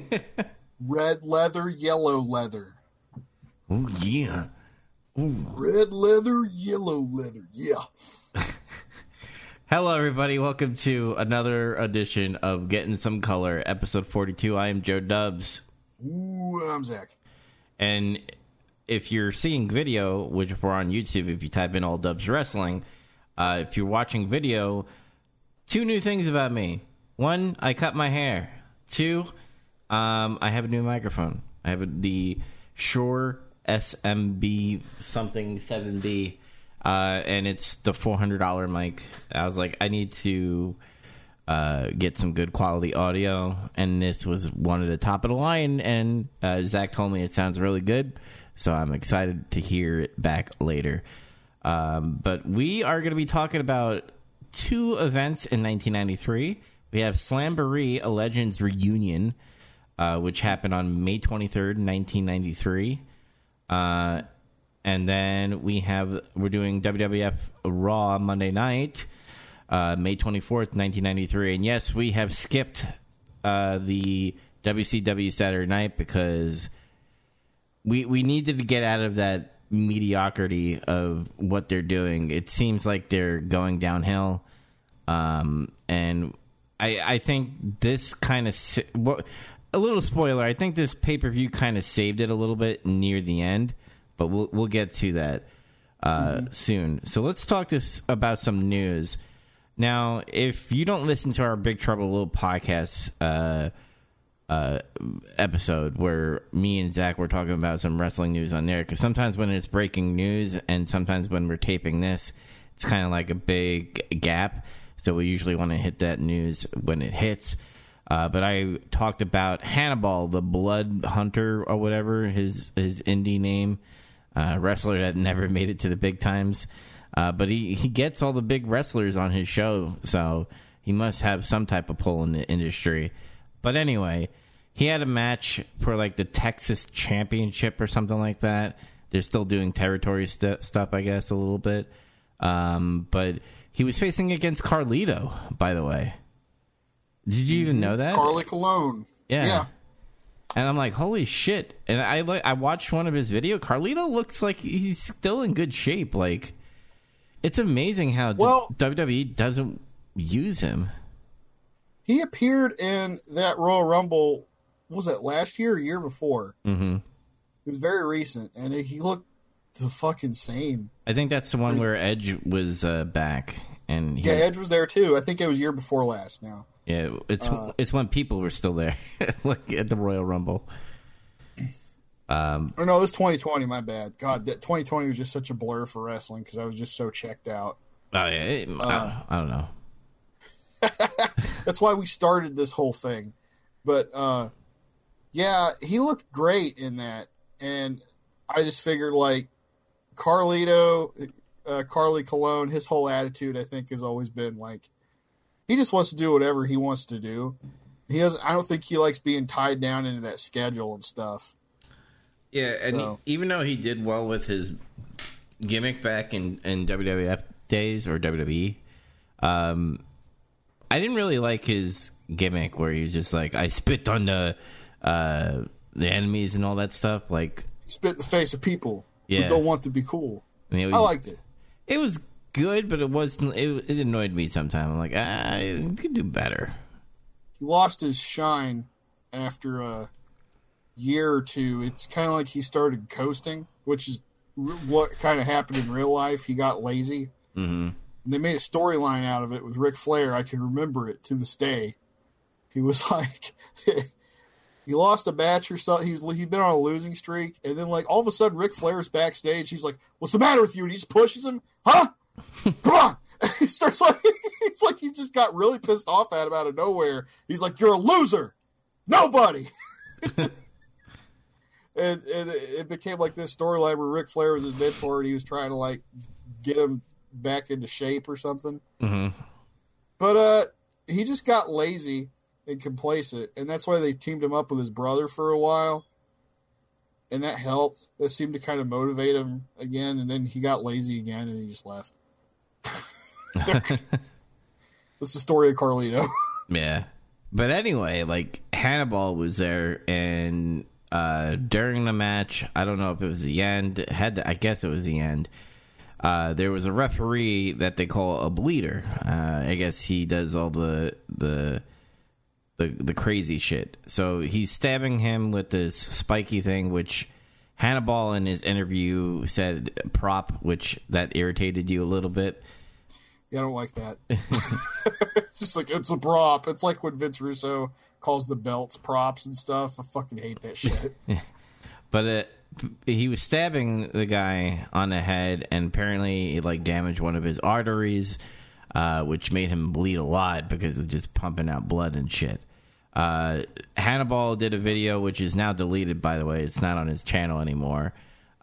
Red leather, yellow leather. Oh yeah. Red leather, yellow leather. Yeah. Hello, everybody. Welcome to another edition of Getting Some Color, episode 42. I am Joe Dubs. Ooh, I'm Zach. And if you're seeing video, which we're on YouTube, if you type in All Dubs Wrestling, uh, if you're watching video, two new things about me. One, I cut my hair. Two, um, I have a new microphone. I have the Shure SMB something 7B, uh, and it's the $400 mic. I was like, I need to uh, get some good quality audio, and this was one of the top of the line. And uh, Zach told me it sounds really good, so I'm excited to hear it back later. Um, but we are going to be talking about two events in 1993. We have Slamboree, a Legends reunion, uh, which happened on May 23rd, 1993. Uh, and then we have we're doing WWF Raw Monday night, uh, May 24th, 1993. And yes, we have skipped uh, the WCW Saturday night because we we needed to get out of that mediocrity of what they're doing. It seems like they're going downhill, um, and I I think this kind of what a little spoiler. I think this pay per view kind of saved it a little bit near the end, but we'll we'll get to that uh, soon. So let's talk this about some news. Now, if you don't listen to our Big Trouble Little podcast uh, uh, episode where me and Zach were talking about some wrestling news on there, because sometimes when it's breaking news and sometimes when we're taping this, it's kind of like a big gap. So we usually want to hit that news when it hits. Uh, but I talked about Hannibal, the Blood Hunter or whatever his his indie name, uh, wrestler that never made it to the big times. Uh, but he, he gets all the big wrestlers on his show, so he must have some type of pull in the industry. But anyway, he had a match for like the Texas Championship or something like that. They're still doing territory st- stuff, I guess, a little bit. Um, but he was facing against Carlito, by the way. Did you even know that? Carly Colón. Yeah. Yeah. And I'm like, holy shit! And I like, I watched one of his video. Carlito looks like he's still in good shape. Like, it's amazing how Well- WWE doesn't use him. He appeared in that Royal Rumble, was it last year or year before? Mm-hmm. It was very recent, and he looked the fucking same. I think that's the one where Edge was uh, back, and he, Yeah, Edge was there too. I think it was year before last now. Yeah, it's Uh, it's when people were still there, like at the Royal Rumble. Um, Or no, it was 2020, my bad. God, that 2020 was just such a blur for wrestling because I was just so checked out. oh yeah, it- Uh. I, I don't know. That's why we started this whole thing. But uh yeah, he looked great in that. And I just figured like Carlito, uh, Carly Colón, his whole attitude I think has always been like he just wants to do whatever he wants to do. He doesn't I don't think he likes being tied down into that schedule and stuff. Yeah, and So- he, even though he did well with his gimmick back in, in WWF days or WWE, um, I didn't really like his gimmick where he was just like, I spit on the uh, the enemies and all that stuff. Like, spit in the face of people Yeah. who don't want to be cool. I, mean, it I liked it. it was good, but it wasn't. It, it annoyed me sometimes. I'm like, ah, you could do better. he lost his shine after a year or two. It's kind of like he started coasting, which is what kind of happened in real life. He got lazy. hmm And they made a storyline out of it with Ric Flair. I can remember it to this day. He was like, he lost a match or something. He's he'd been on a losing streak, and then like all of a sudden, Ric Flair's backstage. He's like, "What's the matter with you?" And he just pushes him. Huh? Come on. he starts like it's like he just got really pissed off at him out of nowhere. He's like, "You're a loser. Nobody." and and it became like this storyline where Ric Flair was his mentor, and he was trying to like get him back into shape or something. hmm But uh, he just got lazy and complacent, and that's why they teamed him up with his brother for a while, and that helped. That seemed to kind of motivate him again, and then he got lazy again, and he just left. That's the story of Carlito. Yeah. But anyway, like Hannibal was there, and uh, during the match, I don't know if it was the end. Had to, I guess it was the end. Uh, there was a referee that they call a bleeder. Uh, I guess he does all the the the the crazy shit. So he's stabbing him with this spiky thing, which Hannibal in his interview said prop, which that irritated you a little bit. Yeah, I don't like that. it's just like it's a prop. It's like when Vince Russo calls the belts props and stuff. I fucking hate that shit. but it, he was stabbing the guy on the head, and apparently it like damaged one of his arteries, uh, which made him bleed a lot because it was just pumping out blood and shit. Uh, Hannibal did a video, which is now deleted, by the way. It's not on his channel anymore.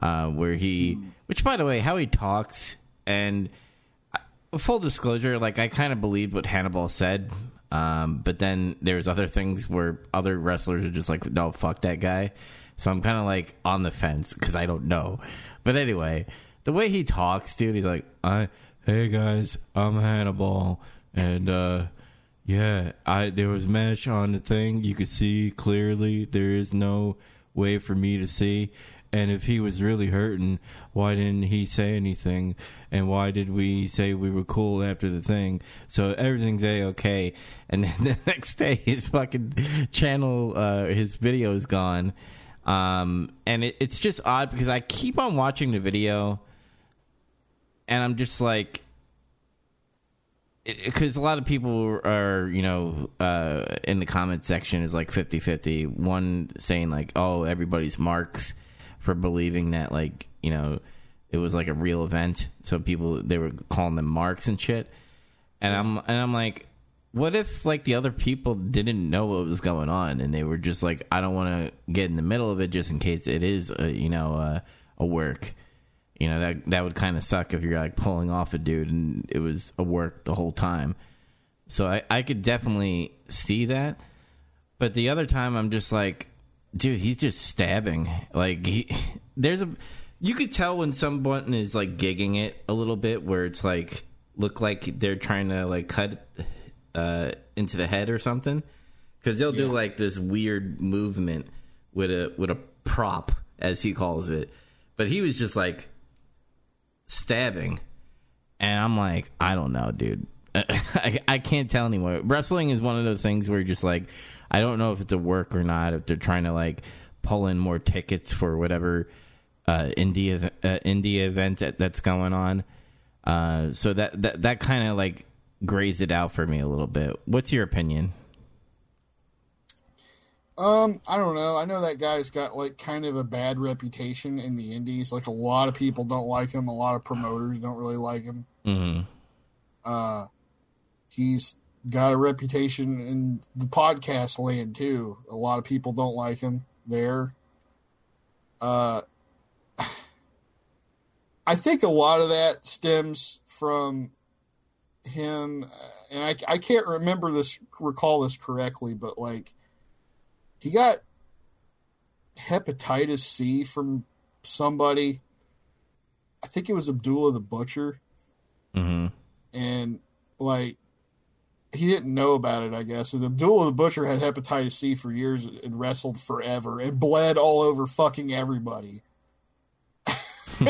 Uh, where he, which by the way, how he talks and full disclosure, like I kind of believed what Hannibal said, um, but then there's other things where other wrestlers are just like, no, fuck that guy. So I'm kind of like on the fence because I don't know. But anyway, the way he talks, dude, he's like, I, hey guys, I'm Hannibal, and uh, yeah, I there was mesh on the thing. You could see clearly. There is no way for me to see. And if he was really hurting, why didn't he say anything? And why did we say we were cool after the thing? So everything's a okay. And then the next day, his fucking channel, uh, his video is gone. Um, and it, it's just odd because I keep on watching the video, and I'm just like, because a lot of people are you know uh, in the comment section is like 50-50 one saying like oh everybody's marks for believing that like you know it was like a real event. So people they were calling them marks and shit. And I'm and I'm like, what if like the other people didn't know what was going on and they were just like, I don't want to get in the middle of it just in case it is a, you know a, a work. You know that that would kind of suck if you're like pulling off a dude and it was a work the whole time. So I I could definitely see that. But the other time I'm just like, dude, he's just stabbing. Like he, there's a, you could tell when someone is like gigging it a little bit, where it's like look like they're trying to like cut uh, into the head or something, because they'll yeah. do like this weird movement with a with a prop, as he calls it. But he was just like stabbing, and I'm like, I don't know, dude. I, I can't tell anymore. Wrestling is one of those things where you're just like, I don't know if it's a work or not. If they're trying to like pull in more tickets for whatever uh, indie uh, indie event that, that's going on. Uh, so that that that kind of like grays it out for me a little bit. What's your opinion? Um, I don't know. I know that guy's got like kind of a bad reputation in the indies. Like a lot of people don't like him. A lot of promoters don't really like him. Mm-hmm. Uh, he's got a reputation in the podcast land too. A lot of people don't like him there. Uh, I think a lot of that stems from him, and I, I can't remember this, recall this correctly, but like he got hepatitis C from somebody. I think it was Abdullah the Butcher. Mm-hmm. And like he didn't know about it, I guess. And Abdullah the Butcher had hepatitis C for years and wrestled forever and bled all over fucking everybody.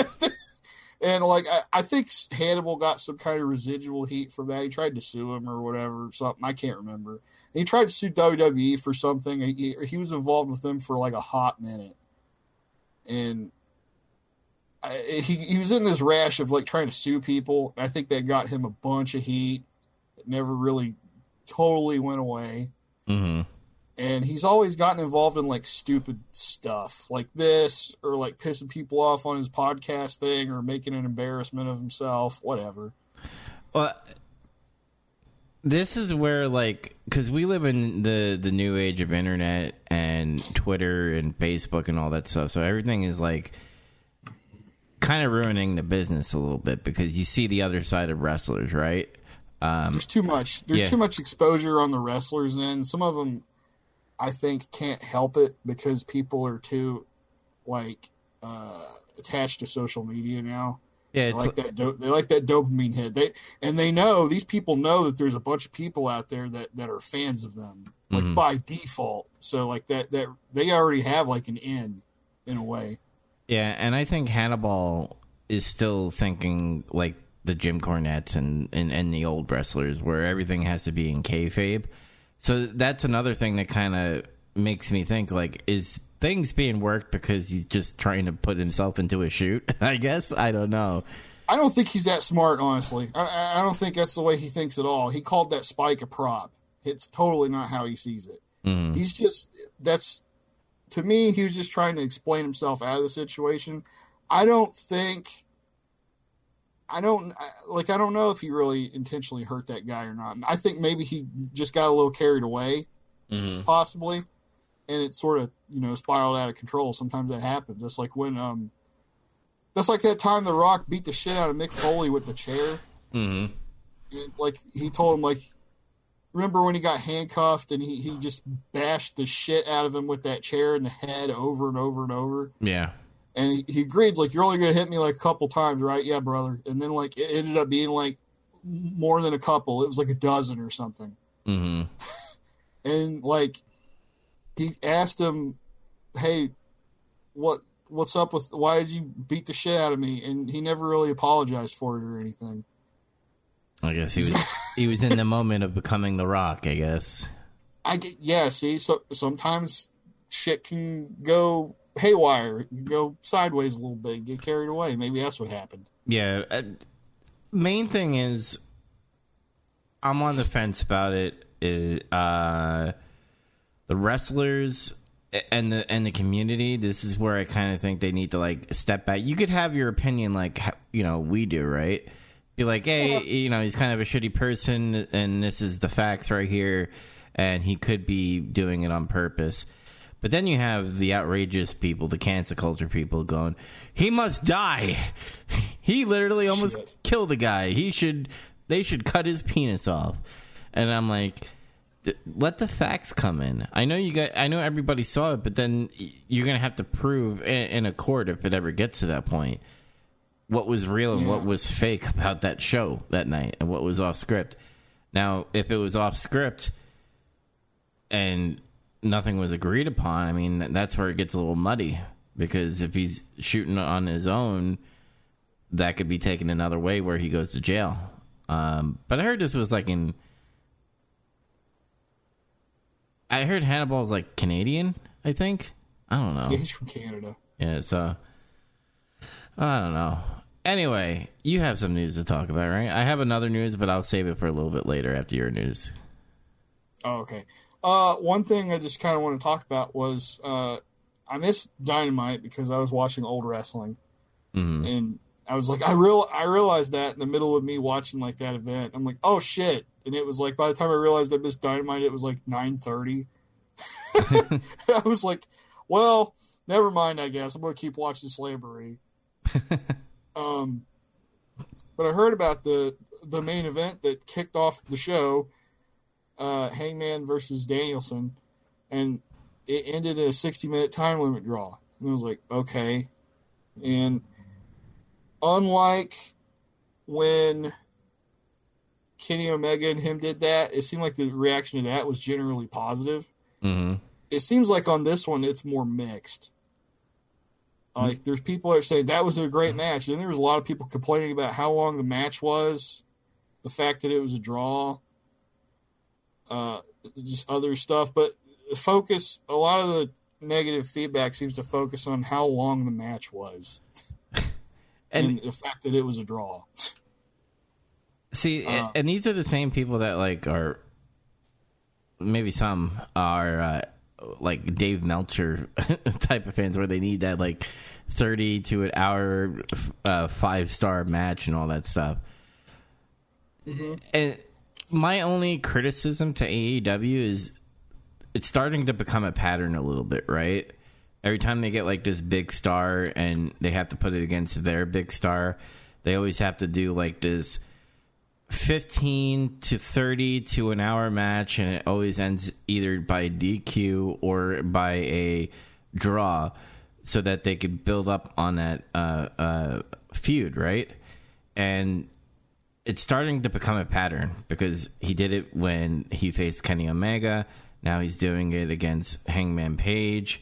and like I, I, think Hannibal got some kind of residual heat from that. He tried to sue him or whatever, something I can't remember. And he tried to sue WWE for something. He, he was involved with them for like a hot minute, and I, he he was in this rash of like trying to sue people. I think that got him a bunch of heat that never really totally went away. Mm-hmm. And he's always gotten involved in like stupid stuff like this, or like pissing people off on his podcast thing, or making an embarrassment of himself, whatever. Well, this is where like because we live in the the new age of internet and Twitter and Facebook and all that stuff, so everything is like kind of ruining the business a little bit because you see the other side of wrestlers, right? Um, there's too much. There's yeah. too much exposure on the wrestlers end. Some of them, I think, can't help it because people are too like uh, attached to social media now. Yeah, They like that. Do- they like that dopamine hit. They and they know these people know that there's a bunch of people out there that that are fans of them, like Mhm. by default. So like that that they already have like an in, in a way. Yeah, and I think Hannibal is still thinking like the Jim Cornettes and, and, and the old wrestlers, where everything has to be in kayfabe. So that's another thing that kind of makes me think like, is things being worked because he's just trying to put himself into a shoot? I guess I don't know. I don't think he's that smart, honestly. I- I, don't think that's the way he thinks at all. He called that spike a prop. It's totally not how he sees it. Mhm. He's just that's to me. He was just trying to explain himself out of the situation. I don't think. I don't like. I don't know if he really intentionally hurt that guy or not. I think maybe he just got a little carried away, Mhm. possibly, and it sort of you know spiraled out of control. Sometimes that happens. That's like when um, that's like that time The Rock beat the shit out of Mick Foley with the chair. Mm-hmm. It- like he told him like remember when he got handcuffed and he, he just bashed the shit out of him with that chair in the head over and over and over Yeah. and he, he agreed like you're only gonna hit me like a couple times right yeah brother and then like it ended up being like more than a couple it was like a dozen or something Mm-hmm. and like he asked him hey what what's up with why did you beat the shit out of me and he never really apologized for it or anything I guess he was he was in the moment of becoming the Rock. I guess. I get yeah. See, so sometimes shit can go haywire, go sideways a little bit, get carried away. Maybe that's what happened. Yeah. Uh, main thing is, I'm on the fence about it. Is uh, the wrestlers and the and the community. This is where I kind of think they need to like step back. You could have your opinion, like you know we do, right? Be like, hey, Yeah. you know, he's kind of a shitty person, and this is the facts right here, and he could be doing it on purpose. But then you have the outrageous people, the cancer culture people going, he must die. He literally almost Shit. killed the guy. He should, they should cut his penis off. And I'm like, let the facts come in. I know you got, I know everybody saw it, but then you're going to have to prove in, in a court if it ever gets to that point what was real and what was fake about that show that night and what was off script. Now, if it was off script and nothing was agreed upon, I mean, that's where it gets a little muddy because if he's shooting on his own, that could be taken another way where he goes to jail. Um, but I heard this was like in. I heard Hannibal is like Canadian, I think. I don't know. Yeah, he's from Canada. Yeah, so I don't know. Anyway, you have some news to talk about, right? I have another news, but I'll save it for a little bit later after your news. Oh, okay. Uh, one thing I just kind of want to talk about was uh, I missed Dynamite because I was watching old wrestling, hmm and I was like, I real I realized that in the middle of me watching like that event, I'm like, oh shit! And it was like by the time I realized I missed Dynamite, it was like nine thirty. I was like, well, never mind. I guess I'm gonna keep watching Slamboree. um, but I heard about the the main event that kicked off the show, uh, Hangman versus Danielson, and it ended in a 60 minute time limit draw. And I was like, okay. And unlike when Kenny Omega and him did that, it seemed like the reaction to that was generally positive hmm it seems like on this one it's more mixed. Like there's people that are saying that was a great match, and there was a lot of people complaining about how long the match was, the fact that it was a draw, uh, just other stuff. But the focus, a lot of the negative feedback seems to focus on how long the match was and, And the fact that it was a draw. see, uh, and these are the same people that like are maybe some are uh, like Dave Meltzer type of fans where they need that like 30 to an hour uh, five star match and all that stuff. And my only criticism to AEW is it's starting to become a pattern a little bit, right? Every time they get like this big star and they have to put it against their big star, they always have to do like this 15 to 30 to an hour match and it always ends either by DQ or by a draw so that they could build up on that uh, uh, feud, right? and it's starting to become a pattern because he did it when he faced Kenny Omega. Now he's doing it against Hangman Page.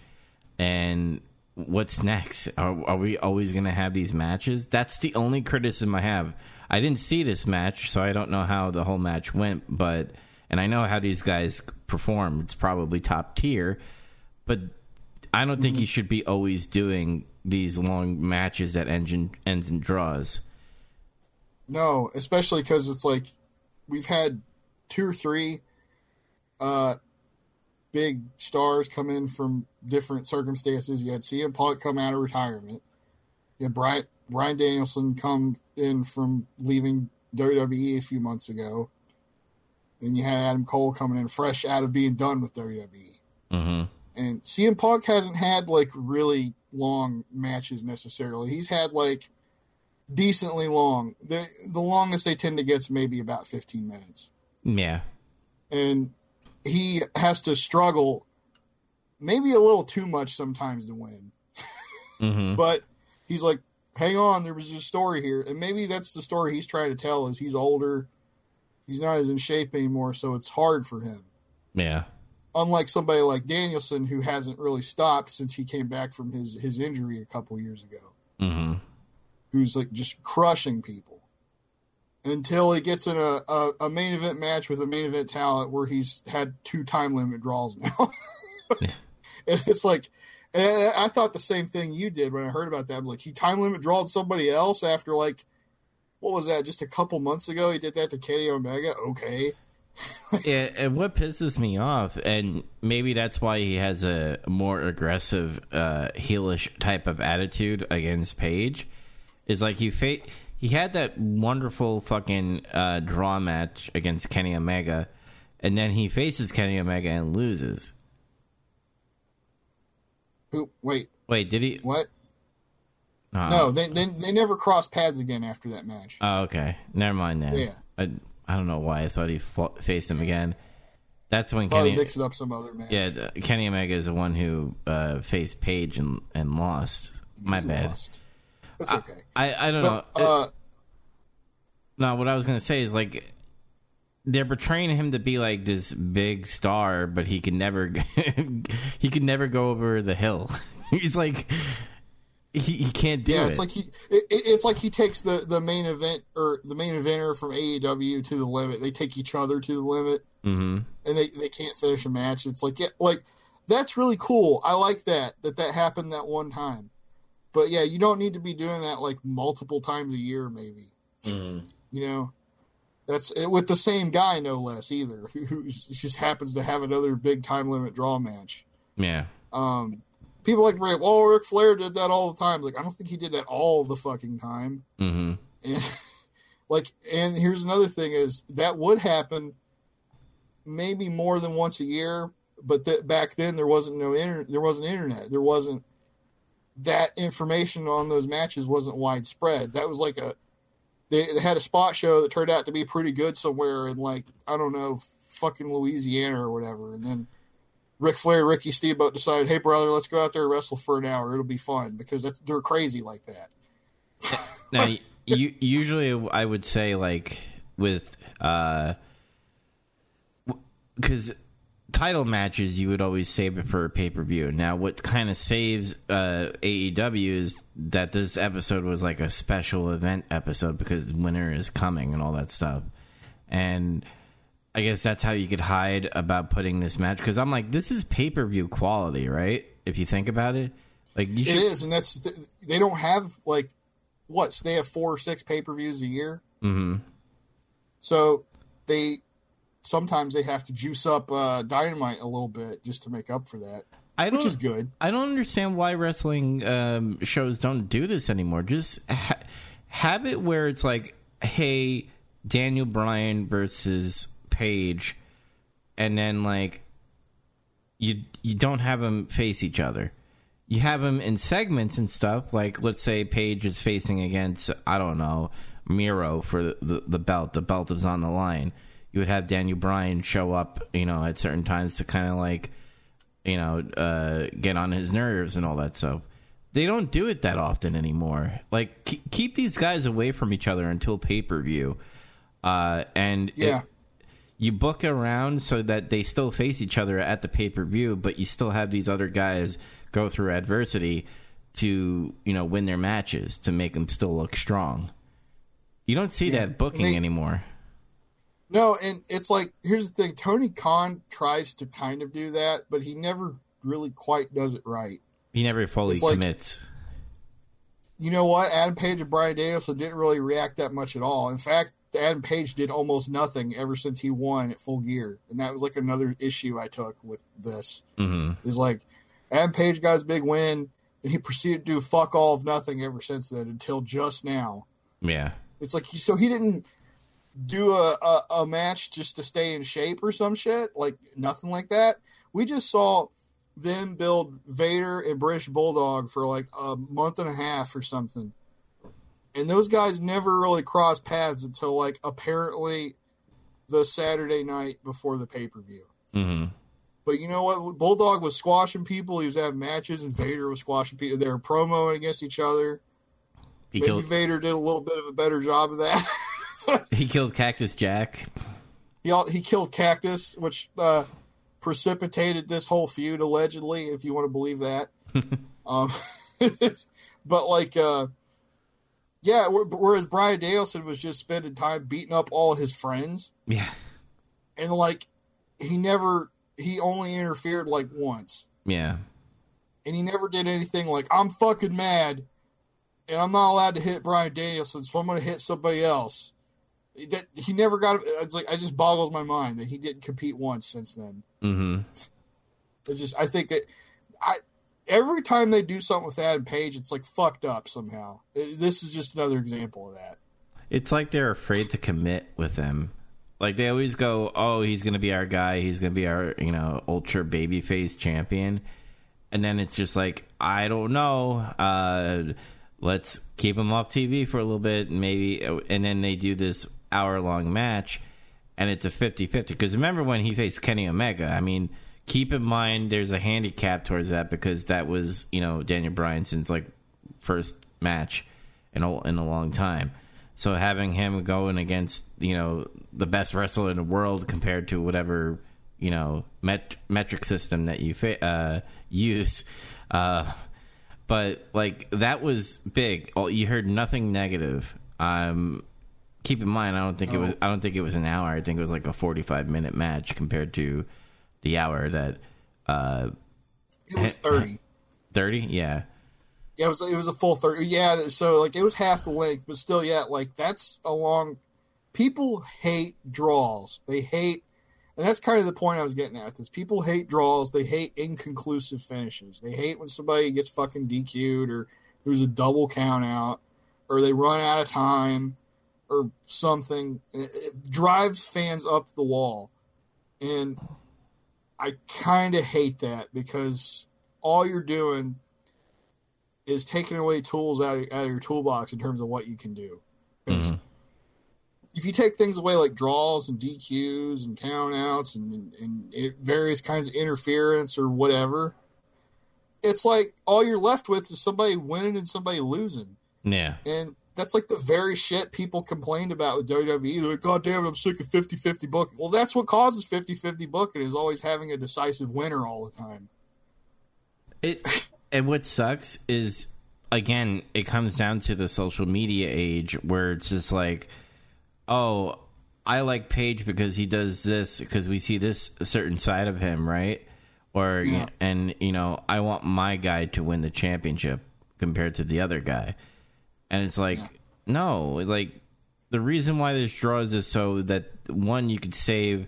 And what's next? Are, are we always going to have these matches? That's the only criticism I have. I didn't see this match, so I don't know how the whole match went, but and I know how these guys perform. It's probably top tier, but I don't think he should be always doing these long matches that engine ends and draws. No, especially because it's like we've had two or three uh, big stars come in from different circumstances. You had CM Punk come out of retirement. You had Brian, Brian Danielson come in from leaving WWE a few months ago. Then you had Adam Cole coming in fresh out of being done with WWE. Mm-hmm. And CM Punk hasn't had like really long matches necessarily. He's had like decently long. The the longest they tend to get is maybe about 15 minutes. Yeah. And he has to struggle maybe a little too much sometimes to win. Mm-hmm. But he's like, hang on, there was a story here. And maybe that's the story he's trying to tell is he's older. He's not as in shape anymore, so it's hard for him. Yeah. Unlike somebody like Danielson who hasn't really stopped since he came back from his, his injury a couple years ago. Mm-hmm. who's like just crushing people until he gets in a, a, a main event match with a main event talent where he's had two time limit draws now. Yeah. And it's like, and I thought the same thing you did when I heard about that. Like, he time limit drawed somebody else after like, what was that? Just a couple months ago, he did that to Kenny Omega. Okay, Yeah, and what pisses me off, and maybe that's why he has a more aggressive, uh, heelish type of attitude against Page, is like he fa- he had that wonderful fucking uh, draw match against Kenny Omega, and then he faces Kenny Omega and loses. Who? Wait, Wait, did he? what? Uh, No, they, they they never crossed paths again after that match. Oh, okay. Never mind then. Yeah. I, I don't know why I thought he fought, faced him again. That's when Probably Kenny. mixing up some other match. Yeah, Kenny Omega is the one who uh, faced Page and, and lost. My He bad. lost. That's okay. I, I don't But, know. Uh, no, what I was gonna say is like they're portraying him to be like this big star, but he can never he can never go over the hill. He's like he, he can't do Yeah, it. it's like he it, it- it's like he takes the the main event or the main eventer from AEW to the limit. They take each other to the limit, hmm and they they can't finish a match. It's like yeah, like that's really cool. I like that that that happened that one time. But yeah, you don't need to be doing that like multiple times a year, maybe. You know, that's eh, with the same guy, no less either, who just happens to have another big time limit draw match. Yeah. Um, people like Ray. Well, Ric Flair did that all the time. Like I don't think he did that all the fucking time. hmm And like, and here's another thing: is that would happen maybe more than once a year, but that back then there wasn't no inter- there wasn't internet, there wasn't that information on those matches wasn't widespread. That was like a they, they had a spot show that turned out to be pretty good somewhere in like I don't know, fucking Louisiana or whatever, and then. Ric Flair, Ricky Steamboat decided, "Hey brother, let's go out there and wrestle for an hour. It'll be fun because that's they're crazy like that." Now, you, usually I would say like with uh, because title matches you would always save it for a pay per view. Now, what kind of saves uh, AEW is that this episode was like a special event episode because winter is coming and all that stuff, and. I guess that's how you could hide about putting this match because I'm like, this is pay per view quality, right? If you think about it, like you It should. is, and that's they don't have like what they have four or six pay per views a year, hmm so they sometimes they have to juice up uh, dynamite a little bit just to make up for that, I which is good. I don't understand why wrestling um, shows don't do this anymore. Just ha- have it where it's like, hey, Daniel Bryan versus Page, and then like you you don't have them face each other. You have them in segments and stuff. Like let's say Page is facing against I don't know Miro for the, the, the belt. The belt is on the line. You would have Daniel Bryan show up, you know, at certain times to kind of like you know, uh, get on his nerves and all that stuff. they don't do it that often anymore. Like keep, keep these guys away from each other until pay per view, uh, and Yeah. it- you book around so that they still face each other at the pay per view, but you still have these other guys go through adversity to you know win their matches to make them still look strong. You don't see Yeah, that booking they- anymore. No, and it's like here's the thing: Tony Khan tries to kind of do that, but he never really quite does it right. He never fully It's like- commits. You know what? Adam Page and Brian Danielson didn't really react that much at all. In fact, Adam Page did almost nothing ever since he won at Full Gear, and that was like another issue I took with this. hmm Is like Adam Page got his big win, and he proceeded to do fuck all of nothing ever since then until just now. Yeah. It's like he, so he didn't do a, a, a match just to stay in shape or some shit, like nothing like that. We just saw them build Vader and British Bulldog for like a month and a half or something. And those guys never really crossed paths until like apparently the Saturday night before the pay per view. hmm But you know what? Bulldog was squashing people. He was having matches, and Vader was squashing people. They were promoing against each other. He Maybe killed. Vader did a little bit of a better job of that. He killed Cactus Jack. He al- he killed Cactus, which uh, precipitated this whole feud allegedly, if you want to believe that. um, but like, uh, yeah. Whereas Brian Danielson was just spending time beating up all his friends, Yeah. and like, he never, he only interfered like once, Yeah. and he never did anything like I'm fucking mad, and I'm not allowed to hit Brian Danielson, so I'm going to hit somebody else. That he never got. It's like I just boggles my mind that he didn't compete once since then. hmm It's just I think that I every time they do something with Adam Page, it's like fucked up somehow. This is just another example of that. It's like they're afraid to commit with him. Like they always go, "Oh, he's going to be our guy. He's going to be our, you know, ultra babyface champion." And then it's just like, "I don't know. Uh let's keep him off TV for a little bit maybe." And then they do this hour-long match and it's a 50-50 because remember when he faced Kenny Omega? I mean, keep in mind there's a handicap towards that because that was, you know, Daniel Bryanson's like first match in a, in a long time. So having him going against you know the best wrestler in the world compared to whatever you know met, metric system that you fa- uh, use, uh, but like that was big. Oh, You heard nothing negative. Um, keep in mind, I don't think it was. I don't think it was an hour. I think it was like a forty-five minute match compared to the hour that uh, It was thirty. thirty. Yeah, Yeah, it was it was a full thirty. Yeah, so like it was half the length, but still, yeah, like that's a long. People hate draws. They hate, and that's kind of the point I was getting at. This people hate draws. They hate inconclusive finishes. They hate when somebody gets fucking DQ'd or there's a double count out or they run out of time or something. It, it drives fans up the wall, and I kind of hate that because all you're doing is taking away tools out of, out of your toolbox in terms of what you can do. Mhm. If you take things away like draws and DQs and countouts and, and, and it, various kinds of interference or whatever, it's like all you're left with is somebody winning and somebody losing. yeah. And that's like the very shit people complained about with WWE. They're like, God damn it, I'm sick of 50 50 booking. Well, that's what causes 50 50 booking is always having a decisive winner all the time. It and what sucks is again, it comes down to the social media age where it's just like, oh, I like Page because he does this because we see this certain side of him, right? Or Yeah. and you know, I want my guy to win the championship compared to the other guy, and it's like, no, like the reason why there's draws is so that one you could save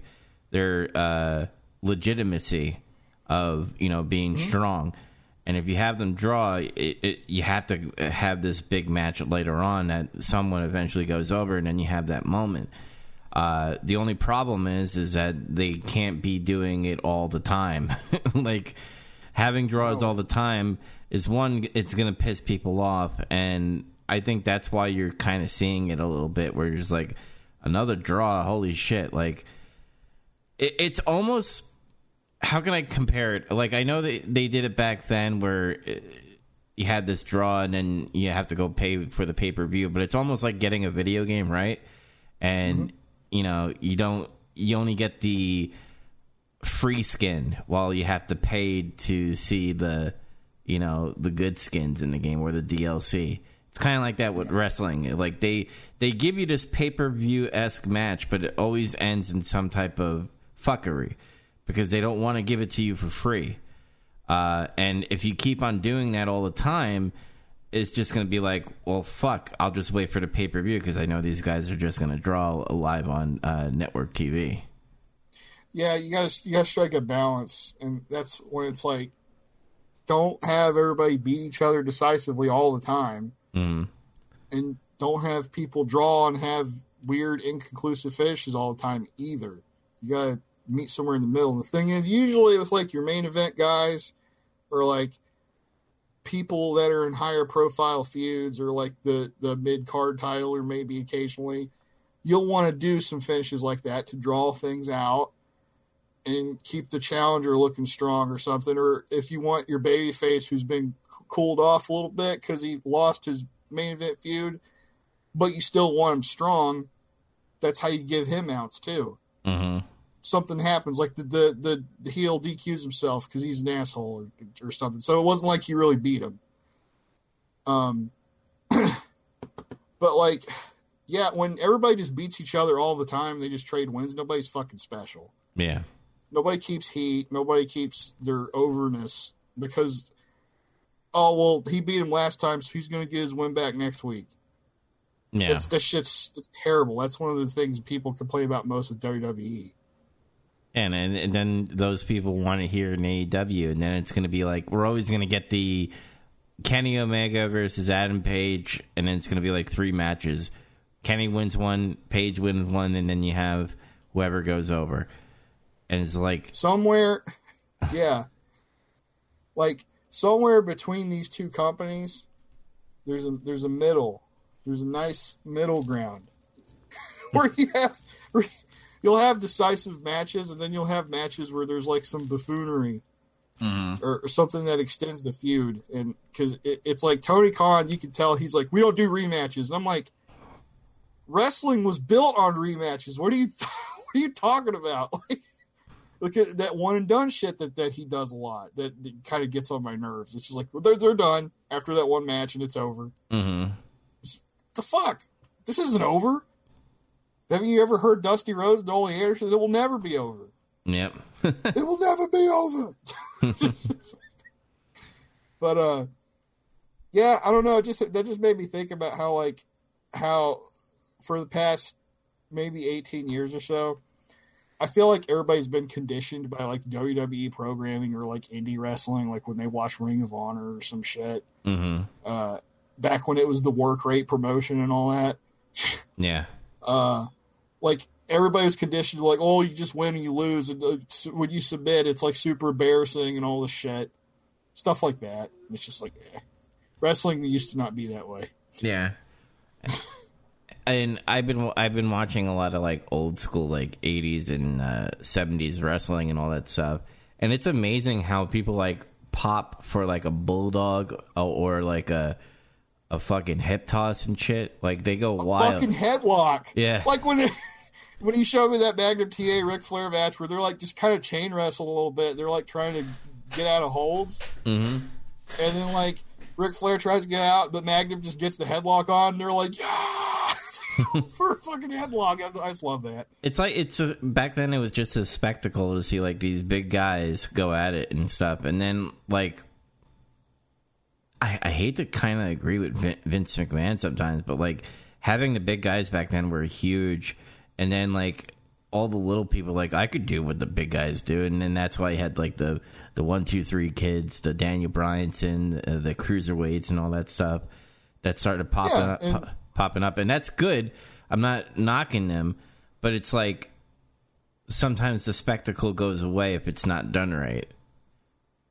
their uh, legitimacy of you know being strong. And if you have them draw it, it, you have to have this big match later on that someone eventually goes over and then you have that moment. Uh, the only problem is is that they can't be doing it all the time. Like having draws all the time is one it's gonna piss people off and i think that's why you're kind of seeing it a little bit where you're just like another draw holy shit like it, it's almost how can I compare it? Like I know that they did it back then, where uh, you had this draw and then you have to go pay for the pay per view. But it's almost like getting a video game, right? And mm-hmm. you know, you don't you only get the free skin while you have to pay to see the you know the good skins in the game or the DLC. Kind of like that with wrestling. Like they they give you this pay per view esque match, but it always ends in some type of fuckery because they don't want to give it to you for free. Uh, and if you keep on doing that all the time, it's just going to be like, well, fuck, I'll just wait for the pay per view because I know these guys are just going to draw live on uh, network TV. Yeah, you got to you got to strike a balance, and that's when it's like, don't have everybody beat each other decisively all the time, mm. and don't have people draw and have weird inconclusive finishes all the time either. You got to meet somewhere in the middle. And the thing is, usually with like your main event guys or like people that are in higher profile feuds or like the the mid card title or maybe occasionally you'll want to do some finishes like that to draw things out and keep the challenger looking strong or something or if you want your baby face who's been cooled off a little bit because he lost his main event feud but you still want him strong that's how you give him outs too mm-hmm something happens, like the the the, heel DQs himself because he's an asshole or, or, something. So it wasn't like he really beat him. Um, but like, yeah, when everybody just beats each other all the time, they just trade wins. Nobody's fucking special. Yeah. Nobody keeps heat. Nobody keeps their overness because, oh well, he beat him last time, so he's going to get his win back next week. Yeah, that's that shit's terrible. That's one of the things people complain about most with WWE. And, and, and then those people want to hear an AEW, and then it's going to be like we're always going to get the Kenny Omega versus Adam Page, and then it's going to be like three matches. Kenny wins one, Page wins one, and then you have whoever goes over. And it's like somewhere, yeah, like somewhere between these two companies, there's a there's a middle, there's a nice middle ground where you have you'll have decisive matches, and then you'll have matches where there's like some buffoonery mm-hmm. or, or, something that extends the feud. And because it, it's like Tony Khan, you can tell he's like, we don't do rematches. And I'm like, wrestling was built on rematches. What are you, what are you talking about? Like, look at that one and done shit that, that he does a lot. That, that kind of gets on my nerves. It's just like well, they're they're done after that one match and it's over. Mm-hmm. It's, the fuck? This isn't over. Have you ever heard Dusty Rhodes and Ole Anderson? It will never be over. Yep. it will never be over. but uh yeah, I don't know. It just that just made me think about how like how for the past maybe 18 years or so, I feel like everybody's been conditioned by like WWE programming or like indie wrestling, like when they watch Ring of Honor or some shit. Mm-hmm. Uh, back when it was the work rate promotion and all that. yeah. Uh, like everybody's conditioned to like, oh, you just win and you lose, and uh, when you submit, it's like super embarrassing and all this shit, stuff like that. It's just like, eh. wrestling used to not be that way. Yeah. and I've been I've been watching a lot of like old school like 80s and uh, 70s wrestling and all that stuff, and it's amazing how people like pop for like a bulldog or like a a fucking hip toss and shit. Like they go a wild. Fucking headlock. Yeah. Like when they, when you showed me that Magnum TA Ric Flair match where they're like just kind of chain wrestle a little bit. They're like trying to get out of holds. Mm-hmm. And then like Ric Flair tries to get out, but Magnum just gets the headlock on. And they're like, yeah, for a fucking headlock. I, I just love that. It's like it's a, back then. It was just a spectacle to see like these big guys go at it and stuff, and then like I, I hate to kind of agree with Vince McMahon sometimes, but like having the big guys back then were huge, and then like all the little people, like I could do what the big guys do, and then that's why you had like the the one two three kids, the Daniel Bryanson, uh, the cruiserweights, and all that stuff that started popping yeah, up, and- popping up, and that's good. I'm not knocking them, but it's like sometimes the spectacle goes away if it's not done right.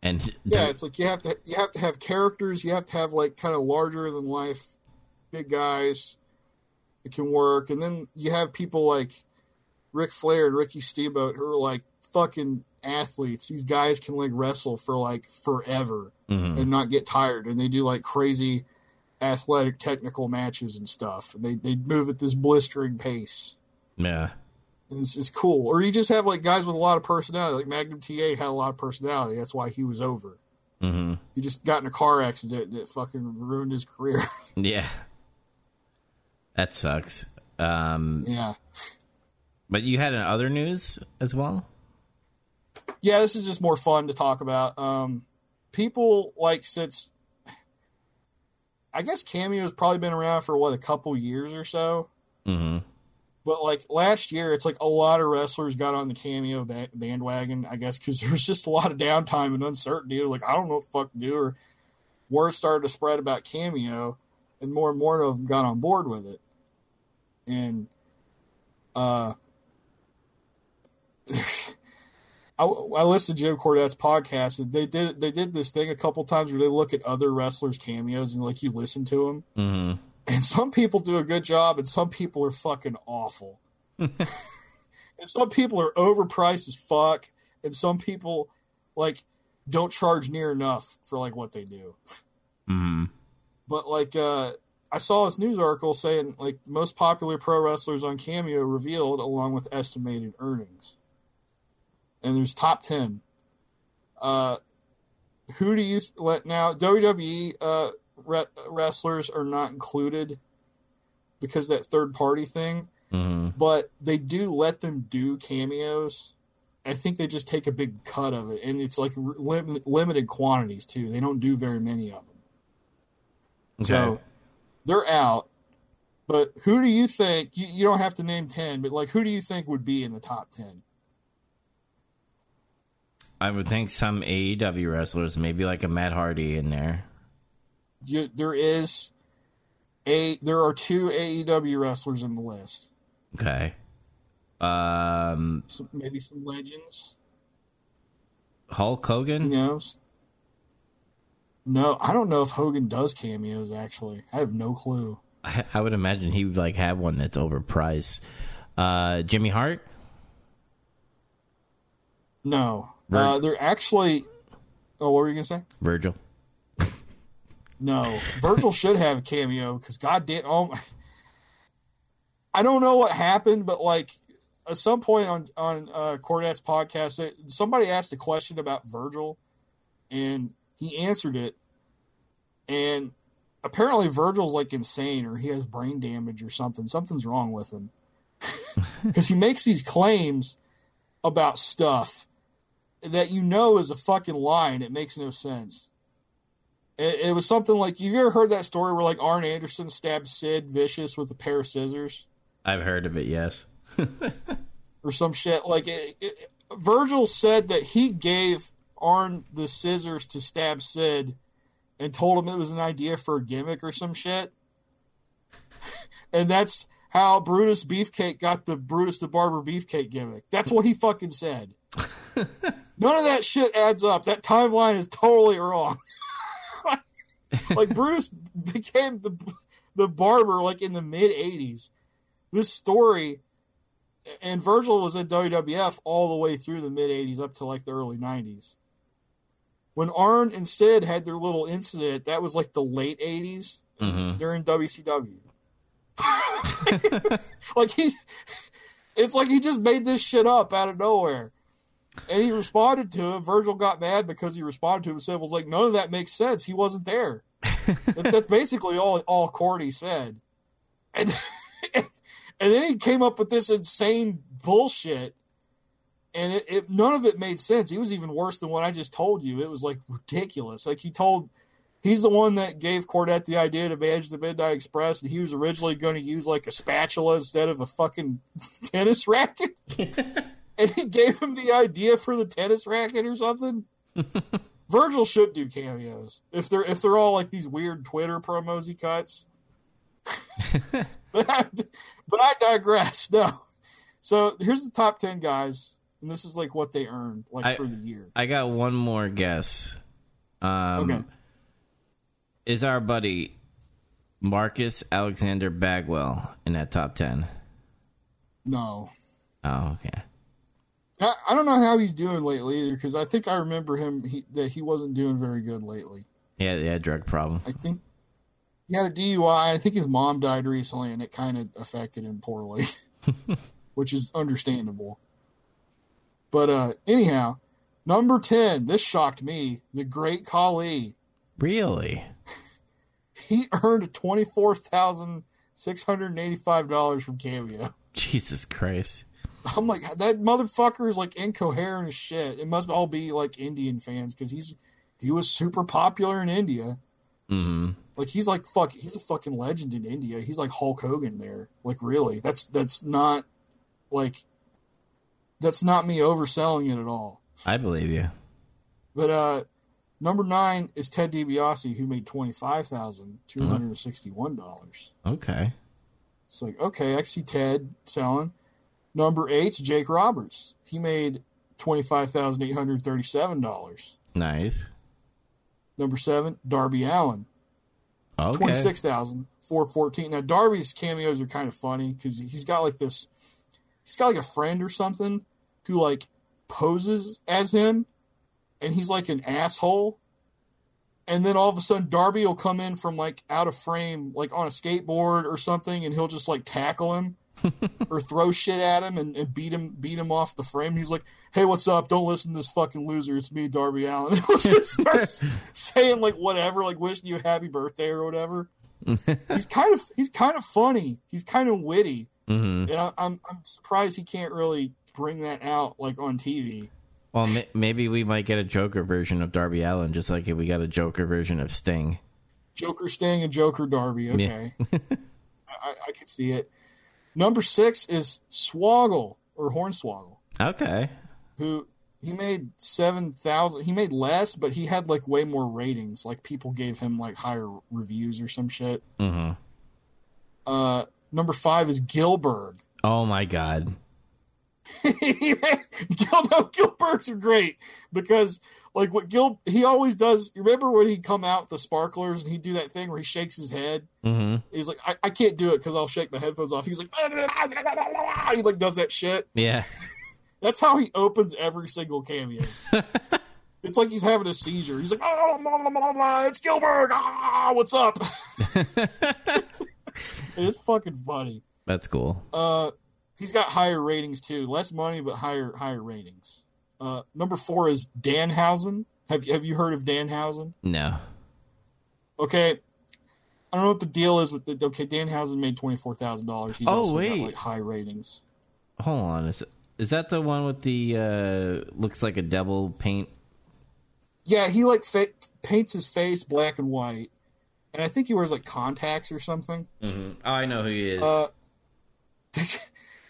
And yeah, it's like you have to you have to have characters. You have to have like kind of larger than life, big guys that can work, and then you have people like Ric Flair and Ricky Steamboat who are like fucking athletes. These guys can like wrestle for like forever. Mhm. and not get tired. And they do like crazy athletic technical matches and stuff. And they they move at this blistering pace. Yeah. And it's, it's cool. Or you just have like guys with a lot of personality. Like Magnum TA had a lot of personality. That's why he was over. hmm He just got in a car accident that fucking ruined his career. Yeah. That sucks. Um, yeah. but you had other news as well. Yeah, this is just more fun to talk about. Um, people like since I guess Cameo's probably been around for what a couple years or so. hmm But like last year, it's like a lot of wrestlers got on the cameo ba- bandwagon. I guess because there was just a lot of downtime and uncertainty. Like, I don't know what the fuck to do. Or word started to spread about cameo, and more and more of them got on board with it. And uh, I, I listened to Jim Cornette's podcast, and they did they did this thing a couple times where they look at other wrestlers' cameos and like you listen to them. hmm And some people do a good job, and some people are fucking awful. and some people are overpriced as fuck, and some people like don't charge near enough for like what they do. hmm But like uh I saw this news article saying like most popular pro wrestlers on Cameo revealed along with estimated earnings. And there's top 10. Uh who do you let now WWE uh re- wrestlers are not included because that third party thing, hmm but they do let them do cameos. I think they just take a big cut of it and it's like lim- limited quantities too. They don't do very many of them. Okay. So they're out. But who do you think? You, you don't have to name ten, but like who do you think would be in the top ten? I would think some AEW wrestlers, maybe like a Matt Hardy in there. You, there is a there are two AEW wrestlers in the list. Okay. Um, Some, maybe some legends. Hulk Hogan. knows? No, I don't know if Hogan does cameos. Actually, I have no clue. I, I would imagine he would like have one that's overpriced. Uh, Jimmy Hart. No, Vir- uh, they're actually. Oh, what were you gonna say? Virgil. No, Virgil should have a cameo because God damn. Oh, my- I don't know what happened, but like at some point on on uh, Cornette's podcast, it- somebody asked a question about Virgil, and he answered it, and apparently Virgil's like insane or he has brain damage or something. Something's wrong with him because he makes these claims about stuff that you know is a fucking lie and it makes no sense. It, it was something like you ever heard that story where like Arn Anderson stabbed Sid Vicious with a pair of scissors I've heard of it. Yes. or some shit. Like it, it, Virgil said that he gave Arn the scissors to stab Sid and told him it was an idea for a gimmick or some shit. and that's how Brutus Beefcake got the Brutus the Barber Beefcake gimmick. That's what he fucking said. None of that shit adds up. That timeline is totally wrong. like Brutus became the the barber like in the mid '80s. This story, and Virgil was at WWF all the way through the mid '80s up to like the early '90s. When Arn and Sid had their little incident, that was like the late '80s. hmm They're in WCW. like he, it's like he just made this shit up out of nowhere. And he responded to him. Virgil got mad because he responded to him and said, "Was like none of that makes sense. He wasn't there." that, that's basically all all Corny said. And and then he came up with this insane bullshit, and it, it none of it made sense. He was even worse than what I just told you. It was like ridiculous. Like he told. He's the one that gave Cornette the idea to manage the Midnight Express, and he was originally going to use like a spatula instead of a fucking tennis racket and he gave him the idea for the tennis racket or something. Virgil should do cameos if they're if they're all like these weird Twitter promos he cuts. but, I, but I digress. No. So here's the top ten guys, and this is like what they earned like I- for the year. I got one more guess. Um, Okay. Is our buddy Marcus Alexander Bagwell in that top ten? No, Oh, okay. I, don't know how he's doing lately either because I think I remember him he, that he wasn't doing very good lately. Yeah, yeah, drug problem. I think he had a DUI. I think his mom died recently, and it kind of affected him poorly, which is understandable. But uh anyhow, number ten. This shocked me. The Great Khali. Really? He earned twenty four thousand six hundred eighty five dollars from Cameo. Jesus Christ. I'm like that motherfucker is like incoherent as shit. It must all be like Indian fans because he's he was super popular in India. hmm Like he's like fuck he's a fucking legend in India. He's like Hulk Hogan there. Like really. That's that's not like that's not me overselling it at all. I believe you. But uh number nine is Ted DiBiase who made twenty five thousand two hundred and sixty one dollars. Okay. It's like, okay, I see Ted selling. Number eight's Jake Roberts. He made twenty five thousand eight hundred thirty seven dollars. Nice. Number seven, Darby Allin. Okay. twenty six thousand four fourteen. Now Darby's cameos are kind of funny because he's got like this, he's got like a friend or something who like poses as him, and he's like an asshole. And then all of a sudden, Darby will come in from like out of frame, like on a skateboard or something, and he'll just like tackle him or throw shit at him and, and beat him, beat him off the frame. He's like, "Hey, what's up? Don't listen to this fucking loser. It's me, Darby Allin." Just starts saying like whatever, like wishing you a happy birthday or whatever. he's kind of he's kind of funny. He's kind of witty, hmm and I, I'm I'm surprised he can't really bring that out like on TV. Well, ma- maybe we might get a Joker version of Darby Allin, just like if we got a Joker version of Sting. Joker Sting and Joker Darby. Okay, I, I can see it. Number six is Swoggle or Hornswoggle, Okay. who he made seven thousand. He made less, but he had like way more ratings. Like people gave him like higher reviews or some shit. Mm-hmm. Uh, number five is Gillberg. Oh my God. Gil, Gillberg's are great because like what Gil he always does. You remember when he'd come out with the sparklers and he'd do that thing where he shakes his head. hmm He's like, I, I can't do it because I'll shake my headphones off. He's like, he like does that shit. Yeah. That's how he opens every single cameo. it's like he's having a seizure. He's like, oh, blah, blah, blah, blah, it's Gillberg. Ah, what's up? it's fucking funny. That's cool. Uh, he's got higher ratings too. Less money, but higher higher ratings. Uh, number four is Danhausen. Have you have you heard of Danhausen? No. Okay, I don't know what the deal is with the. Okay, Danhausen made twenty four thousand dollars. He's Oh, also wait. got like high ratings. Hold on. Is, is that the one with the uh looks like a devil paint? Yeah, he like fa- paints his face black and white, and I think he wears like contacts or something. Mm-hmm. Oh, I know who he is. Uh,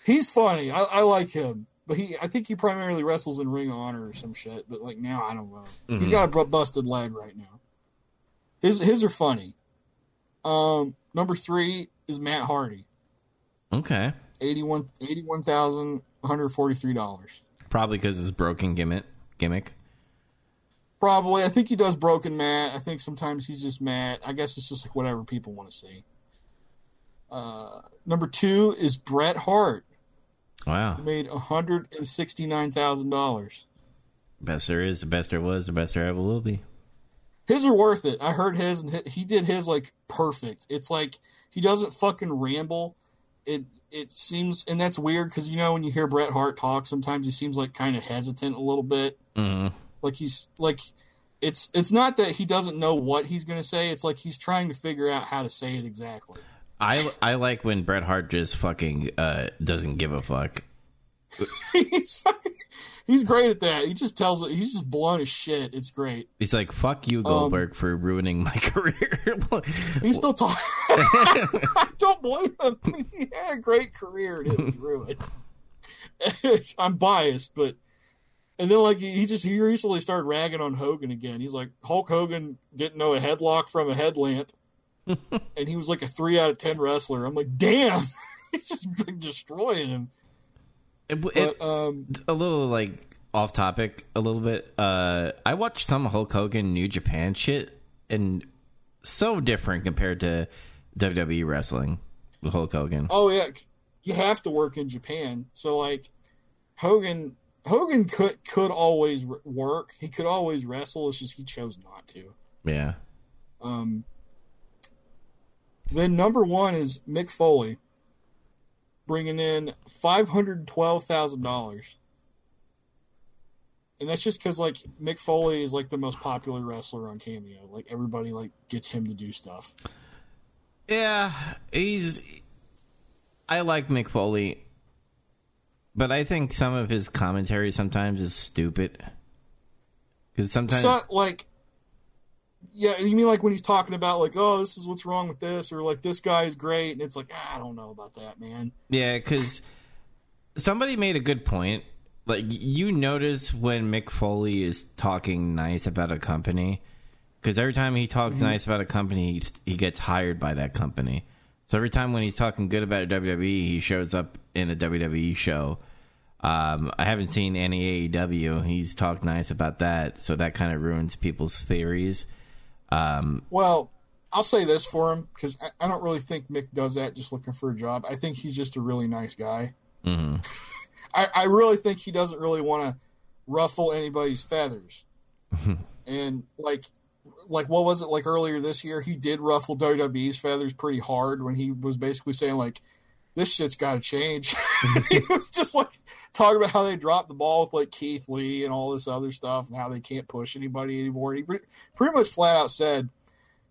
he's funny. I, I like him, but he I think he primarily wrestles in Ring of Honor or some shit. But like now, I don't know. He's Mhm. got a busted leg right now. His his are funny. Um, number three is Matt Hardy, okay. 81 $81,143. Probably because it's broken gimmick. Gimmick. Probably. I think he does broken Matt. I think sometimes he's just Matt. I guess it's just like whatever people want to see. Uh, number two is Bret Hart. Wow. He made $169,000. Best there is, the best there was, the best there ever will be. His are worth it. I heard his, and he- did his like perfect. It's like he doesn't fucking ramble. It it seems, and that's weird because you know when you hear Bret Hart talk, sometimes he seems like kind of hesitant a little bit. hmm Like he's like, it's it's not that he doesn't know what he's gonna say. It's like he's trying to figure out how to say it exactly. I I like when Bret Hart just fucking uh doesn't give a fuck. he's fucking, he's great at that. He just tells it. He's just blunt as shit. It's great. He's like, "Fuck you, Goldberg, for ruining my career." He's still talking. I don't blame him. He had a great career and it was ruined. I'm biased, but and then like he, he just he recently started ragging on Hogan again. He's like Hulk Hogan didn't know a headlock from a headlamp, and he was like a three out of ten wrestler. I'm like, damn, he's just been destroying him. It- it- um, a little like off topic a little bit. Uh, I watched some Hulk Hogan New Japan shit, and so different compared to WWE wrestling with Hulk Hogan. Oh yeah, you have to work in Japan. So like Hogan, Hogan could could always work. He could always wrestle. It's just he chose not to. Yeah. Um, then number one is Mick Foley, bringing in five hundred twelve thousand dollars, and that's just because like Mick Foley is like the most popular wrestler on Cameo. Like everybody like gets him to do stuff. Yeah, he's. I like Mick Foley, but I think some of his commentary sometimes is stupid. Because sometimes, So like, yeah, you mean like when he's talking about like, oh, this is what's wrong with this, or like this guy is great, and it's like, ah, I don't know about that, man. yeah, because somebody made a good point. Like you notice when Mick Foley is talking nice about a company, because every time he talks nice about a company, he, he gets hired by that company. So every time when he's talking good about WWE, he shows up in a WWE show. Um, I haven't seen any AEW. He's talked nice about that, so that kind of ruins people's theories. Um, Well, I'll say this for him because I, I don't really think Mick does that just looking for a job. I think he's just a really nice guy. Mm-hmm. I, I really think he doesn't really want to ruffle anybody's feathers. and like, like what was it like earlier this year? He did ruffle WWE's feathers pretty hard when he was basically saying like, "This shit's got to change." he was just like talking about how they dropped the ball with like Keith Lee and all this other stuff, and how they can't push anybody anymore. And he pre- pretty much flat out said,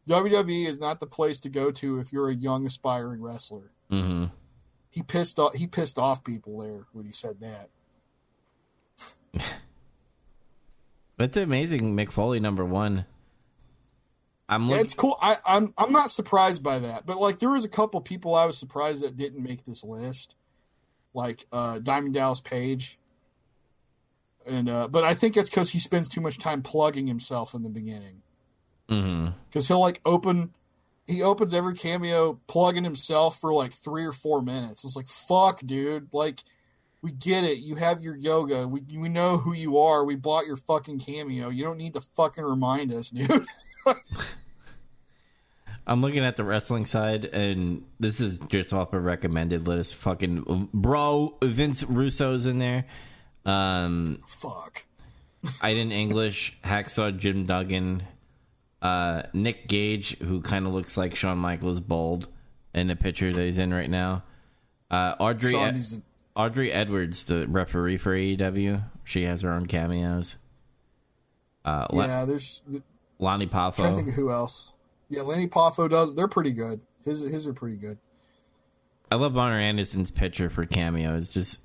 "WWE is not the place to go to if you're a young aspiring wrestler." Mhm. He pissed off. He pissed off people there when he said that. It's amazing, Mick Foley number one. I'm Yeah, it's cool. I, I'm I'm not surprised by that, but like there was a couple people I was surprised that didn't make this list, like uh, Diamond Dallas Page, and uh, but I think it's because he spends too much time plugging himself in the beginning. Because he'll like open, he opens every cameo plugging himself for like three or four minutes. It's like fuck, dude. Like we get it. You have your yoga. We we know who you are. We bought your fucking cameo. You don't need to fucking remind us, dude. I'm looking at the wrestling side, and this is just off a recommended list. Fucking bro, Vince Russo's in there. Um, fuck. I didn't English. Hacksaw Jim Duggan. Uh, Nick Gage, who kind of looks like Shawn Michaels bald in the picture that he's in right now. Uh, Aubrey Aubrey Edwards, the referee for AEW. She has her own cameos. Uh, La- yeah, there's. Lonnie trying to think of who else. Yeah, Lenny Poffo does. They're pretty good. His his are pretty good. I love Bonner Anderson's picture for cameo. It's just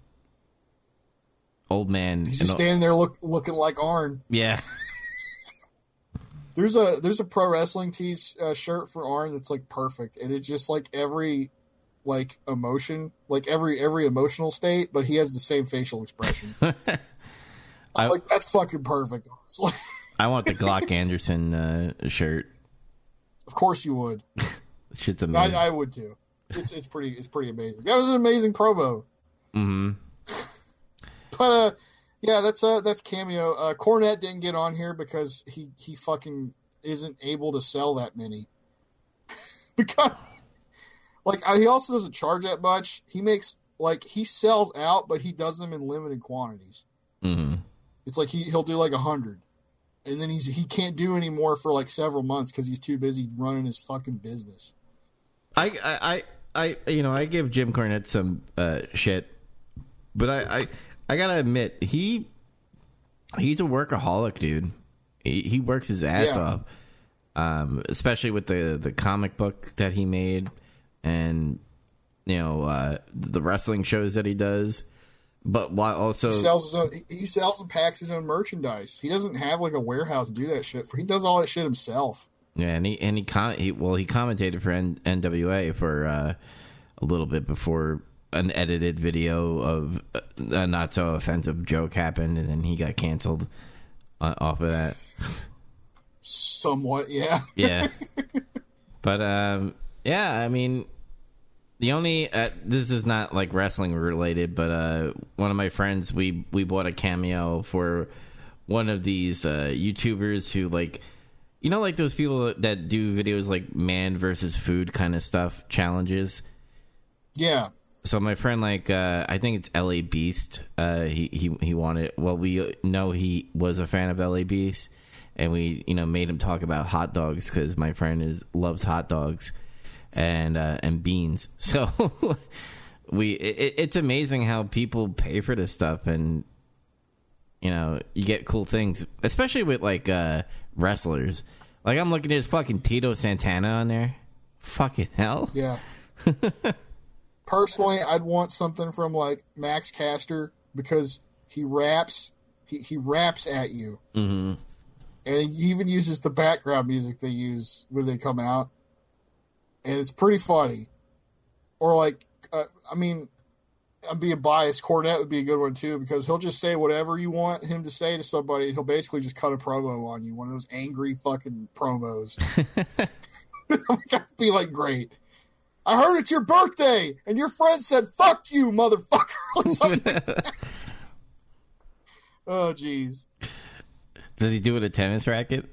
old man. He's just standing there look, looking like Arn. yeah, There's a there's a pro wrestling tees uh, shirt for Arn that's like perfect, and it's just like every like emotion, like every every emotional state, but he has the same facial expression. I- like that's fucking perfect. honestly. I want the Glock Anderson uh, shirt. Of course you would. Shit's I, amazing. I would too. It's it's pretty it's pretty amazing. That was an amazing promo. hmm But uh, yeah, that's uh that's cameo. Uh, Cornette didn't get on here because he he fucking isn't able to sell that many. because like he also doesn't charge that much. He makes like he sells out, but he does them in limited quantities. hmm It's like he he'll do like a hundred, and then he's he can't do anymore for like several months because he's too busy running his fucking business. I, I, I, I, you know, I give Jim Cornette some uh, shit, but I, I, I gotta admit, he, he's a workaholic, dude. He, he works his ass Yeah. off, um, especially with the the comic book that he made, and you know, uh, the wrestling shows that he does. But while also, He sells his own. He he sells and packs his own merchandise. He doesn't have like a warehouse to do that shit for. He does all that shit himself. Yeah, and he and he, com- he well he commentated for N- NWA for uh, a little bit before an edited video of a not so offensive joke happened, and then he got canceled uh, off of that. Somewhat, yeah. Yeah, but um, yeah, I mean, the only uh, this is not like wrestling related, but uh, one of my friends we we bought a cameo for one of these uh, YouTubers who like you know like those people that do videos like man versus food kind of stuff challenges. Yeah. so my friend, like, uh, I think it's L.A. Beast. Uh, he he he wanted. Well, we know he was a fan of L.A. Beast, and we you know made him talk about hot dogs because my friend is loves hot dogs and uh, and beans. So we it, it's amazing how people pay for this stuff, and you know you get cool things, especially with like uh, wrestlers. Like I'm looking at his fucking Tito Santana on there. Fucking hell. Yeah. Personally, I'd want something from like Max Caster because he raps. He, he raps at you, hmm and he even uses the background music they use when they come out, and it's pretty funny. Or like, uh, I mean, I'm being biased. Cornette would be a good one too because he'll just say whatever you want him to say to somebody. and He'll basically just cut a promo on you, one of those angry fucking promos. That'd be like great. I heard it's your birthday, and your friend said "fuck you, motherfucker." or something. oh, jeez. Does he do it a tennis racket?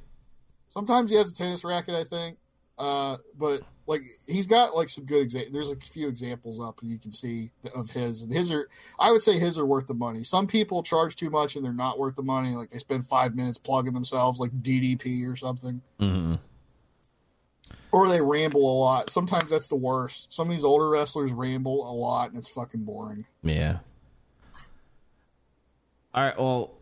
Sometimes he has a tennis racket, I think. Uh, but like he's got like some good examples. There's a few examples up, and you can see of his. And his are, I would say, his are worth the money. Some people charge too much, and they're not worth the money. Like they spend five minutes plugging themselves, like DDP or something, hmm or they ramble a lot. Sometimes that's the worst. Some of these older wrestlers ramble a lot, and it's fucking boring. Yeah. All right. Well,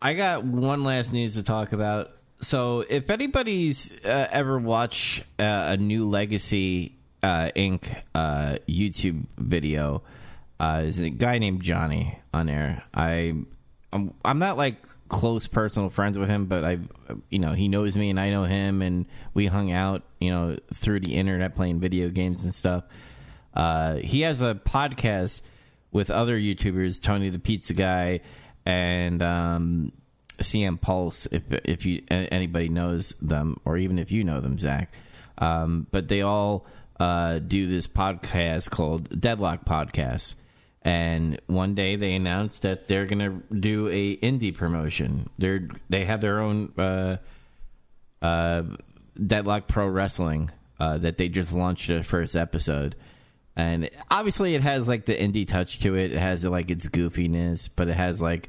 I got one last news to talk about. So, if anybody's uh, ever watched uh, a new Legacy uh, Inc. Uh, YouTube video, uh, there's a guy named Johnny on there. I, I'm, I'm not like close personal friends with him, but I, you know, he knows me and I know him, and we hung out, you know, through the internet playing video games and stuff. Uh, he has a podcast with other YouTubers, Tony the Pizza Guy, and um, CM Pulse. If if you anybody knows them, or even if you know them, Zach. Um, but they all uh, do this podcast called Deadlock Podcast. And one day they announced that they're gonna do a indie promotion. They're they have their own uh, uh, Deadlock Pro Wrestling uh, that they just launched their first episode. And obviously, it has like the indie touch to it. It has like its goofiness, but it has like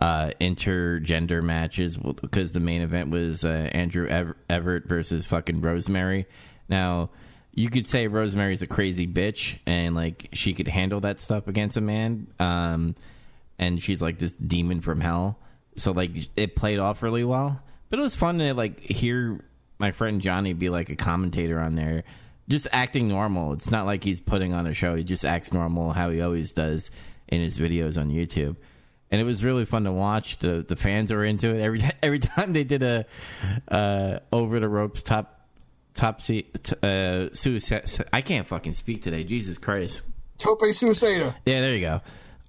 uh, intergender matches because the main event was uh, Andrew Ever- Everett versus fucking Rosemary. Now, you could say Rosemary's a crazy bitch and like she could handle that stuff against a man. Um, and she's like this demon from hell. So like it played off really well. But it was fun to like hear my friend Johnny be like a commentator on there, just acting normal. It's not like he's putting on a show. He just acts normal how he always does in his videos on YouTube. And it was really fun to watch. The the fans are into it every every time they did a uh, over the ropes top top seat t- uh suicide. I can't fucking speak today. Jesus Christ. Tope Suicida. Yeah, there you go.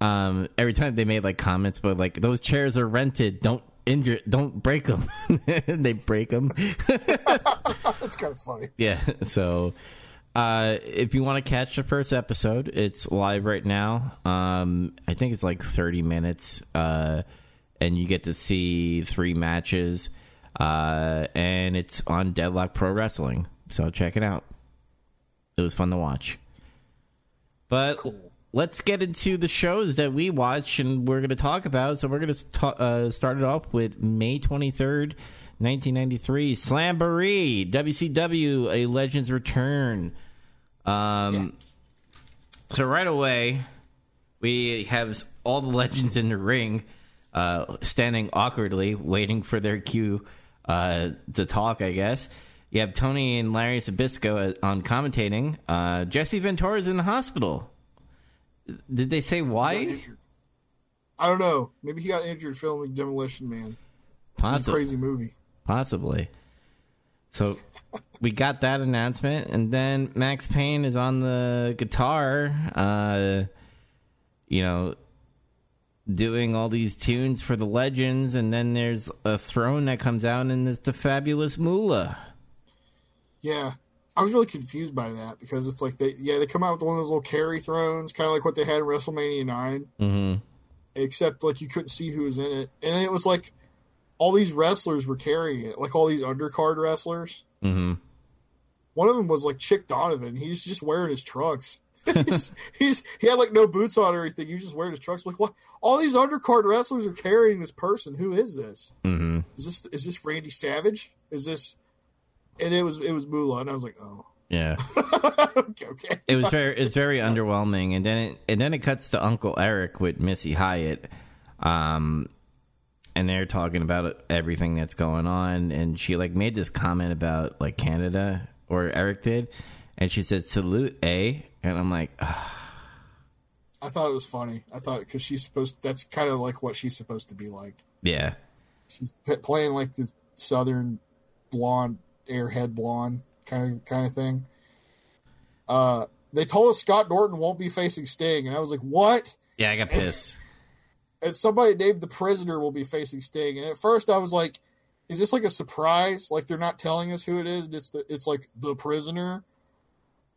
Um, every time they made like comments, but like those chairs are rented. Don't injure. Don't break them. they break them. That's kind of funny. yeah. So, uh, if you want to catch the first episode, it's live right now. Um, I think it's like thirty minutes. Uh, and you get to see three matches. Uh, and it's on Deadlock Pro Wrestling. So check it out. It was fun to watch. But let's get into the shows that we watch and we're going to talk about. So we're going to uh, start it off with May 23rd, 1993, Slamboree, WCW, A Legend's Return. Um, So right away, we have all the legends in the ring uh, standing awkwardly, waiting for their cue uh, to talk, I guess. You have Tony and Larry Zbyszko on commentating. Uh, Jesse Ventura's in the hospital. Did they say why? I don't know. Maybe he got injured filming Demolition Man. It's a crazy movie. Possibly. So we got that announcement, and then Max Payne is on the guitar, uh, you know, doing all these tunes for the legends, and then there's a throne that comes out, and it's the fabulous Moolah. Yeah. I was really confused by that because it's like they yeah, they come out with one of those little carry thrones, kinda like what they had in WrestleMania nine. Mm-hmm. Except like you couldn't see who was in it. And it was like all these wrestlers were carrying it, like all these undercard wrestlers. Mm-hmm. One of them was like Chick Donovan. He was just wearing his trucks. he's, he's he had like no boots on or anything. He was just wearing his trucks. I'm like what? All these undercard wrestlers are carrying this person. Who is this? hmm Is this is this Randy Savage? Is this? And it was it was Moolah, and I was like, oh, Yeah. okay, okay. It was very it's very underwhelming, and then it and then it cuts to Uncle Eric with Missy Hyatt, um, and they're talking about everything that's going on, and she like made this comment about like Canada or Eric did, and she said salute a, and I'm like, "Ugh, I thought it was funny. I thought because she's supposed. That's kind of like what she's supposed to be like. yeah, She's playing like this southern blonde, airhead blonde kind of kind of thing. Uh, they told us Scott Norton won't be facing Sting, and I was like, what? yeah, I got pissed. And somebody named the prisoner will be facing Sting. And at first, I was like, "Is this like a surprise? Like they're not telling us who it is? It's the it's like the prisoner."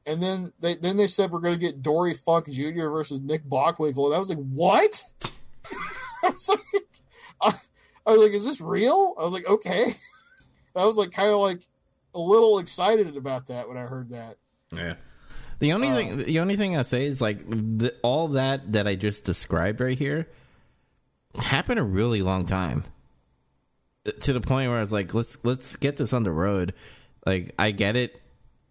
And then they then they said we're going to get Dory Funk Jr. versus Nick Bockwinkel, and I was like, "What?" I was like, I, I was like, "Is this real?" I was like, "Okay." I was like, kind of like a little excited about that when I heard that. Yeah. The only uh, thing, the only thing I say is like the, all that that I just described right here happened a really long time. Uh, to the point where I was like, let's let's get this on the road. Like I get it.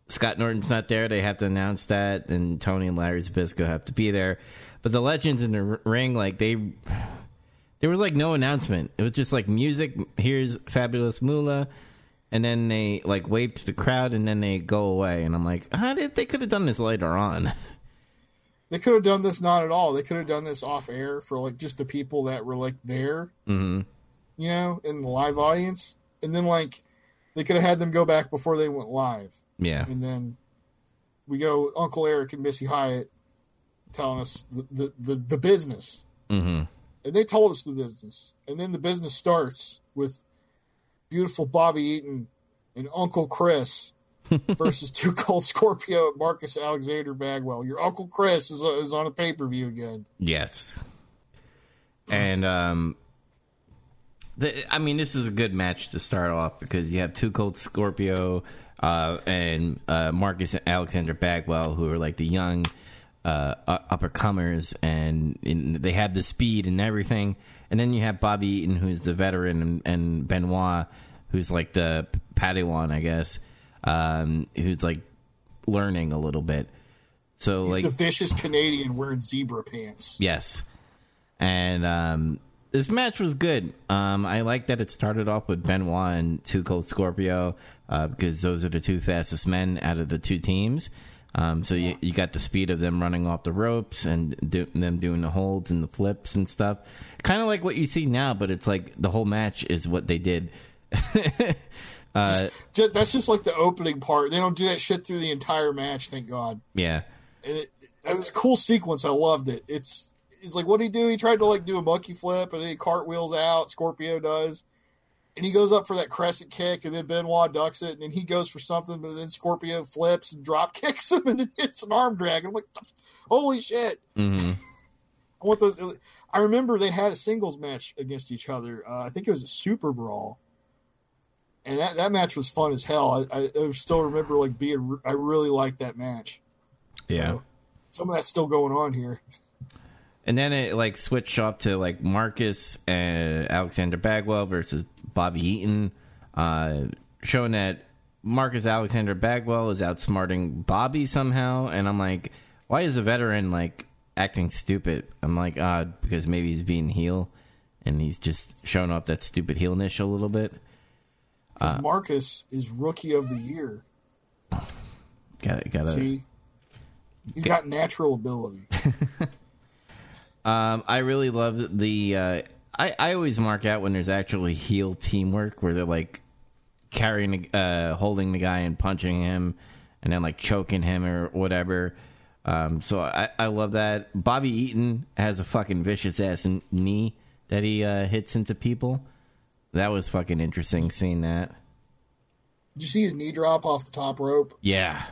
Scott Norton's not there. They have to announce that, and Tony and Larry Zbyszko have to be there. But the legends in the ring, like they, there was like no announcement. It was just like music. Here's fabulous Moolah, and then they like wave to the crowd, and then they go away. And I'm like, how did they could have done this later on? They could have done this not at all. They could have done this off air for like just the people that were like there hmm you know, in the live audience, and then like they could have had them go back before they went live, Yeah, and then we go Uncle Eric and Missy Hyatt telling us the the, the, the business, hmm and they told us the business, and then the business starts with beautiful Bobby Eaton and Uncle Chris versus Two Cold Scorpio and Marcus Alexander Bagwell. Your Uncle Chris is is on a pay per view again. yes. And um, the, I mean, this is a good match to start off because you have two Cold Scorpio uh, and uh, Marcus and Alexander Bagwell, who are like the young uh, upper comers, and, and they have the speed and everything. And then you have Bobby Eaton, who's the veteran, and, and Benoit, who's like the Padawan, I guess, um, who's like learning a little bit. So He's like the vicious Canadian wearing zebra pants. Yes. And um, this match was good. Um, I like that it started off with Benoit and Two Cold Scorpio uh, because those are the two fastest men out of the two teams. Um, so you, you got the speed of them running off the ropes and do, them doing the holds and the flips and stuff. Kind of like what you see now, but it's like the whole match is what they did. uh, Ju- That's just like the opening part. They don't do that shit through the entire match, thank God. yeah. And it, it was a cool sequence. I loved it. It's it's like what did he do? He tried to like do a monkey flip and then he cartwheels out. Scorpio does, and he goes up for that crescent kick, and then Benoit ducks it, and then he goes for something, but then Scorpio flips and drop kicks him, and then hits an arm drag. And I'm like, holy shit! hmm I want those. I remember they had a singles match against each other. Uh, I think it was a Super Brawl, and that, that match was fun as hell. I, I, still remember like being. I really liked that match. Yeah. Some of that's still going on here. And then it like switched up to like Marcus and Alexander Bagwell versus Bobby Eaton, uh, showing that Marcus Alexander Bagwell is outsmarting Bobby somehow. And I'm like, why is a veteran like acting stupid? I'm like, uh, because maybe he's being heel and he's just showing off that stupid heelnish a little bit. 'Cause Marcus is rookie of the year. Got it. got it. See, he's got natural ability. Um, I really love the. Uh, I I always mark out when there's actually heel teamwork where they're like carrying, uh, holding the guy and punching him, and then like choking him or whatever. Um, so I I love that. Bobby Eaton has a fucking vicious ass knee that he uh, hits into people. That was fucking interesting seeing that. Did you see his knee drop off the top rope? Yeah,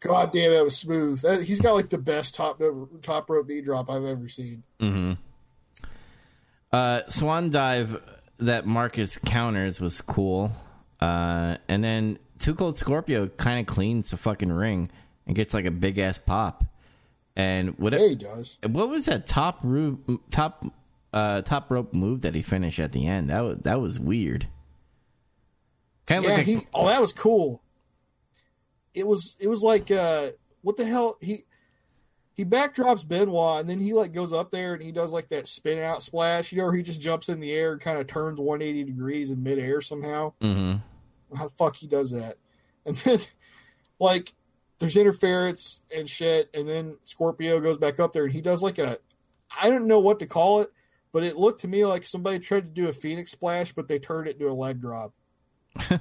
God damn, that was smooth. That, he's got like the best top top rope knee drop I've ever seen. Uh, Swan dive that Marcus counters was cool. Uh, and then Two Cold Scorpio kind of cleans the fucking ring and gets like a big ass pop. And what Yeah, he does. what was that top rope top uh, top rope move that he finished at the end? That was that was weird. Kind of Yeah, like a, he. Oh, that was cool. It was. It was like, uh, what the hell? He he backdrops Benoit, and then he like goes up there and he does like that spin out splash. You know, where he just jumps in the air and kind of turns 180 degrees in midair somehow. Mhm. How the fuck he does that? And then, like, there's interference and shit, and then Scorpio goes back up there and he does like a, I don't know what to call it, but it looked to me like somebody tried to do a Phoenix splash, but they turned it into a leg drop. like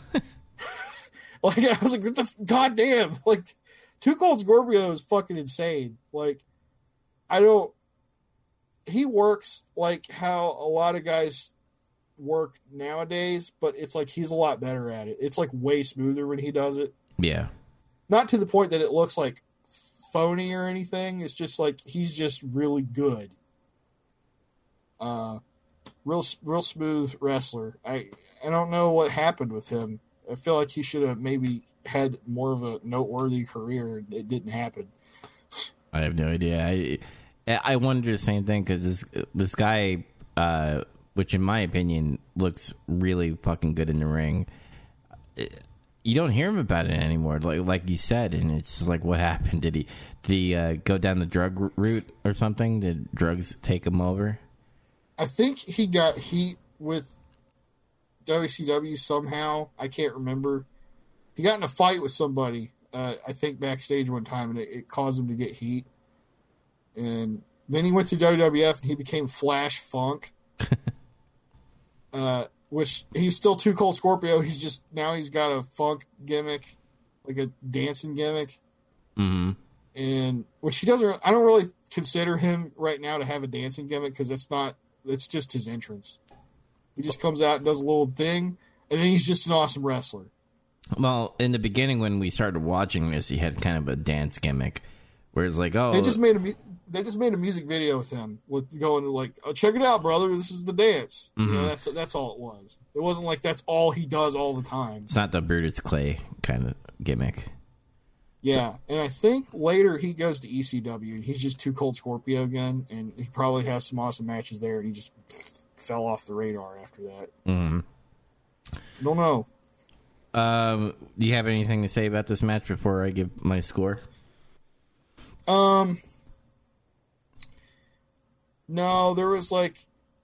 I was like, the f- goddamn? Like, Too Cold Scorpio is fucking insane. Like, I don't. He works like how a lot of guys work nowadays, but it's like he's a lot better at it. It's like way smoother when he does it. yeah. Not to the point that it looks like phony or anything. It's just like he's just really good. Uh, real real smooth wrestler. I I don't know what happened with him. I feel like he should have maybe had more of a noteworthy career. It didn't happen. I have no idea. I I wonder the same thing because this this guy, uh, which in my opinion looks really fucking good in the ring. You don't hear him about it anymore, like like you said, and it's like what happened? Did he did he uh, go down the drug route or something? Did drugs take him over? I think he got heat with WCW somehow. I can't remember. He got in a fight with somebody, uh, I think backstage one time, and it, it caused him to get heat. And then he went to WWF and he became Flash Funk, uh, which he's still too cold Scorpio. He's just now he's got a funk gimmick, like a dancing gimmick hmm and which he doesn't. I don't really consider him right now to have a dancing gimmick because that's not. That's just his entrance. He just comes out and does a little thing, and then he's just an awesome wrestler. Well, in the beginning when we started watching this, he had kind of a dance gimmick, where it's like, oh, They just made a mu- they just made a music video with him with going like, oh, check it out, brother. This is the dance. You know, Mhm. that's that's all it was. It wasn't like that's all he does all the time. it's not the Brutus Clay kind of gimmick. Yeah, and I think later he goes to ECW and he's just too cold Scorpio again, and he probably has some awesome matches there, and he just fell off the radar after that. hmm Don't know. Um, do you have anything to say about this match before I give my score? Um, no, there was like,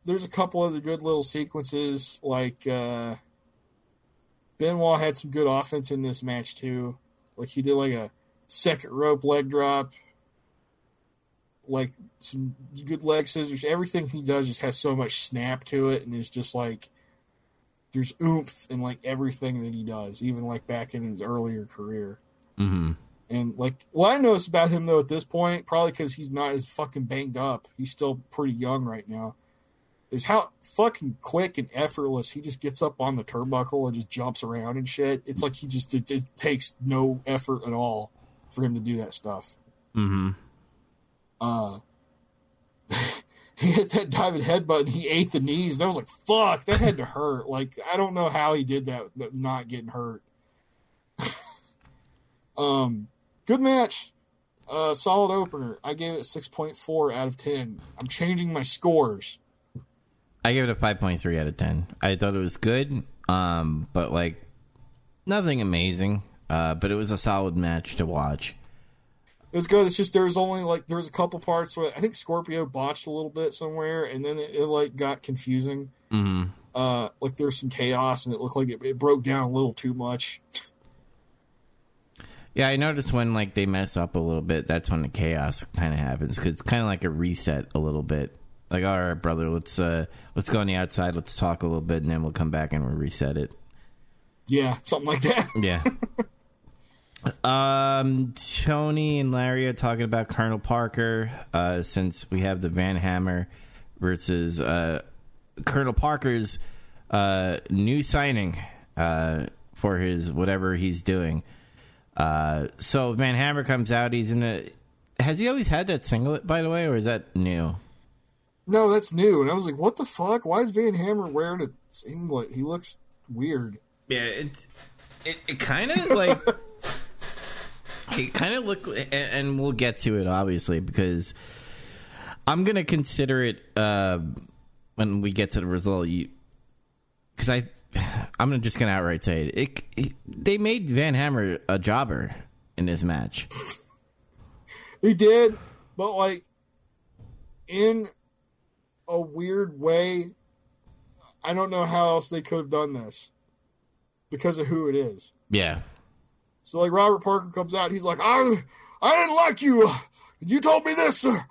there's a couple other good little sequences. Like, uh, Benoit had some good offense in this match too. Like he did like a second rope leg drop, like some good leg scissors. Everything he does just has so much snap to it, and it's just like there's oomph in like everything that he does, even like back in his earlier career. Mm-hmm. And like, what I noticed about him though at this point, probably because he's not as fucking banged up, he's still pretty young right now, is how fucking quick and effortless he just gets up on the turnbuckle and just jumps around and shit. It's like he just it, it takes no effort at all for him to do that stuff. Mm-hmm. Uh, he hit that diving headbutt and he ate the knees. That was like fuck. That had to hurt. Like I don't know how he did that, not getting hurt. um, good match. Uh, solid opener. I gave it six point four out of ten. I'm changing my scores. I give it a five point three out of ten. I thought it was good, um, but like nothing amazing. Uh, but it was a solid match to watch. It was good. It's just there's only like there's a couple parts where I think Scorpio botched a little bit somewhere, and then it, it like got confusing. hmm Uh, like there's some chaos, and it looked like it, it broke down a little too much. Yeah, I noticed when like they mess up a little bit, that's when the chaos kind of happens because it's kind of like a reset a little bit. Like, all right, brother, let's uh let's go on the outside, let's talk a little bit, and then we'll come back and we'll reset it. Yeah, something like that. Yeah. um, Tony and Larry are talking about Colonel Parker. Uh, since we have the Van Hammer versus uh, Colonel Parker's uh, new signing uh, for his whatever he's doing. Uh, so Van Hammer comes out. He's in a. Has he always had that singlet, by the way, or is that new? No, that's new. And I was like, what the fuck? Why is Van Hammer wearing a singlet? He looks weird. Yeah, it it, it kind of like it kind of look, and, and we'll get to it obviously because I'm gonna consider it uh, when we get to the result. You because I, I'm just gonna outright say it. It, it. They made Van Hammer a jobber in this match. He did, but like in a weird way, I don't know how else they could have done this because of who it is. Yeah. So like Robert Parker comes out, he's like, I, I didn't like you. You told me this, and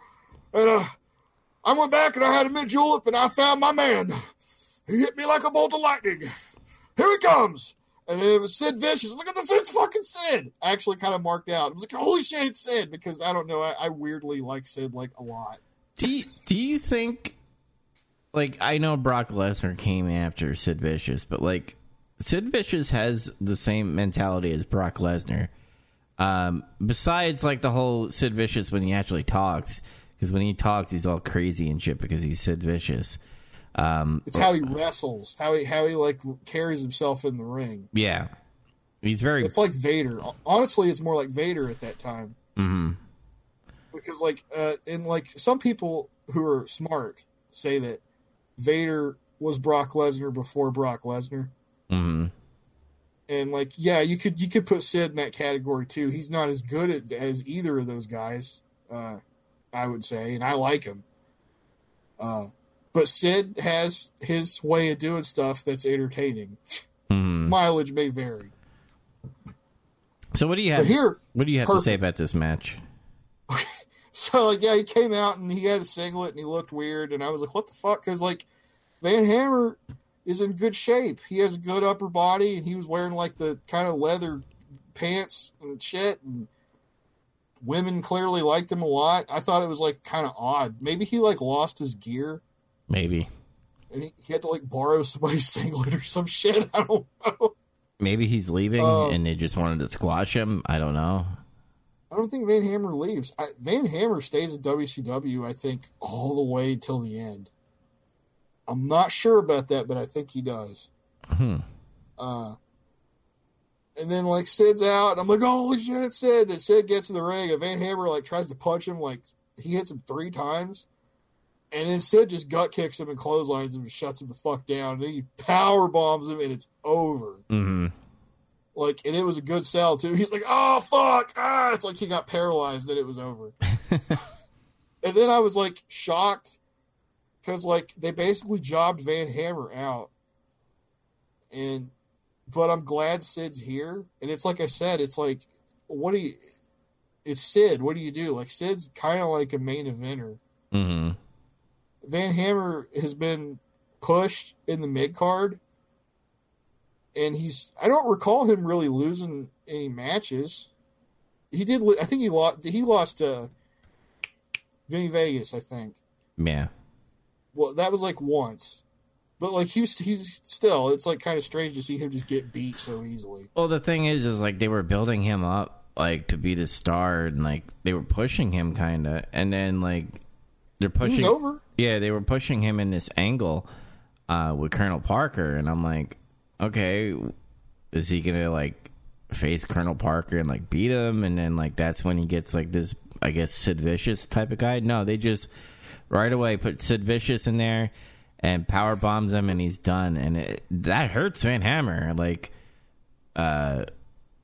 uh, I went back and I had a mid julep and I found my man. He hit me like a bolt of lightning. Here he comes. And then it was Sid Vicious. Look at the it's fucking Sid. I actually kind of marked out. I was like, holy shit, it's Sid because I don't know. I, I weirdly like Sid like a lot. Do you, do you think like I know Brock Lesnar came after Sid Vicious, but like Sid Vicious has the same mentality as Brock Lesnar. Um, besides like the whole Sid Vicious when he actually talks, because when he talks, he's all crazy and shit because he's Sid Vicious. Um, It's how he wrestles, how he how he like carries himself in the ring. yeah, he's very. It's like Vader. Honestly, it's more like Vader at that time mhm. because like uh and like some people who are smart say that Vader was Brock Lesnar before Brock Lesnar. Mhm. And like, yeah, you could you could put Sid in that category too. He's not as good at, as either of those guys, uh, I would say, and I like him. Uh, but Sid has his way of doing stuff that's entertaining. Mhm. Mileage may vary, So what do you but have? here, What do you have to say about this match? So like, yeah, he came out and he had a singlet and he looked weird, and I was like, what the fuck? Because like, Van Hammer is in good shape. He has a good upper body, and he was wearing like the kind of leather pants and shit, and women clearly liked him a lot. I thought it was like kind of odd. Maybe he like lost his gear Maybe, and he, he had to like borrow somebody's singlet or some shit. I don't know. maybe he's leaving Oh. and they just wanted to squash him. I don't know. I don't think Van Hammer leaves. I, Van Hammer stays at WCW, I think, all the way till the end. I'm not sure about that, but I think he does. Hmm. Uh, and then like Sid's out, and I'm like, holy shit, Sid. Then Sid gets in the ring, and Van Hammer like tries to punch him, like he hits him three times, and then Sid just gut kicks him and clotheslines him and shuts him the fuck down. And then he power bombs him, and it's over. hmm Like, and it was a good sell too. He's like, oh fuck, ah! It's like he got paralyzed, and it was over. and then I was like shocked because like they basically jobbed Van Hammer out, and but I'm glad Sid's here. And it's like I said, it's like what do you? It's Sid. What do you do? Like Sid's kind of like a main eventer. Mm-hmm. Van Hammer has been pushed in the mid card, and he's I don't recall him really losing any matches. He did. I think he lost. He lost to Vinny Vegas. I think. Yeah. Well, that was like once, but like he was, he's still. It's like kind of strange to see him just get beat so easily. Well, the thing is, is like they were building him up like to be the star, and like they were pushing him kind of, and then like they're pushing. over. Yeah, they were pushing him in this angle uh, with Colonel Parker, and I'm like, okay, is he gonna like face Colonel Parker and like beat him, and then like that's when he gets like this, I guess Sid Vicious type of guy? No, they just right away put Sid Vicious in there and power bombs him, and he's done, and it, that hurts Van Hammer, like uh,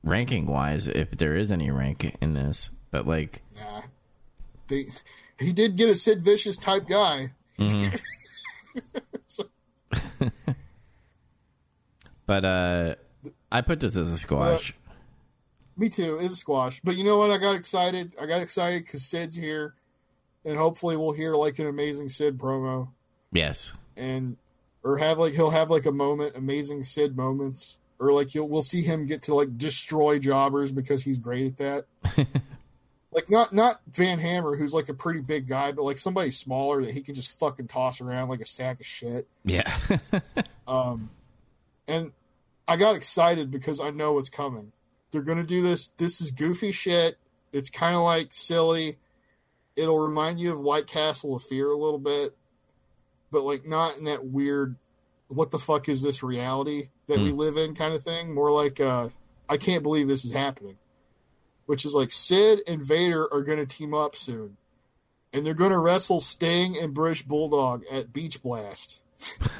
ranking wise, if there is any rank in this, but like. Nah, they, he did get a Sid Vicious type guy. So- But uh I put this as a squash. Me too. It's a squash. But you know what? I got excited. I got excited because Sid's here, and hopefully we'll hear like an amazing Sid promo, yes. and or have like he'll have like a moment, amazing Sid moments, or like you'll we'll see him get to like destroy jobbers because he's great at that. like not not Van Hammer, who's like a pretty big guy, but like somebody smaller that he can just fucking toss around like a sack of shit. Yeah. Um, and I got excited because I know what's coming. They're going to do this. This is goofy shit. It's kind of like silly. It'll remind you of White Castle of Fear a little bit, but like not in that weird, what the fuck is this reality that we live in kind of thing. More like, uh, I can't believe this is happening. which is like Sid and Vader are going to team up soon, and they're going to wrestle Sting and British Bulldog at Beach Blast.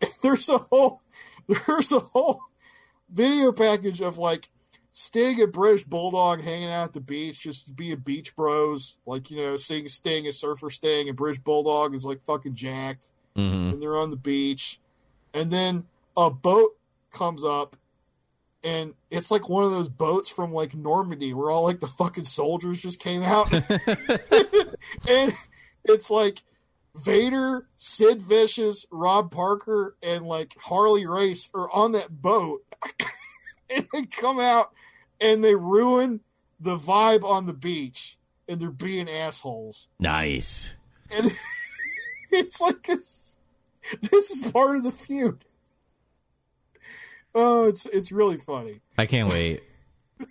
there's a whole there's a whole video package of like Sting and British Bulldog hanging out at the beach, just being beach bros. Like, you know, seeing Sting as Surfer Sting and British Bulldog is like fucking jacked. hmm And they're on the beach. And then a boat comes up and it's like one of those boats from like Normandy where all like the fucking soldiers just came out. and it's like Vader, Sid Vicious, Rob Parker, and like Harley Race are on that boat. and they come out and they ruin the vibe on the beach and they're being assholes. Nice. And it's like this this is part of the feud. Oh, it's it's really funny. I can't wait.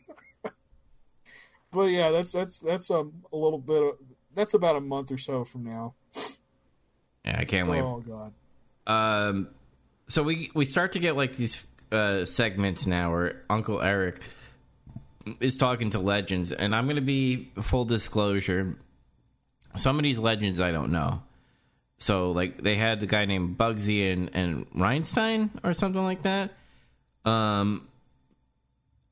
But yeah, that's that's that's um, a little bit of that's about a month or so from now. Yeah, I can't wait. Oh god. Um, so we we start to get like these uh, segments now where Uncle Eric is talking to legends, and I'm going to be full disclosure. Some of these legends I don't know. So like they had the guy named Bugsy and and Reinstein or something like that. Um,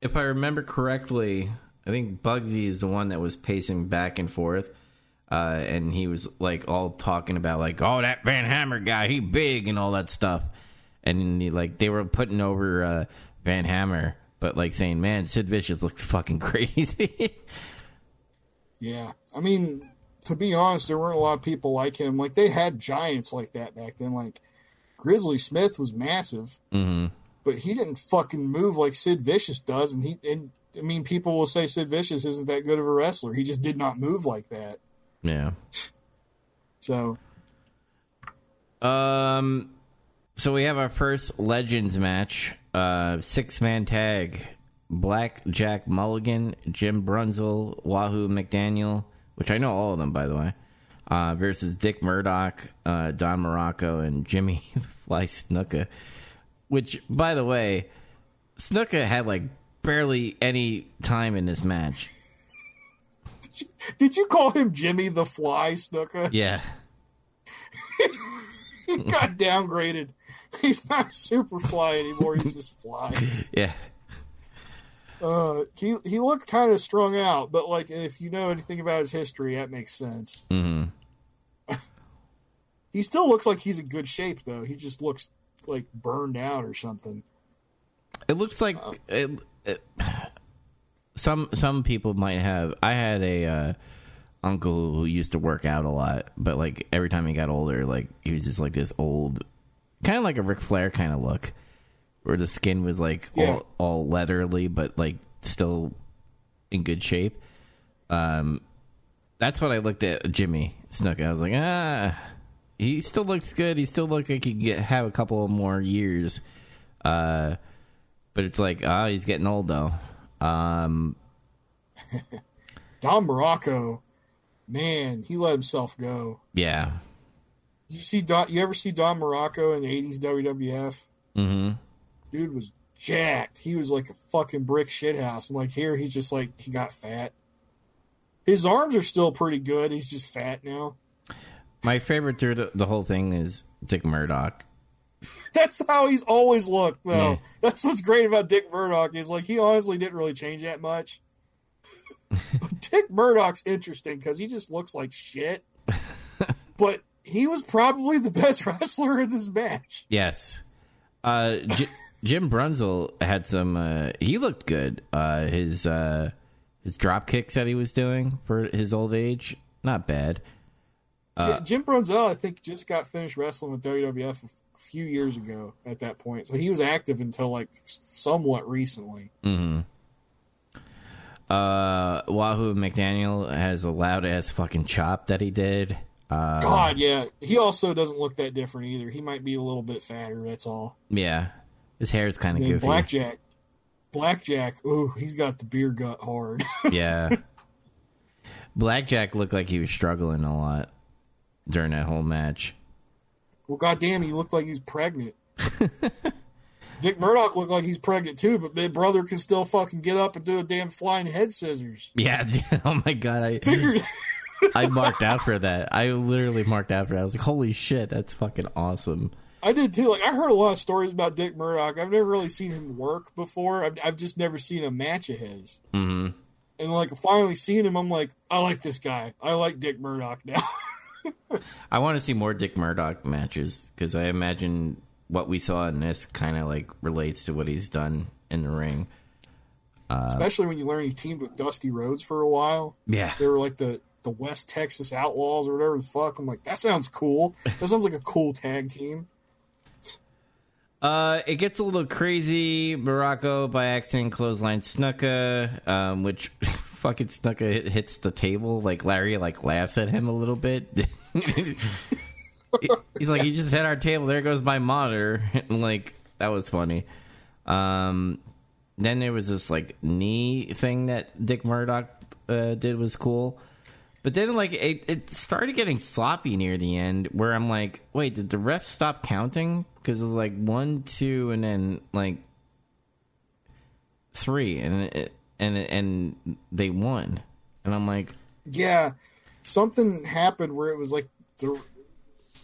if I remember correctly, I think Bugsy is the one that was pacing back and forth. Uh, and he was like all talking about like, oh, that Van Hammer guy, he big and all that stuff. And he, like they were putting over uh, Van Hammer, but like saying, man, Sid Vicious looks fucking crazy. Yeah. I mean, to be honest, there weren't a lot of people like him. Like they had giants like that back then. Like Grizzly Smith was massive, hmm but he didn't fucking move like Sid Vicious does. And he and I mean, people will say Sid Vicious isn't that good of a wrestler. He just did not move like that. Yeah. So Um. So we have our first Legends match, uh, six man tag. Black Jack Mulligan, Jim Brunzell, Wahoo McDaniel, which I know all of them by the way, uh, versus Dick Murdoch, uh, Don Muraco, and Jimmy Fly Snuka. Which, by the way, Snuka had like barely any time in this match. Did you call him Jimmy the Fly Snuka? Yeah. He got downgraded. He's not super fly anymore. He's just fly. Yeah. Uh, he he looked kind of strung out, but like if you know anything about his history, that makes sense. hmm He still looks like he's in good shape, though. He just looks like burned out or something. It looks like it, it, some some people might have. I had a uh, uncle who used to work out a lot, but like every time he got older, like he was just like this old, kind of like a Ric Flair kind of look, where the skin was like Yeah. all, all leathery, but like still in good shape. Um, that's what I looked at Jimmy Snook. I was like, ah, he still looks good. He still looked like he could get, have a couple more years. Uh, but it's like, ah, he's getting old though. Um, Don Muraco, man, he let himself go. yeah. You see Don? You ever see Don Muraco in the '80s WWF? hmm Dude was jacked. He was like a fucking brick shithouse, and like here, he's just like he got fat. His arms are still pretty good. He's just fat now. My favorite through the, the whole thing is Dick Murdoch. That's how he's always looked, though. Yeah. That's what's great about Dick Murdoch is like he honestly didn't really change that much. Dick Murdoch's interesting because he just looks like shit. but he was probably the best wrestler in this match. Yes. Uh, J- Jim Brunzell had some. Uh, he looked good. Uh, his uh, his drop kicks that he was doing for his old age, not bad. Uh, Jim Brunzell, I think, just got finished wrestling with WWF a few years ago. At that point, so he was active until like f- somewhat recently. hmm Uh, Wahoo McDaniel has a loud ass fucking chop that he did. Uh, God, yeah, he also doesn't look that different either. He might be a little bit fatter. That's all. yeah, his hair is kind of goofy. Blackjack, Blackjack, ooh, he's got the beer gut hard. yeah. Blackjack looked like he was struggling a lot during that whole match. well, goddamn, he looked like he was pregnant. Dick Murdoch looked like he's pregnant too, but Big Brother can still fucking get up and do a damn flying head scissors. Yeah. Oh my god. I I marked out for that. I literally marked out for that. I was like, holy shit, that's fucking awesome. I did too. Like I heard a lot of stories about Dick Murdoch. I've never really seen him work before. I've, I've just never seen a match of his. hmm And like finally seeing him, I'm like, I like this guy. I like Dick Murdoch now. I want to see more Dick Murdoch matches because I imagine what we saw in this kind of like relates to what he's done in the ring. Especially when you learn he teamed with Dusty Rhodes for a while. Yeah. They were like the the West Texas Outlaws or whatever the fuck. I'm like, that sounds cool. That sounds like a cool tag team. Uh, it gets a little crazy. Muraco by accident clothesline Snuka, um, which fucking Snuka hit- hits the table. Like Larry like laughs at him a little bit. He's like, "You just hit our table. There goes my monitor." like that was funny. Um, then there was this like knee thing that Dick Murdoch uh, did was cool. But then, like, it, it started getting sloppy near the end, where I'm like, wait, did the ref stop counting? Because it was like one, two, and then like three, and it, and and they won, and I'm like, Yeah, something happened where it was like the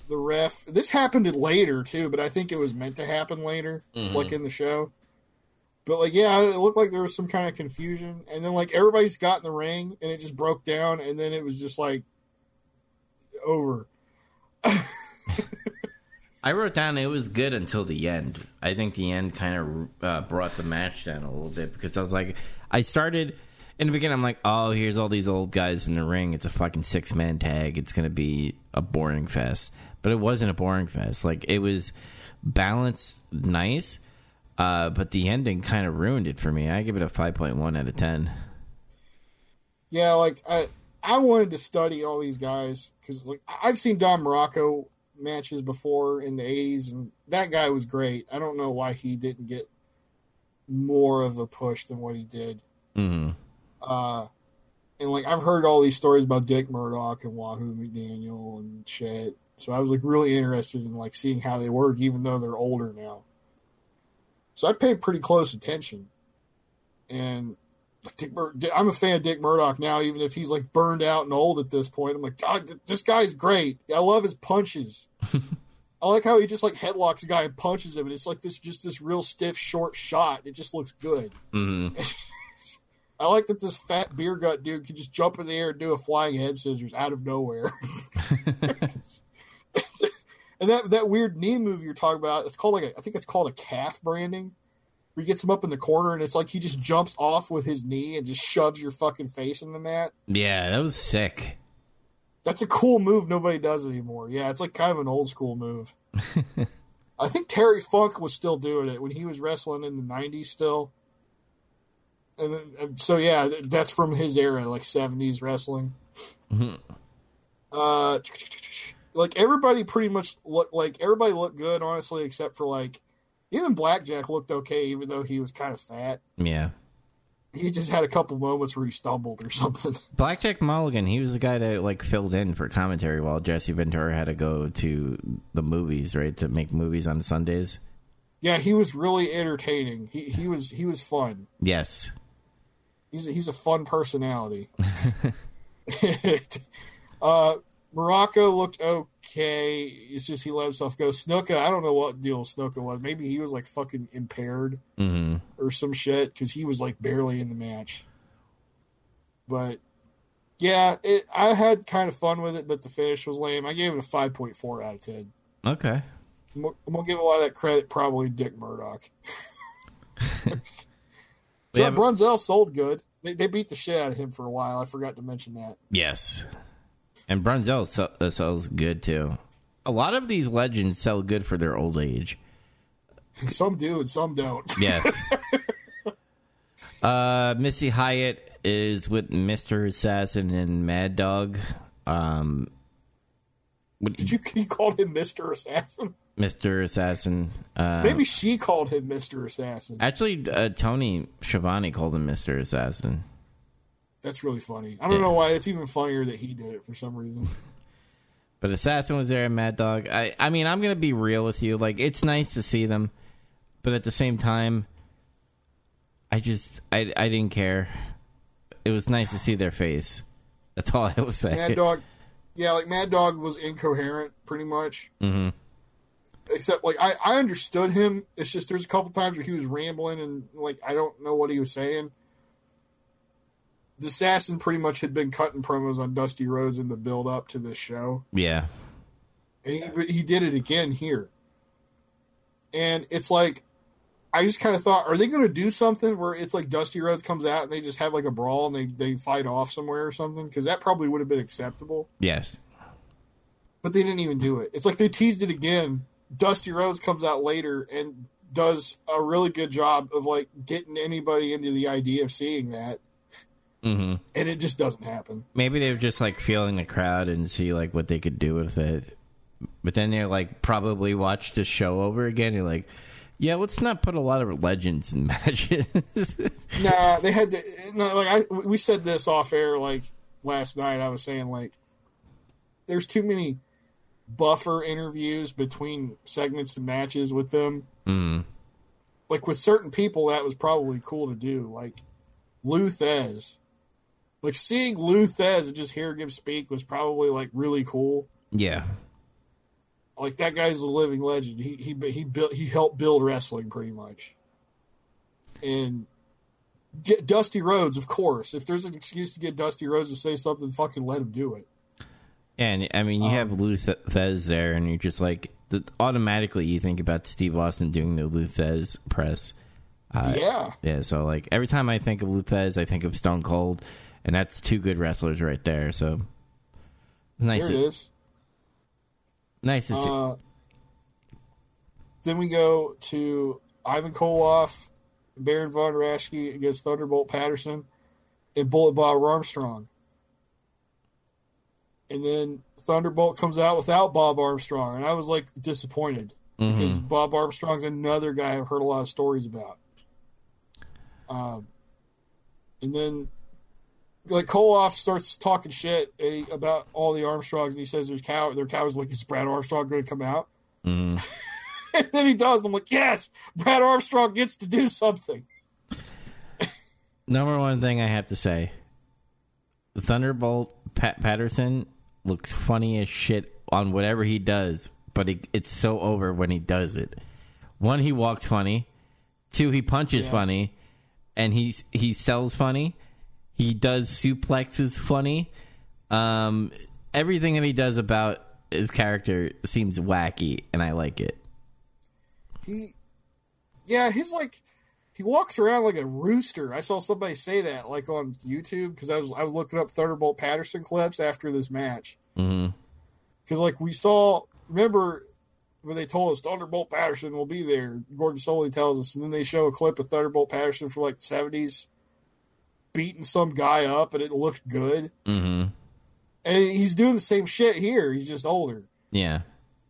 the ref. This happened later too, but I think it was meant to happen later, like in the show. But like, yeah, it looked like there was some kind of confusion, and then like everybody's got in the ring, and it just broke down, and then it was just like over. I wrote down it was good until the end. I think the end kind of uh, brought the match down a little bit because I was like, I started in the beginning. I'm like, oh, here's all these old guys in the ring. It's a fucking six man tag. It's gonna be a boring fest, but it wasn't a boring fest. Like it was balanced, nice, uh, but the ending kind of ruined it for me. I give it a five point one out of ten. Yeah, like I I wanted to study all these guys because like I've seen Don Muraco matches before in the '80s, and that guy was great. I don't know why he didn't get more of a push than what he did. Mm-hmm. Uh, and like I've heard all these stories about Dick Murdoch and Wahoo McDaniel and shit. So I was like really interested in like seeing how they work, even though they're older now. So I paid pretty close attention, and Dick Mur- I'm a fan of Dick Murdoch now, even if he's like burned out and old at this point. I'm like, God, this guy's great. I love his punches. I like how he just like headlocks a guy and punches him, and it's like this just this real stiff short shot. It just looks good. Mm-hmm. I like that this fat beer gut dude can just jump in the air and do a flying head scissors out of nowhere. and that that weird knee move you're talking about, it's called like a, I think it's called a calf branding. Where he gets him up in the corner and it's like he just jumps off with his knee and just shoves your fucking face in the mat. Yeah, that was sick. That's a cool move nobody does anymore. Yeah, it's like kind of an old school move. I think Terry Funk was still doing it when he was wrestling in the '90s still. And, then, so yeah, that's from his era, like '70s wrestling. Mhm. Uh, like everybody pretty much look like everybody looked good, honestly, except for like even Blackjack looked okay, even though he was kind of fat. Yeah. He just had a couple moments where he stumbled or something. Blackjack Mulligan, he was the guy that like filled in for commentary while Jesse Ventura had to go to the movies, right, to make movies on Sundays. yeah, he was really entertaining. He he was he was fun. Yes. He's a, he's a fun personality. uh, Muraco looked okay. It's just he let himself go. Snuka, I don't know what deal Snuka was. Maybe he was like fucking impaired hmm or some shit because he was like barely in the match. But yeah, it, I had kind of fun with it, but the finish was lame. I gave it a five point four out of ten. Okay. I'm, I'm gonna give a lot of that credit probably Dick Murdoch. We have- Brunzell sold good. They, they beat the shit out of him for a while. I forgot to mention that. yes. And Brunzell sell, uh, sells good too. A lot of these legends sell good for their old age. Some do and some don't. Yes. uh, Missy Hyatt is with Mr. Assassin and Mad Dog. Um, what- Did you, you called him Mr. Assassin? Mr. Assassin. Uh, Maybe she called him Mr. Assassin. Actually, uh, Tony Schiavone called him Mr. Assassin. That's really funny. I don't know why. It's even funnier that he did it for some reason. But Assassin was there and Mad Dog. I, I mean, I'm going to be real with you. Like, it's nice to see them. but at the same time, I just I I didn't care. It was nice to see their face. That's all I was saying. Mad Dog, yeah, like Mad Dog was incoherent pretty much. hmm Except like I, I understood him. It's just there's a couple times where he was rambling and like I don't know what he was saying. The assassin pretty much had been cutting promos on Dusty Rhodes in the build up to this show. Yeah. and he but he did it again here. And it's like, I just kind of thought, are they going to do something where it's like Dusty Rhodes comes out and they just have like a brawl and they they fight off somewhere or something? Because that probably would have been acceptable. Yes. But they didn't even do it. It's like they teased it again. Dusty Rhodes comes out later and does a really good job of like getting anybody into the idea of seeing that, hmm and it just doesn't happen. Maybe they were just like feeling the crowd and see like what they could do with it. But then they're like probably watch the show over again. You're like, yeah, let's not put a lot of legends in matches. Nah, they had to. No, like I, we said this off air like last night. I was saying like, there's too many buffer interviews between segments and matches with them. mm. Like with certain people, that was probably cool to do. Like Lou Thesz, like seeing Lou Thesz and just hear him speak was probably like really cool. Yeah. Like that guy's a living legend. He he he built he helped build wrestling pretty much. And get Dusty Rhodes, of course. If there's an excuse to get Dusty Rhodes to say something, fucking let him do it. And I mean, you Um, have Lou Thesz there, and you're just like, the, automatically you think about Steve Austin doing the Lou Thesz press. Uh, yeah, Yeah, so like every time I think of Lou Thesz, I think of Stone Cold, and that's two good wrestlers right there. So nice, there it to, is. nice to see. Uh, then we go to Ivan Koloff, Baron von Raschke against Thunderbolt Patterson, and Bullet Bob Armstrong. And then Thunderbolt comes out without Bob Armstrong, and I was like disappointed Mhm. because Bob Armstrong's another guy I've heard a lot of stories about. Um, and then like Koloff starts talking shit eh, about all the Armstrongs, and he says there's cow, they're cowards. Like, is Brad Armstrong going to come out? Mhm. and then he does. I'm like, yes, Brad Armstrong gets to do something. Number one thing I have to say: Thunderbolt Pat Patterson looks funny as shit on whatever he does, but he, it's so over when he does it. One, he walks funny. Two, he punches Yeah. funny, and he he sells funny. He does suplexes funny. Um, everything that he does about his character seems wacky, and I like it. He, yeah, he's like, he walks around like a rooster. I saw somebody say that like on YouTube because I was I was looking up Thunderbolt Patterson clips after this match because like we saw remember when they told us Thunderbolt Patterson will be there. Gordon Solie tells us, and then they show a clip of Thunderbolt Patterson from like the seventies beating some guy up, and it looked good. hmm And he's doing the same shit here. He's just older. Yeah.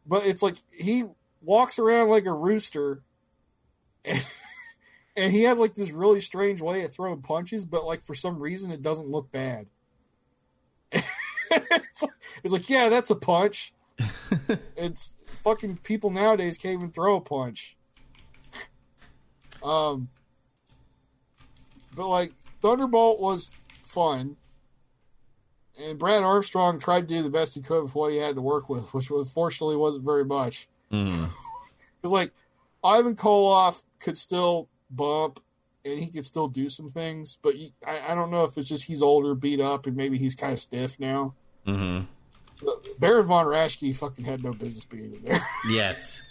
but it's like he walks around like a rooster and, and he has like this really strange way of throwing punches but like for some reason it doesn't look bad it's, like, it's like yeah that's a punch it's fucking people nowadays can't even throw a punch um but like thunderbolt was fun and Brad Armstrong tried to do the best he could with what he had to work with, which unfortunately wasn't very much. hmm Because like Ivan Koloff could still bump and he could still do some things, but you, I, I don't know if it's just he's older, beat up, and maybe he's kind of stiff now. hmm But Baron von Raschke fucking had no business being in there. Yes.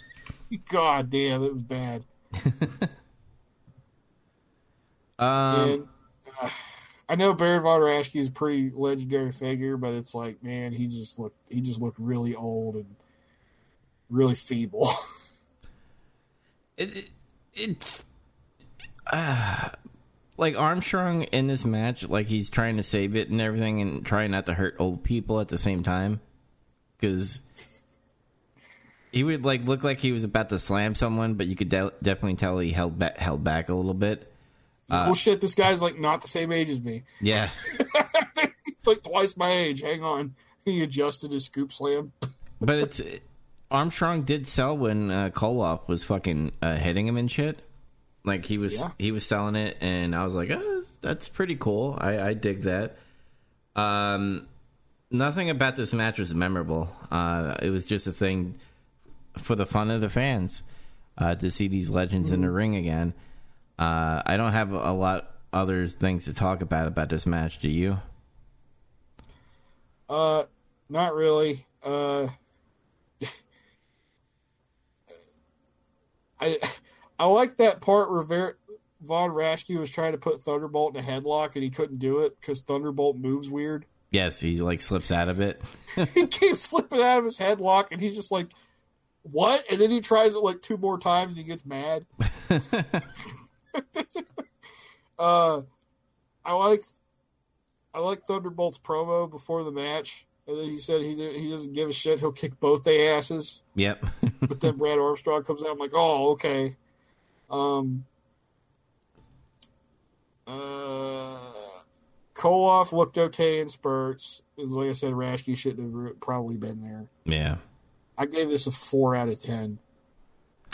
God damn, it was bad. Um, and I know Baron von Raschke is a pretty legendary figure, but it's like, man, he just looked he just looked really old and really feeble. it, it it's uh, like Armstrong in this match, like he's trying to save it and everything, and trying not to hurt old people at the same time, because he would like look like he was about to slam someone, but you could de- definitely tell he held held back a little bit. Well, shit, this guy's like not the same age as me. Yeah, He's like twice my age. Hang on. He adjusted his scoop slam. but it's Armstrong did sell when uh, Koloff was fucking uh, hitting him and shit. Like he was Yeah. he was selling it, and I was like, oh, that's pretty cool. I, I dig that. Um, nothing about this match was memorable. Uh, it was just a thing for the fun of the fans uh, to see these legends in the ring again. Uh, I don't have a lot other things to talk about about this match. Do you? Uh, not really. Uh, I I like that part where Ver- Von Raschke was trying to put Thunderbolt in a headlock and he couldn't do it because Thunderbolt moves weird. Yes, he like slips out of it. he keeps slipping out of his headlock and he's just like, "What?" And then he tries it like two more times and he gets mad. uh, I like I like Thunderbolt's promo before the match, and then he said he he doesn't give a shit. He'll kick both their asses. yep. But then Brad Armstrong comes out. I'm like, oh, okay. Um. Uh, Koloff looked okay in spurts. As like I said, Raschke shouldn't have probably been there. yeah. I gave this a four out of ten.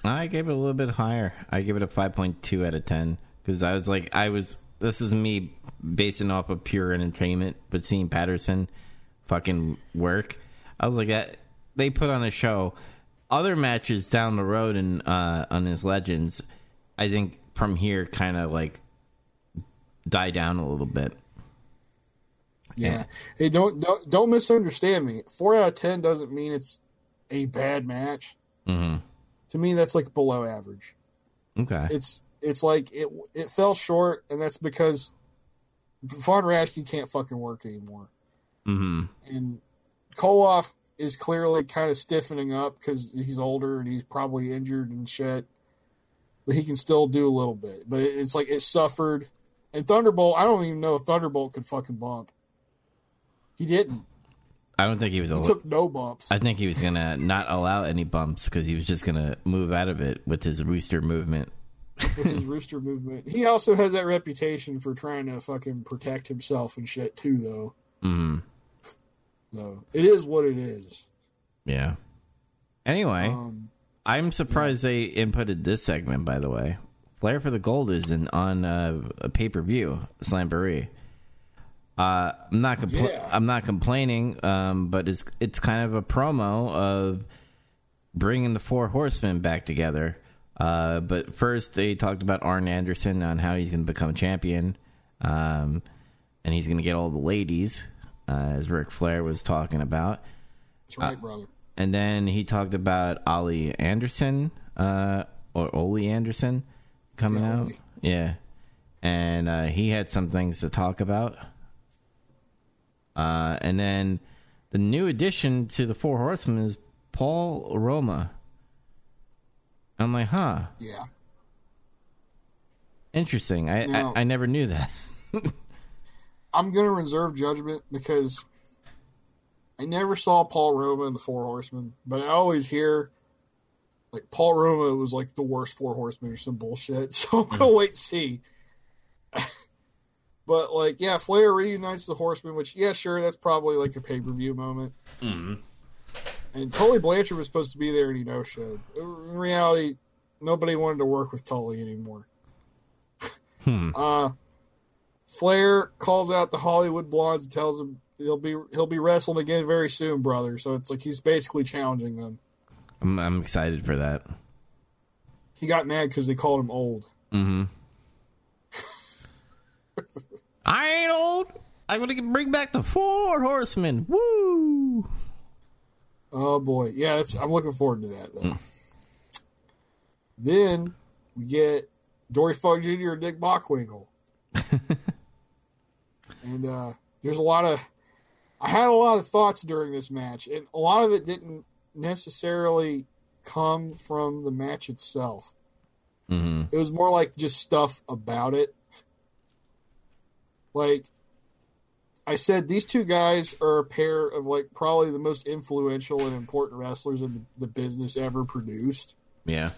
I gave it a little bit higher. I give it a 5.2 out of 10 because I was like, I was, this is me basing off of pure entertainment, but seeing Patterson fucking work, I was like, that they put on a show. Other matches down the road and uh, on his Legends, I think from here kind of like die down a little bit. Yeah. Yeah. Hey, don't don't don't misunderstand me. Four out of ten doesn't mean it's a bad match. hmm To me, that's like below average. Okay. It's it's like it it fell short, and that's because Von Raschke can't fucking work anymore. Mm-hmm. and Koloff is clearly kind of stiffening up because he's older and he's probably injured and shit. But he can still do a little bit. But it- it's like it suffered. And Thunderbolt, I don't even know if Thunderbolt could fucking bump. He didn't. I don't think he was. He A, took no bumps. I think he was gonna not allow any bumps because he was just gonna move out of it with his rooster movement. with his rooster movement. He also has that reputation for trying to fucking protect himself and shit too, though. hmm So it is what it is. Yeah. Anyway, Um, I'm surprised they inputted this segment. By the way, Flair for the Gold is in, on uh, a pay per view, Slamboree. Uh, I'm not compl- Yeah. I'm not complaining, um, but it's it's kind of a promo of bringing the four horsemen back together. Uh, but first, they talked about Arn Anderson on how he's going to become champion, um, and he's going to get all the ladies, uh, as Ric Flair was talking about. that's right, brother. And then he talked about Ollie Anderson, uh, or Ole Anderson coming Yeah, out. Ole. Yeah. And uh, he had some things to talk about. Uh, and then the new addition to the Four Horsemen is Paul Roma. I'm like, huh, Yeah. interesting. I, Now- I, I never knew that. I'm going to reserve judgment because I never saw Paul Roma in the Four Horsemen, but I always hear like Paul Roma was like the worst Four Horsemen or some bullshit. So I'm going to wait and see. But like, yeah, Flair reunites the Horsemen, which yeah, sure, that's probably like a pay per view moment. And Tully Blanchard was supposed to be there, and he no showed. In reality, nobody wanted to work with Tully anymore. Hmm. Uh, Flair calls out the Hollywood Blondes and tells them he'll be he'll be wrestling again very soon, brother. So it's like he's basically challenging them. I'm, I'm excited for that. He got mad because they called him old. Mm-hmm. I ain't old. I'm gonna bring back the Four Horsemen. Woo! Oh boy, yeah, it's, I'm looking forward to that though. Then we get Dory Funk Jr. and Nick Bockwinkel, and uh, there's a lot of I had a lot of thoughts during this match, and a lot of it didn't necessarily come from the match itself. Mm-hmm. It was more like just stuff about it. Like I said, these two guys are a pair of like probably the most influential and important wrestlers in the, the business ever produced. Yeah.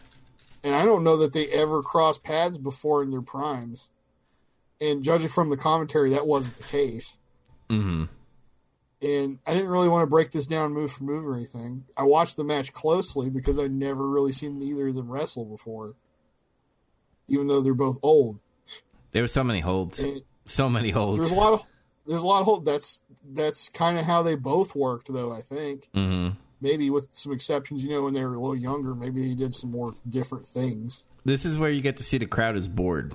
And I don't know that they ever crossed paths before in their primes. And judging from the commentary, that wasn't the case. Mm-hmm. and I didn't really want to break this down move for move or anything. I watched the match closely because I'd never really seen either of them wrestle before, even though they're both old. There were so many holds, And so many holds. there's a lot of there's a lot of hold. That's that's kind of how they both worked, though. I think hmm maybe with some exceptions. You know, when they were a little younger, maybe they did some more different things. This is where you get to see the crowd is bored.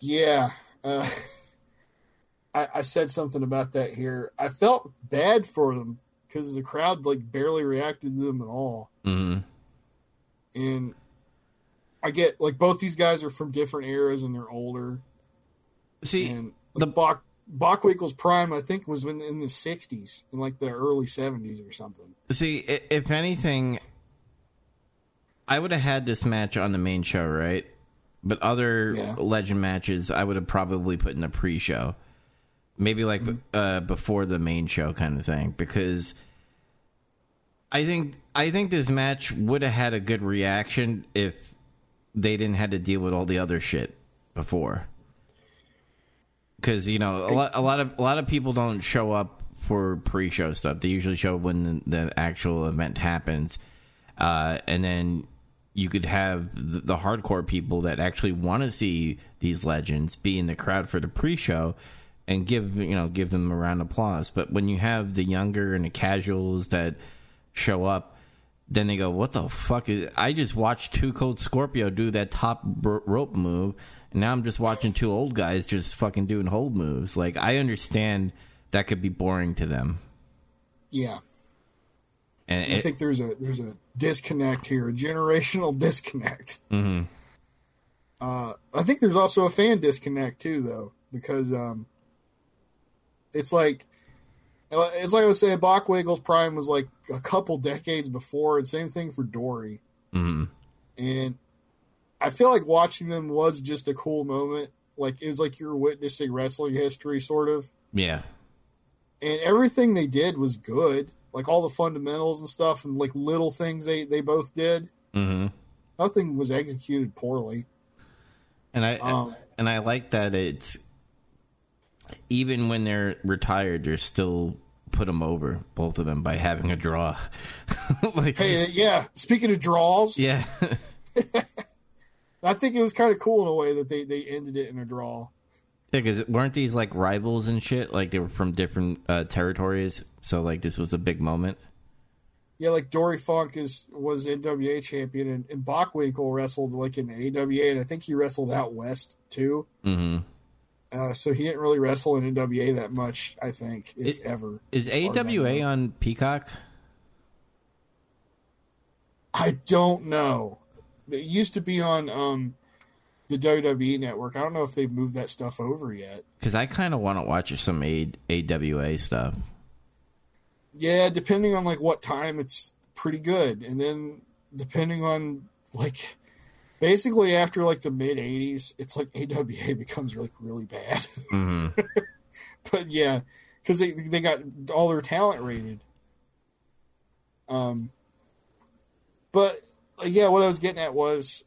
Yeah. Uh, I, I said something about that here. I felt bad for them because the crowd like barely reacted to them at all. hmm And I get like both these guys are from different eras and they're older. See, And the- Bach Bockwinkel's prime, I think, was in, in the '60s, in like the early '70s or something. See, if anything, I would have had this match on the main show, right? But other Yeah. legend matches, I would have probably put in the pre-show, maybe like uh, before the main show, kind of thing. Because I think I think this match would have had a good reaction if they didn't have to deal with all the other shit before. Because you know a lot, a lot of a lot of people don't show up for pre-show stuff. They usually show up when the, actual event happens, uh, and then you could have the, the hardcore people that actually want to see these legends be in the crowd for the pre-show and give you know give them a round of applause. But when you have the younger and the casuals that show up, then they go, "What the fuck is?" I just watched Two Cold Scorpio do that top rope move, and now I'm just watching two old guys just fucking doing hold moves. Like I understand that could be boring to them, Yeah, and I it, think there's a there's a disconnect here, a generational disconnect. mhm. Uh, I think there's also a fan disconnect too, though, because um, it's like it's like I was saying, Bockwinkel's prime was like a couple decades before, and same thing for Dory. Mhm. And I feel like watching them was just a cool moment. Like it was like you're witnessing wrestling history, sort of. yeah, And everything they did was good, like all the fundamentals and stuff, and like little things they they both did. hmm Nothing was executed poorly. and I Um, and I like that it's even when they're retired, they're still put them over both of them by having a draw. like, Hey, yeah. Speaking of draws, yeah. I think it was kind of cool in a way that they they ended it in a draw. Yeah, Because weren't these like rivals and shit? Like they were from different uh, territories, so like this was a big moment. Yeah, like Dory Funk is was NWA champion, and, and Bockwinkel wrestled like in the AWA, and I think he wrestled out west too. hmm Uh, so he didn't really wrestle in NWA that much, I think, if It- ever. Is as far as I AWA on Peacock? I don't know. It used to be on um, the WWE network. I don't know if they've moved that stuff over yet. Because I kind of want to watch some A- AWA stuff. Yeah, depending on like what time, it's pretty good, and then depending on like basically after like the mid '80s, it's like AWA becomes like really bad. hmm but yeah, because they they got all their talent rated. Um, but yeah, what I was getting at was,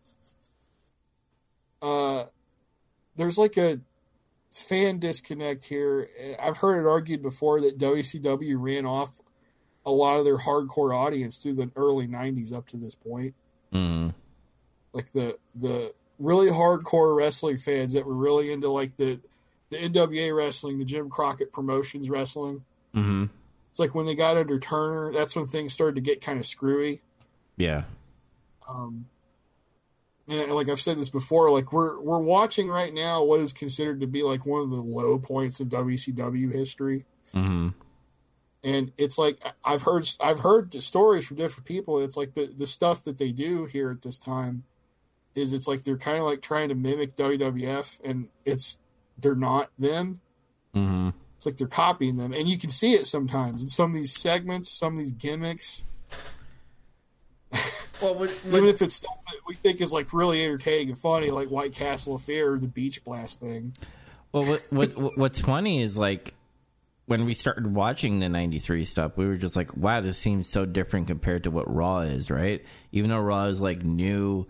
uh, there's like a fan disconnect here. I've heard it argued before that WCW ran off a lot of their hardcore audience through the early '90s up to this point hmm like the the really hardcore wrestling fans that were really into like the the NWA wrestling, the Jim Crockett Promotions wrestling. hmm It's like when they got under Turner, that's when things started to get kind of screwy. Yeah. Um, and like I've said this before, like we're we're watching right now what is considered to be like one of the low points of WCW history. hmm and it's like I've heard I've heard stories from different people. It's like the the stuff that they do here at this time is it's like they're kind of like trying to mimic WWF, and it's they're not them. hmm It's like they're copying them, and you can see it sometimes in some of these segments, some of these gimmicks. Well, what, Even if it's stuff that we think is like really entertaining and funny, like White Castle of Fear or the Beach Blast thing. Well, what, what what- what's funny is like when we started watching the '93 stuff, we were just like, "Wow, this seems so different compared to what Raw is." Right? Even though Raw is like new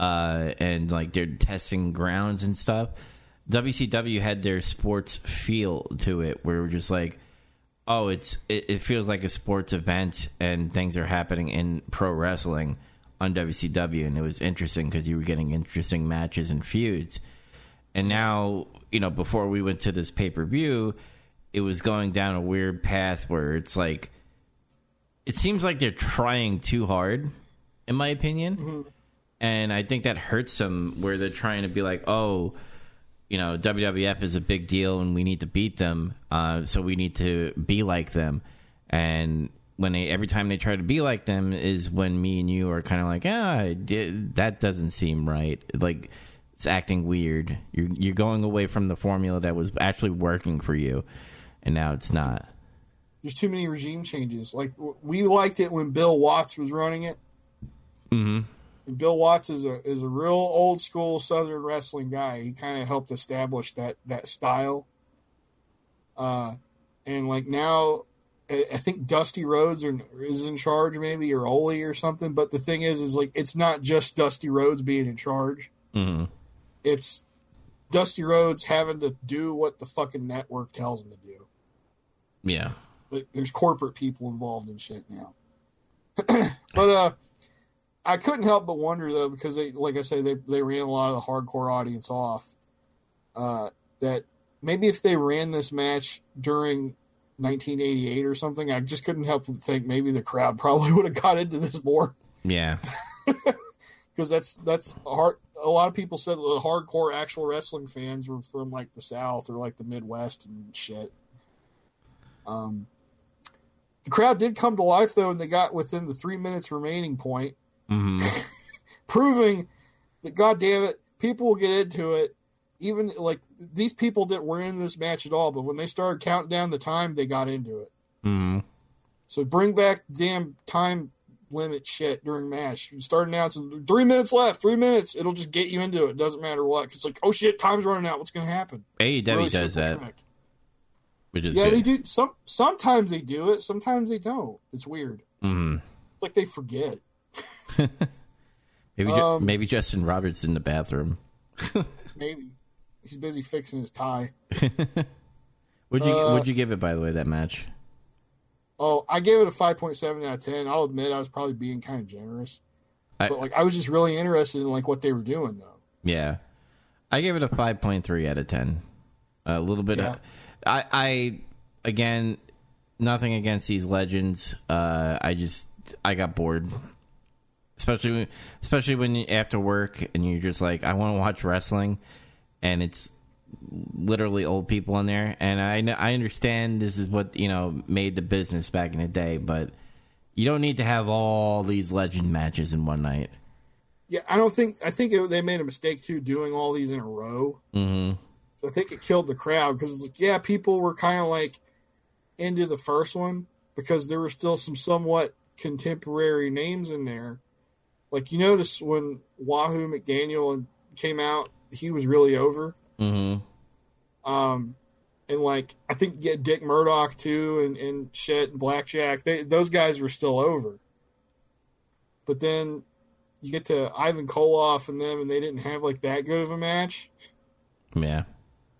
uh, and like they're testing grounds and stuff, WCW had their sports feel to it, where we're just like, oh, it's it, it feels like a sports event and things are happening in pro wrestling on WCW, and it was interesting because you were getting interesting matches and feuds. And now, you know, before we went to this pay per view, it was going down a weird path where it's like, it seems like they're trying too hard, in my opinion. Mm-hmm. And I think that hurts them where they're trying to be like, oh, you know, WWF is a big deal and we need to beat them. Uh, so we need to be like them. And when they, every time they try to be like them is when me and you are kind of like, ah, did- that doesn't seem right. Like, it's acting weird. You're, you're going away from the formula that was actually working for you. And now it's not. There's too many regime changes. Like we liked it when Bill Watts was running it. hmm And Bill Watts is a is a real old school Southern wrestling guy. He kind of helped establish that that style. Uh, and like now, I, I think Dusty Rhodes are, is in charge, maybe or Ole or something. But the thing is, is like it's not just Dusty Rhodes being in charge. hmm It's Dusty Rhodes having to do what the fucking network tells him to do. Yeah. Like, there's corporate people involved in shit now. but uh I couldn't help but wonder though because they like I say they they ran a lot of the hardcore audience off. Uh that maybe if they ran this match during 1988 or something, I just couldn't help but think maybe the crowd probably would have got into this more Yeah. because that's that's hard. A lot of people said the hardcore actual wrestling fans were from like the South or like the Midwest and shit. Um, the crowd did come to life though, and they got within the three minutes remaining point, hmm proving that God damn it, people will get into it. Even like these people that were in this match at all, but when they started counting down the time, they got into it. hmm So bring back damn time limit shit during match. You start announcing three minutes left, three minutes. It'll just get you into it. Doesn't matter what. 'Cause It's like, oh shit, time's running out. What's going to happen? AEW Really does that, trick. which is Yeah, good. they do. Some sometimes they do it. Sometimes they don't. It's weird. hmm Like they forget. Maybe, Um, maybe Justin Roberts in the bathroom. Maybe he's busy fixing his tie. Would you Uh, would you give it by the way that match? Oh, I gave it a five point seven out of ten. I'll admit I was probably being kind of generous, I- but like I was just really interested in like what they were doing though. Yeah, I gave it a five point three out of ten. A little bit. Yeah. Of, I I again nothing against these legends. Uh, I just I got bored, especially especially when you, after work and you're just like I want to watch wrestling, and it's literally old people in there. And I I understand this is what you know made the business back in the day, but you don't need to have all these legend matches in one night. Yeah, I don't think I think it, they made a mistake too doing all these in a row. hmm So I think it killed the crowd because like, yeah, people were kind of like into the first one because there were still some somewhat contemporary names in there. Like you notice when Wahoo McDaniel came out, he was really over. hmm Um, and like I think yeah, Dick Murdoch too, and and shit and Blackjack. They those guys were still over. But then you get to Ivan Koloff and them, and they didn't have like that good of a match. Yeah.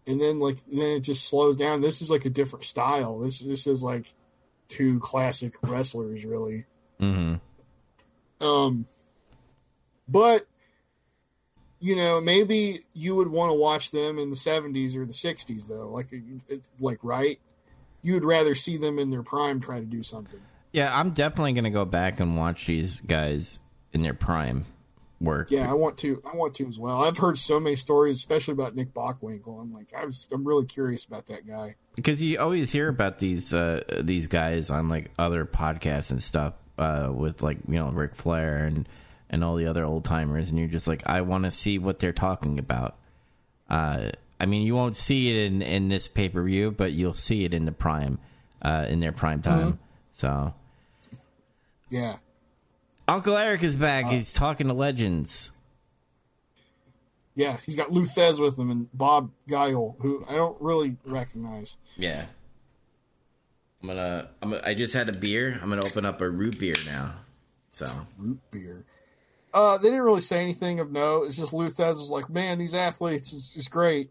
And then like then it just slows down. This is like a different style. This this is like two classic wrestlers really. hmm Um, but you know, maybe you would want to watch them in the '70s or the '60s, though. Like, like right? You would rather see them in their prime try to do something. Yeah, I'm definitely gonna go back and watch these guys in their prime work. Yeah, I want to. I want to as well. I've heard so many stories, especially about Nick Bockwinkel. I'm like, I was, I'm really curious about that guy. because you always hear about these uh, these guys on like other podcasts and stuff uh, with like you know Ric Flair and and all the other old timers, and you're just like, I want to see what they're talking about. Uh, I mean, you won't see it in in this pay per view, but you'll see it in the prime uh, in their prime time. So Yeah, Uncle Eric is back. He's talking to legends. yeah. He's got Lou Thesz with him and Bob Geil, who I don't really recognize. Yeah. I'm gonna, I'm gonna. I just had a beer. I'm gonna open up a root beer now. So root beer. Uh, they didn't really say anything of note. It's just Lou Thesz was like, man, these athletes is, is great.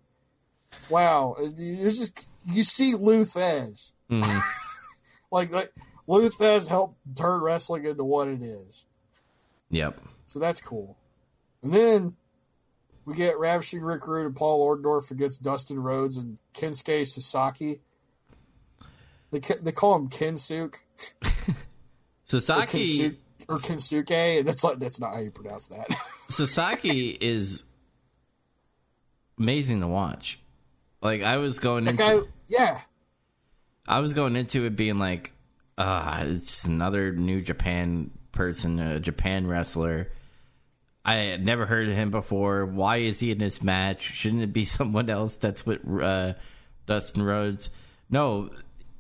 Wow, it's just you see Lou Thesz. Mhm. like like Lou Thesz helped turn wrestling into what it is. Yep. So that's cool. And then we get Ravishing Rick Rude and Paul Orndorff against Dustin Rhodes and Kensuke Sasaki. They they call him Kensuke Sasaki Kensuke or Kensuke, that's like that's not how you pronounce that. Sasaki is amazing to watch. Like I was going that into guy, yeah, I was going into it being like, ah, it's just another new Japan person, a Japan wrestler. I had never heard of him before. Why is he in this match? Shouldn't it be someone else that's what uh, Dustin Rhodes? No,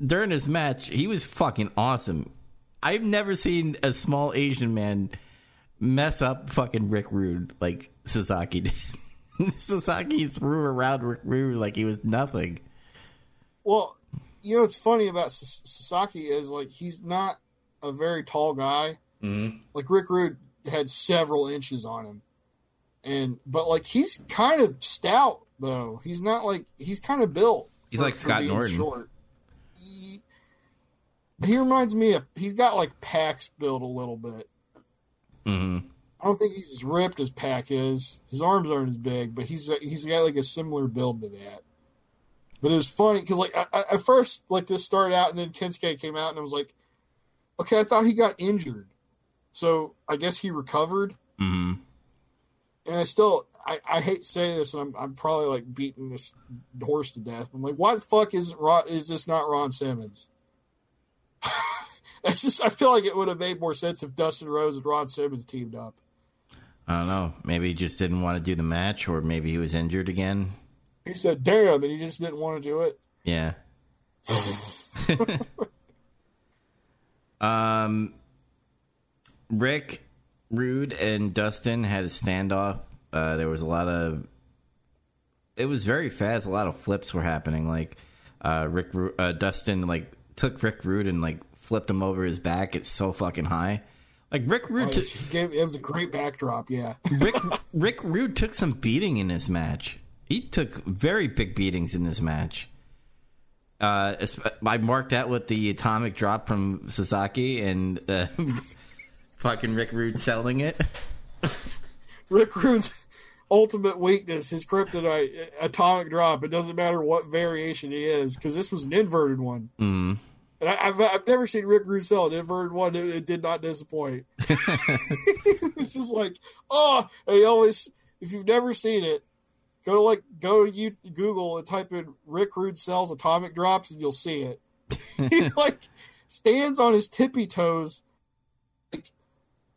during his match, he was fucking awesome. I've never seen a small Asian man mess up fucking Rick Rude like Sasaki did. Sasaki threw around Rick Rude like he was nothing. Well, you know what's funny about Sasaki is like he's not a very tall guy. Mm-hmm. Like Rick Rude had several inches on him, and but like he's kind of stout though. He's not like he's kind of built. He's like Scott Norton. Short. He, reminds me of he's got like PAC's build a little bit. Mm-hmm. I don't think he's as ripped as Pack is. His arms aren't as big, but he's he's got like a similar build to that. But it was funny because like I, I, at first like this started out and then Kensuke came out and I was like, okay, I thought he got injured, so I guess he recovered. Mm-hmm. And I still I, I hate to say this and I'm I'm probably like beating this horse to death. I'm like, why the fuck isn't Ron, is this not Ron Simmons? Just I feel like it would have made more sense if Dustin Rhodes and Ron Simmons teamed up. I don't know. Maybe he just didn't want to do the match, or maybe he was injured again. He said, "Damn," and he just didn't want to do it. Yeah. um, Rick, Rude, and Dustin had a standoff. Uh, there was a lot of. It was very fast. A lot of flips were happening. Like, uh, Rick, uh, Dustin, like took Rick Rude and like flipped him over his back. It's so fucking high. Like Rick Rude, Oh, he gave, it was a great backdrop. Yeah, Rick Rick Rude took some beating in this match. He took very big beatings in this match. Uh, I marked out with the atomic drop from Sasaki and uh, fucking Rick Rude selling it. Rick Rude's ultimate weakness, his kryptonite, atomic drop. It doesn't matter what variation he is because this was an inverted one. Mm. And I, I've I've never seen Rick Rude sell an inverted one. It, it did not disappoint. it's just like oh, and he always. If you've never seen it, go to like go to you Google and type in Rick Rude sells atomic drops and you'll see it. he like stands on his tippy toes,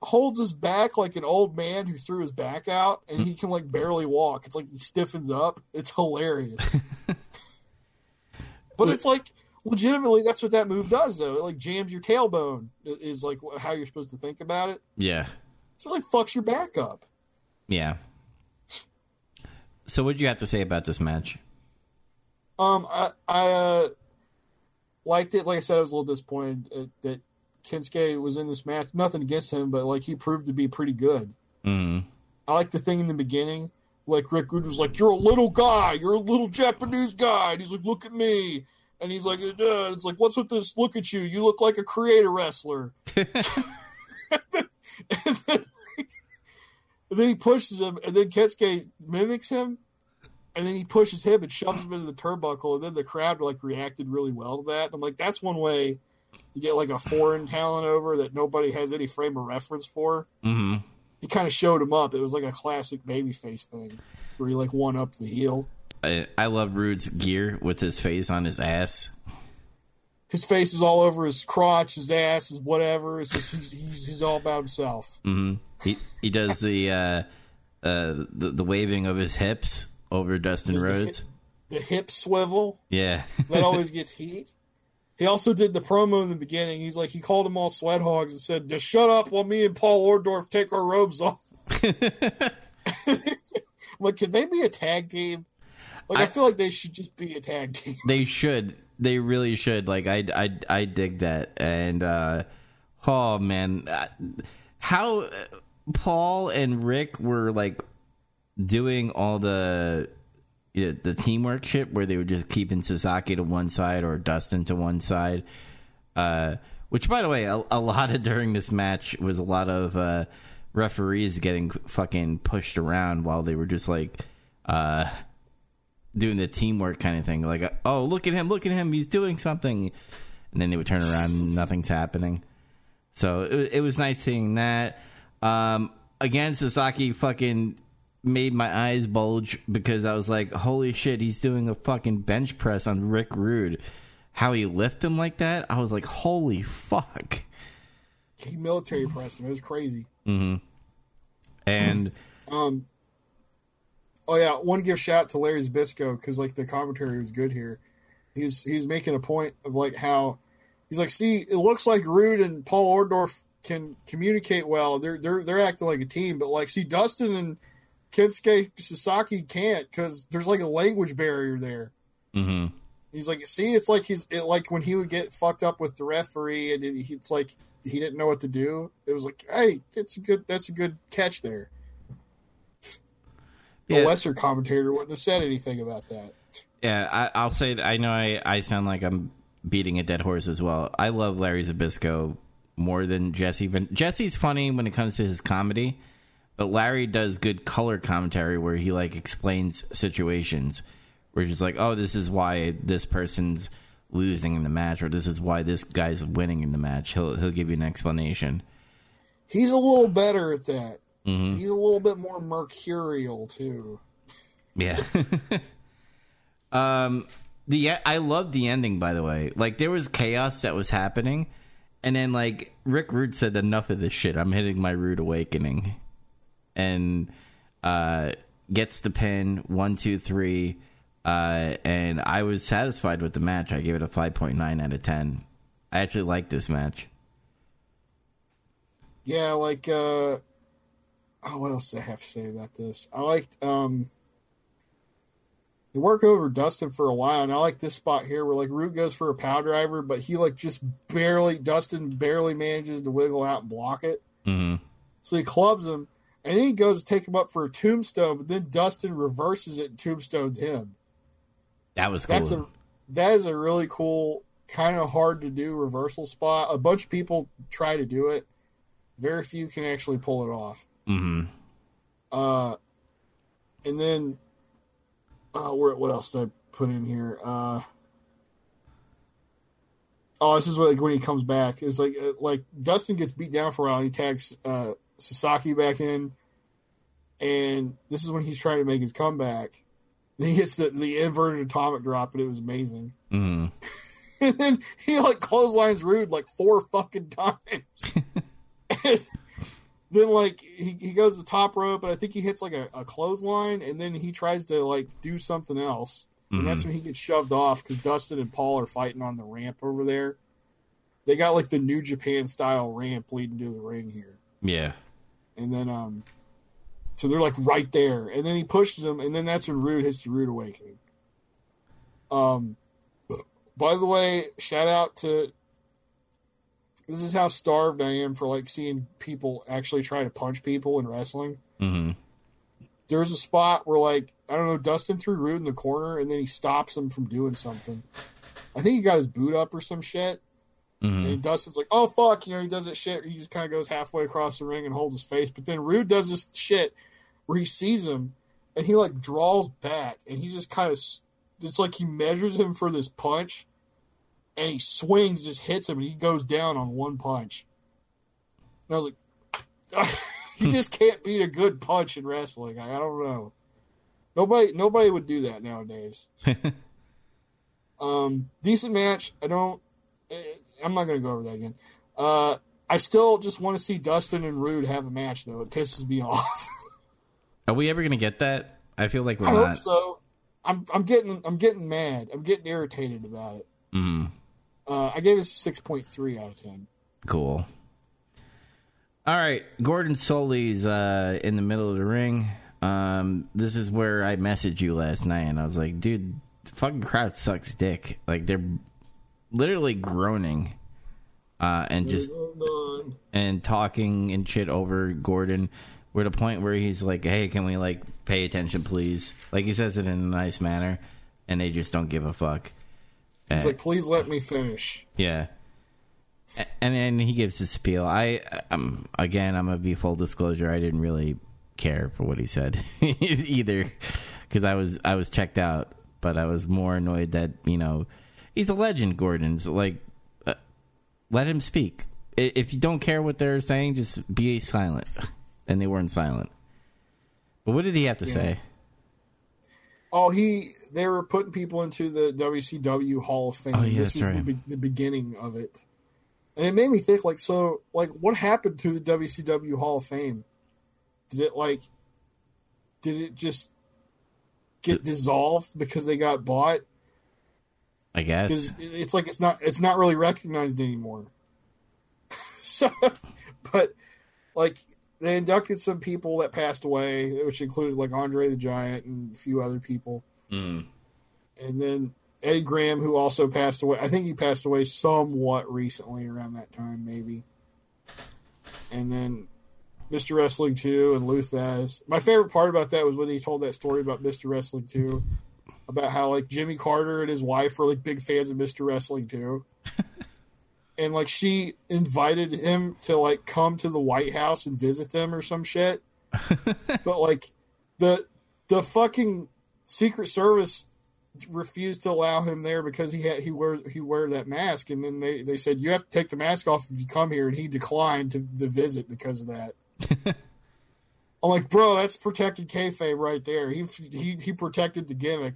holds his back like an old man who threw his back out, and he can like barely walk. It's like he stiffens up. It's hilarious. but it's like legitimately that's what that move does though. It like jams your tailbone is like how you're supposed to think about it. Yeah, So it like fucks your back up. yeah. So, what'd you have to say about this match? Um, I I uh, liked it. Like I said, I was a little disappointed uh, that Kensuke was in this match. Nothing against him, but like he proved to be pretty good. Mm. I like the thing in the beginning. Like Rick Rude was like, "You're a little guy. You're a little Japanese guy." And he's like, "Look at me." And he's like, "It's like, what's with this? Look at you. You look like a creator wrestler." and, then, and then he pushes him, and then Kensuke mimics him, and then he pushes him and shoves him into the turnbuckle, and then the crowd like reacted really well to that. And I'm like, that's one way you get like a foreign talent over that nobody has any frame of reference for hmm he kind of showed him up. It was like a classic babyface thing where he like one up the heel. I, I love Rude's gear with his face on his ass. His face is all over his crotch, his ass, his whatever. It's just he's he's, he's all about himself. hmm He he does the uh, uh, the, the waving of his hips over Dustin Rhodes. The hip swivel Yeah. that always gets heat. He also did the promo in the beginning. He's like he called them all sweat hogs and said, "Just shut up while me and Paul Orndorff take our robes off." Like, can they be a tag team? Like, I, I- feel like they should just be a tag team. they should. They really should. Like I I I dig that. And uh oh man, Uh, how uh, Paul and Rick were like doing all the the teamwork shit where they were just keeping Sasaki to one side or Dustin to one side. Uh, which, by the way, a, a lot of during this match was a lot of uh, referees getting fucking pushed around while they were just like uh, doing the teamwork kind of thing. Like, oh, look at him, look at him, he's doing something, and then they would turn around and nothing's happening. So it, it was nice seeing that. Um, again, Sasaki fucking made my eyes bulge because I was like, holy shit, he's doing a fucking bench press on Rick Rude. How he lifted him like that, I was like, holy fuck. He military pressed him. It was crazy. Mm-hmm. And Um. Oh yeah, want to give shout out to Larry Zbyszko because like the commentary was good here. He's he's making a point of like how he's like, see, it looks like Rude and Paul Orndorff can communicate well. They're they're they're acting like a team, but like, see, Dustin and Kensuke Sasaki can't because there's like a language barrier there. hmm He's like, see, it's like he's it, like when he would get fucked up with the referee, and it, it's like he didn't know what to do. It was like, hey, it's a good that's a good catch there. The Yeah. lesser commentator wouldn't have said anything about that. Yeah, I, I'll say that I know I, I sound like I'm beating a dead horse as well. I love Larry Zbyszko more than Jesse. Jesse's funny when it comes to his comedy, but Larry does good color commentary where he like explains situations where he's like, "Oh, this is why this person's losing in the match, or this is why this guy's winning in the match." He'll he'll give you an explanation. He's a little better at that. hmm He's a little bit more mercurial too. Yeah. um the I love the ending by the way. Like there was chaos that was happening and then like Rick Rude said enough of this shit. I'm hitting my rude awakening. And uh gets the pin one, two, three. Uh and I was satisfied with the match. I gave it a five point nine out of ten. I actually like this match. Yeah, like uh oh, what else do I have to say about this? I liked um they work over Dustin for a while, and I like this spot here where like Rude goes for a power driver, but he like just barely Dustin barely manages to wiggle out and block it. hmm So he clubs him, and then he goes to take him up for a tombstone, but then Dustin reverses it and tombstones him. That was cool. That's a that is a really cool, kind of hard to do reversal spot. A bunch of people try to do it. Very few can actually pull it off. Mm-hmm. Uh, and then, uh, where, what else did I put in here? Uh, oh, this is what, like when he comes back. It's like uh, like Dustin gets beat down for a while. He tags uh, Sasaki back in, and this is when he's trying to make his comeback. Then he hits the, the inverted atomic drop, and it was amazing. hmm and then he like clotheslines Rude like four fucking times. then like he, he goes the top rope, and I think he hits like a, a clothesline, and then he tries to like do something else, and that's when he gets shoved off because Dustin and Paul are fighting on the ramp over there. They got like the New Japan style ramp leading to the ring here, Yeah. And then um, so they're like right there, and then he pushes him, and then that's when Rude hits the Rude Awakening. Um, by the way, shout out to. This is how starved I am for like seeing people actually try to punch people in wrestling. Mm-hmm. There's a spot where like I don't know, Dustin threw Rude in the corner, and then he stops him from doing something. I think he got his boot up or some shit. Hmm And Dustin's like, "Oh fuck," you know, he does that shit. He just kind of goes halfway across the ring and holds his face. But then Rude does this shit where he sees him and he like draws back and he just kind of, it's like he measures him for this punch, and he swings, just hits him, and he goes down on one punch. And I was like, you just can't beat a good punch in wrestling. I, I don't know. Nobody, nobody would do that nowadays. Um, decent match. I don't. eh, I'm not going to go over that again. Uh, I still just want to see Dustin and Rude have a match, though. It pisses me off. Are we ever gonna get that? I feel like we're I hope not. so. I'm I'm getting I'm getting mad. I'm getting irritated about it. Mm, Uh, I gave it six point three out of ten. cool. All right, Gordon Solie's uh, in the middle of the ring. Um, this is where I messaged you last night, and I was like, "Dude, the fucking crowd sucks dick. Like they're literally groaning uh, and just and talking and shit over Gordon. We're at a point where he's like, "Hey, can we like pay attention, please?" Like he says it in a nice manner, and they just don't give a fuck. He's Uh, like, please let me finish. yeah. and then he gives his spiel. I um again, I'm gonna be full disclosure. I didn't really care for what he said either because I was I was checked out, but I was more annoyed that you know he's a legend. Gordon's like uh, let him speak. If you don't care what they're saying, just be silent. And they weren't silent. But what did he have to say? Oh, he they were putting people into the WCW Hall of Fame. Oh, yeah, this was right. the, be- the beginning of it, and it made me think like, so like, what happened to the WCW Hall of Fame? Did it like, did it just get dissolved because they got bought? I guess. It's like it's not it's not really recognized anymore. so, but like they inducted some people that passed away, which included like Andre the Giant and a few other people Mm. and then Eddie Graham, who also passed away. I think he passed away somewhat recently, around that time, maybe. And then Mr. Wrestling 2 and Lou Thesz. My favorite part about that was when he told that story about Mr. Wrestling 2, about how like Jimmy Carter and his wife were like big fans of Mr. Wrestling too. and like she invited him to like come to the White House and visit them or some shit. but like the the fucking Secret Service refused to allow him there because he had he wear he wear that mask, and then they they said you have to take the mask off if you come here, and he declined to the visit because of that. I'm like, bro, that's protected kayfabe right there. He he he protected the gimmick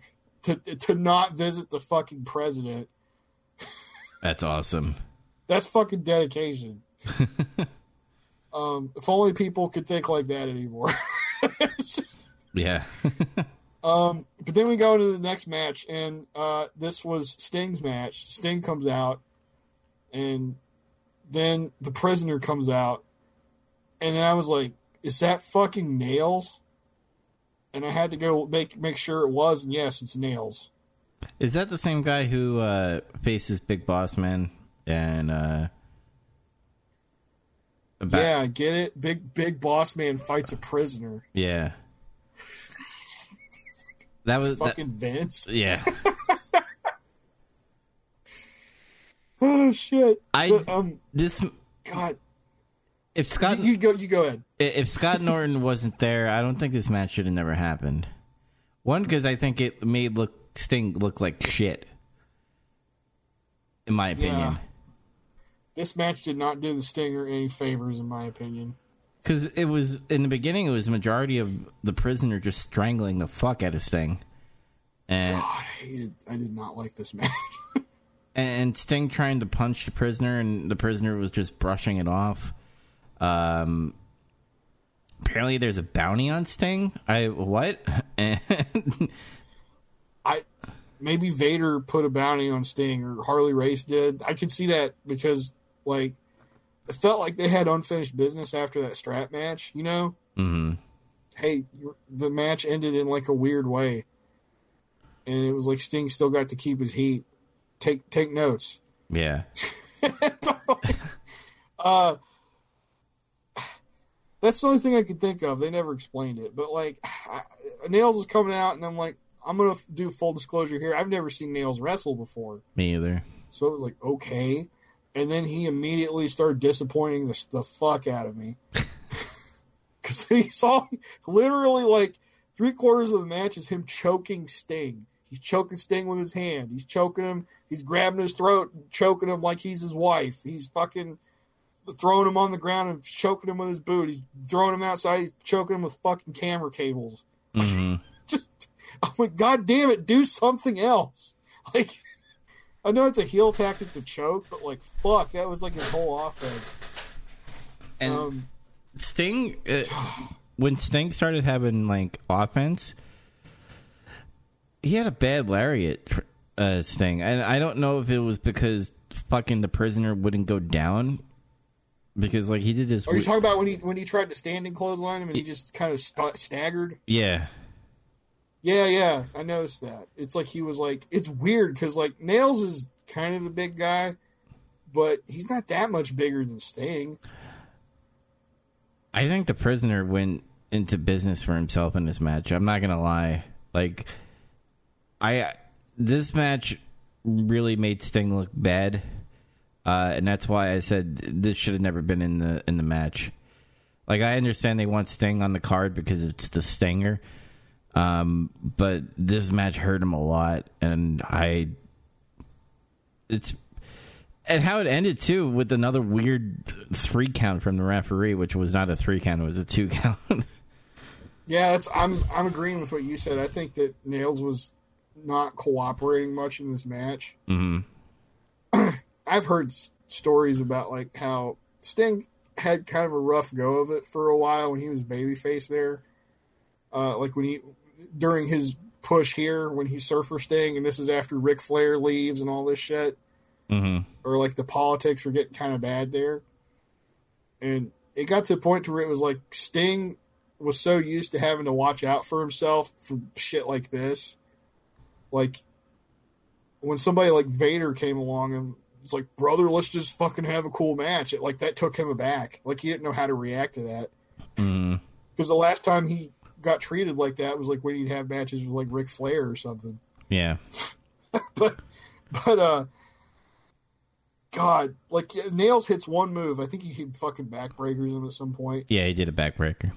to to not visit the fucking president. That's awesome. That's fucking dedication. um, if only people could think like that anymore. Yeah. Um, but then we go to the next match, and uh, this was Sting's match. Sting comes out, and then the prisoner comes out, and then I was like, "Is that fucking nails?" And I had to go make make sure it was, and yes, it's nails. Is that the same guy who uh, faces Big Boss Man and uh, about, yeah, I get it. Big big boss man fights a prisoner. yeah. That was that, Fucking Vince. yeah. Oh shit. I But, um, this God, if Scott you, you go. You go ahead. if Scott Norton wasn't there, I don't think this match should have never happened. One because I think it made look Sting look like shit. In my opinion. Yeah. This match did not do the Stinger any favors, in my opinion. Because it was in the beginning, it was the majority of the prisoner just strangling the fuck out of Sting, and God, I hated. I did not like this match. and Sting trying to punch the prisoner, and the prisoner was just brushing it off. Um, apparently, there's a bounty on Sting. I what? And I maybe Vader put a bounty on Sting or Harley Race did. I could see that because like it felt like they had unfinished business after that strap match. You know, mm-hmm. hey, the match ended in like a weird way, and it was like Sting still got to keep his heat. Take take notes. yeah, uh, that's the only thing I could think of. They never explained it, but like I, Nails is coming out, and I'm like, I'm gonna f- do full disclosure here. I've never seen Nails wrestle before, me either. so it was like okay. And then he immediately started disappointing the, the fuck out of me because he saw literally like three quarters of the match is him choking Sting. He's choking Sting with his hand. He's choking him. He's grabbing his throat, choking him like he's his wife. He's fucking throwing him on the ground and choking him with his boot. He's throwing him outside. He's choking him with fucking camera cables. hmm Just, I'm like, God damn it, do something else. Like, I know it's a heel tactic to choke, but like, fuck, that was like his whole offense. And Um, Sting, uh, when Sting started having like offense, he had a bad lariat. Uh, Sting, and I don't know if it was because fucking the prisoner wouldn't go down because like he did his are oh, you talking about when he when he tried to standing clothesline him and he just kind of st- staggered? yeah Yeah, yeah, I noticed that. It's like he was like, it's weird because like Nails is kind of a big guy, but he's not that much bigger than Sting. I think the prisoner went into business for himself in this match. I'm not gonna lie. Like, I this match really made Sting look bad. Uh, and that's why I said this should have never been in the in the match. Like I understand they want Sting on the card because it's the Stinger, um, but this match hurt him a lot, and I, it's and how it ended too with another weird three count from the referee, which was not a three count; it was a two count. Yeah, it's I'm I'm agreeing with what you said. I think that Nails was not cooperating much in this match. hmm I've heard s- stories about like how Sting had kind of a rough go of it for a while when he was babyface there. Uh, like when he during his push here when he's Surfer Sting, and this is after Ric Flair leaves and all this shit, hmm or like the politics were getting kind of bad there. And it got to a point to where it was like Sting was so used to having to watch out for himself for shit like this. Like when somebody like Vader came along and it's like, brother, let's just fucking have a cool match. It like that took him aback. Like he didn't know how to react to that. Because the last time he got treated like that was like when he'd have matches with like Ric Flair or something. Yeah. but but uh God, like Nails hits one move. I think he hit fucking backbreakers him at some point. Yeah, he did a backbreaker.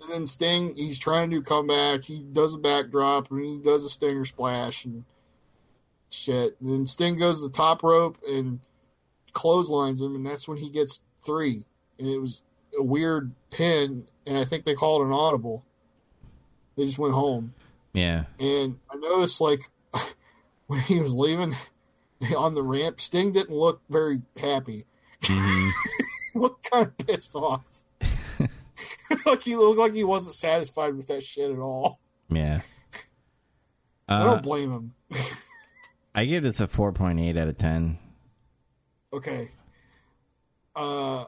And then Sting, he's trying to come back. He does a backdrop and he does a stinger splash and shit. And then Sting goes to the top rope and clotheslines him, and that's when he gets three. And it was a weird pin, and I think they called an audible. They just went home. Yeah. And I noticed, like, when he was leaving on the ramp, Sting didn't look very happy. hmm He looked kind of pissed off. like he looked like he wasn't satisfied with that shit at all. Yeah. I Uh, don't blame him. I give this a 4.8 out of 10. Okay. Uh,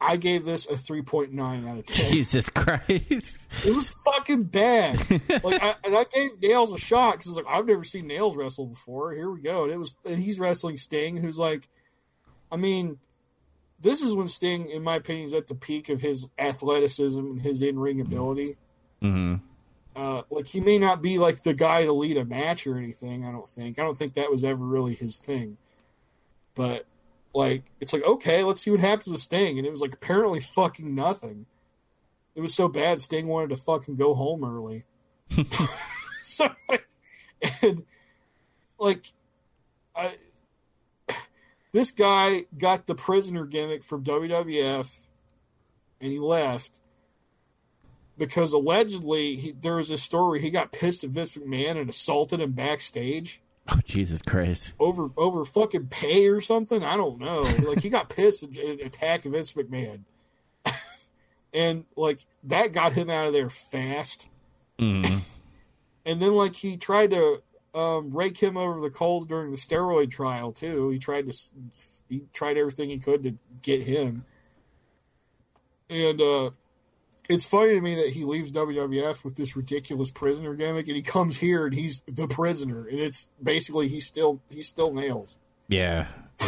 I gave this a 3.9 out of 10. Jesus Christ. It was fucking bad. Like, I, and I gave Nails a shot because like I've never seen Nails wrestle before. Here we go. And it was, and he's wrestling Sting, who's like, I mean, this is when Sting, in my opinion, is at the peak of his athleticism and his in ring ability. hmm Uh, like he may not be like the guy to lead a match or anything. I don't think. I don't think that was ever really his thing. But like, it's like okay, let's see what happens with Sting, and it was like apparently fucking nothing. It was so bad, Sting wanted to fucking go home early. so, like, and like, I this guy got the prisoner gimmick from WWF, and he left because allegedly he, there was a story he got pissed at Vince McMahon and assaulted him backstage Oh, Jesus Christ. over over fucking pay or something. I don't know. Like he got pissed and, and attacked Vince McMahon, and like that got him out of there fast. hmm And then like he tried to um, rake him over the coals during the steroid trial too. He tried to he tried everything he could to get him. And uh, it's funny to me that he leaves WWF with this ridiculous prisoner gimmick, and he comes here and he's the prisoner, and it's basically he's still he's still nails. Yeah.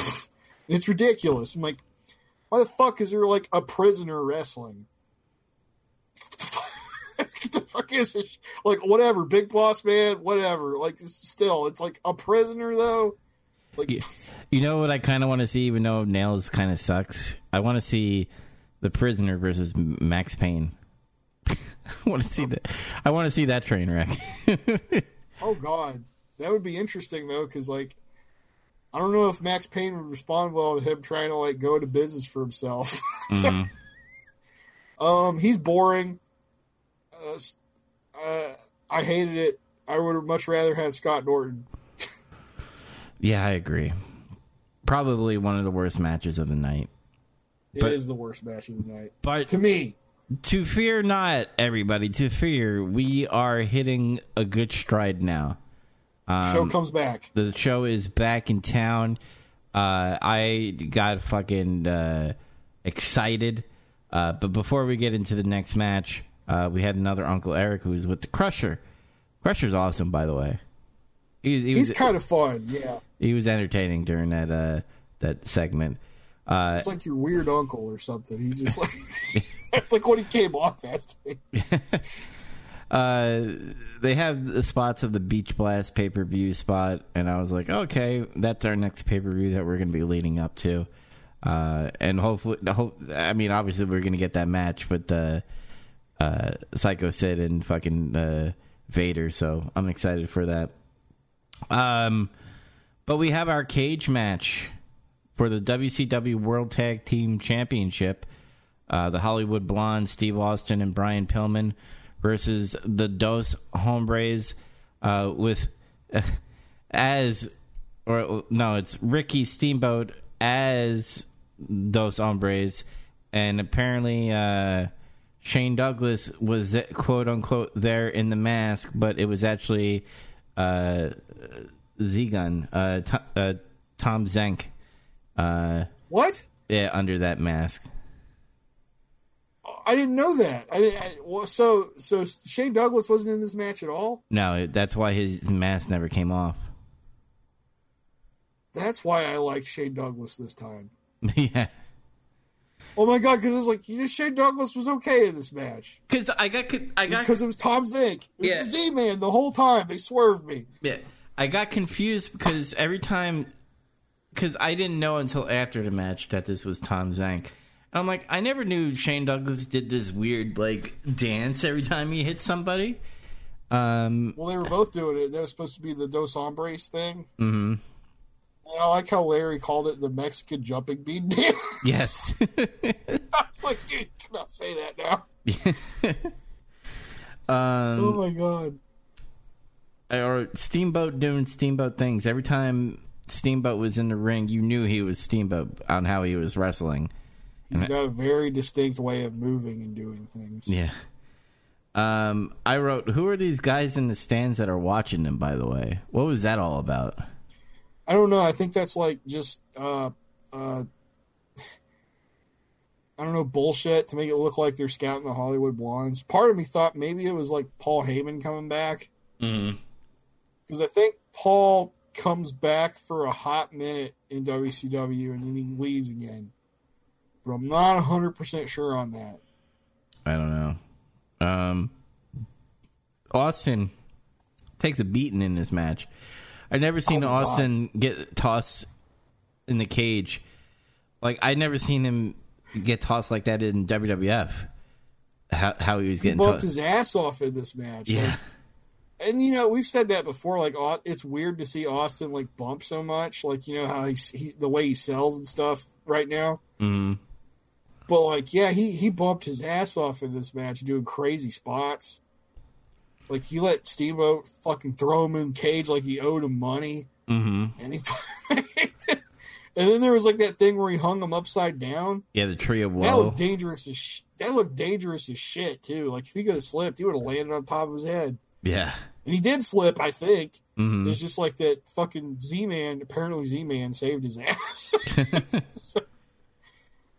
It's ridiculous. I'm like, why the fuck is there like a prisoner wrestling? what the fuck is this? Like, whatever, big boss man, whatever. Like, still, it's like a prisoner though. Like, Yeah. You know what I kind of want to see, even though Nails kind of sucks? I want to see the prisoner versus Max Payne. I want to see that. I want to see that train wreck. oh god, that would be interesting though, because like, I don't know if Max Payne would respond well to him trying to like go into business for himself. So, Mhm. Um, he's boring. Uh, uh, I hated it. I would have much rather had Scott Norton. Yeah, I agree. Probably one of the worst matches of the night. It is But- the worst match of the night But to me. to fear not, everybody. To fear, we are hitting a good stride now. Show Um, comes back. the show is back in town. Uh, I got fucking uh, excited. Uh, but before we get into the next match, uh, we had another Uncle Eric who was with the Crusher. Crusher's awesome, by the way. He, he He's was kind of fun. Yeah, he was entertaining during that uh, that segment. Uh, it's like your weird uncle or something. He's just like that's like what he came off as to me. uh, they have the spots of the Beach Blast pay per view spot, and I was like, okay, that's our next pay per view that we're going to be leading up to. Uh, and hopefully, the hope. I mean, obviously, we're going to get that match with the uh, Psycho Sid and fucking uh, Vader. So I'm excited for that. Um, but we have our cage match for the WCW World Tag Team Championship. Uh, the Hollywood Blondes, Steve Austin and Brian Pillman versus the Dos Hombres uh, with as or no, it's Ricky Steamboat as Dos Hombres, and apparently uh, Shane Douglas was quote unquote there in the mask, but it was actually uh, Z-Gun, uh, Tom, uh, Tom Zenk. Uh, what? Yeah, under that mask. I didn't know that. I, I well, so so Shane Douglas wasn't in this match at all. No, that's why his mask never came off. That's why I like Shane Douglas this time. yeah. Oh my god! Because it was like you know, Shane Douglas was okay in this match. Because I got I got because it was Tom Zenk. It Yeah. Z Man the whole time. They swerved me. Yeah, I got confused because every time, because I didn't know until after the match that this was Tom Zenk. And I'm like, I never knew Shane Douglas did this weird like dance every time he hit somebody. Um, Well, they were both doing it. That was supposed to be the Dos Hombres thing. mhm. And I like how Larry called it the Mexican jumping bean dance. yes. I was like, dude, cannot say that now. um, Oh my god. or Steamboat doing Steamboat things. Every time Steamboat was in the ring, you knew he was Steamboat on how he was wrestling. He's got a very distinct way of moving and doing things. Yeah. Um, I wrote, who are these guys in the stands that are watching them? By the way, what was that all about? I don't know. I think that's like just uh uh I don't know bullshit to make it look like they're scouting the Hollywood Blondes. Part of me thought maybe it was like Paul Heyman coming back Mm-hmm. because I think Paul comes back for a hot minute in WCW and then he leaves again. But I'm not 100% sure on that. I don't know. Um, Austin takes a beating in this match. I've never seen Oh my God. Austin get tossed in the cage. Like I never seen him get tossed like that in WWF. How how he was He getting bumped tossed. his ass off in this match. Yeah. Like, and you know we've said that before. Like it's weird to see Austin like bump so much. Like you know how he, he the way he sells and stuff right now. Mm. But like yeah, he he bumped his ass off in this match, doing crazy spots. Like he let Steamboat fucking throw him in cage like he owed him money, hmm and he. and then there was like that thing where he hung him upside down. Yeah, the tree of That woe. looked dangerous as sh- that looked dangerous as shit too. Like if he could have slipped, he would have landed on top of his head. Yeah. And he did slip, I think. hmm It's just like that fucking Z Man. Apparently, Z Man saved his ass.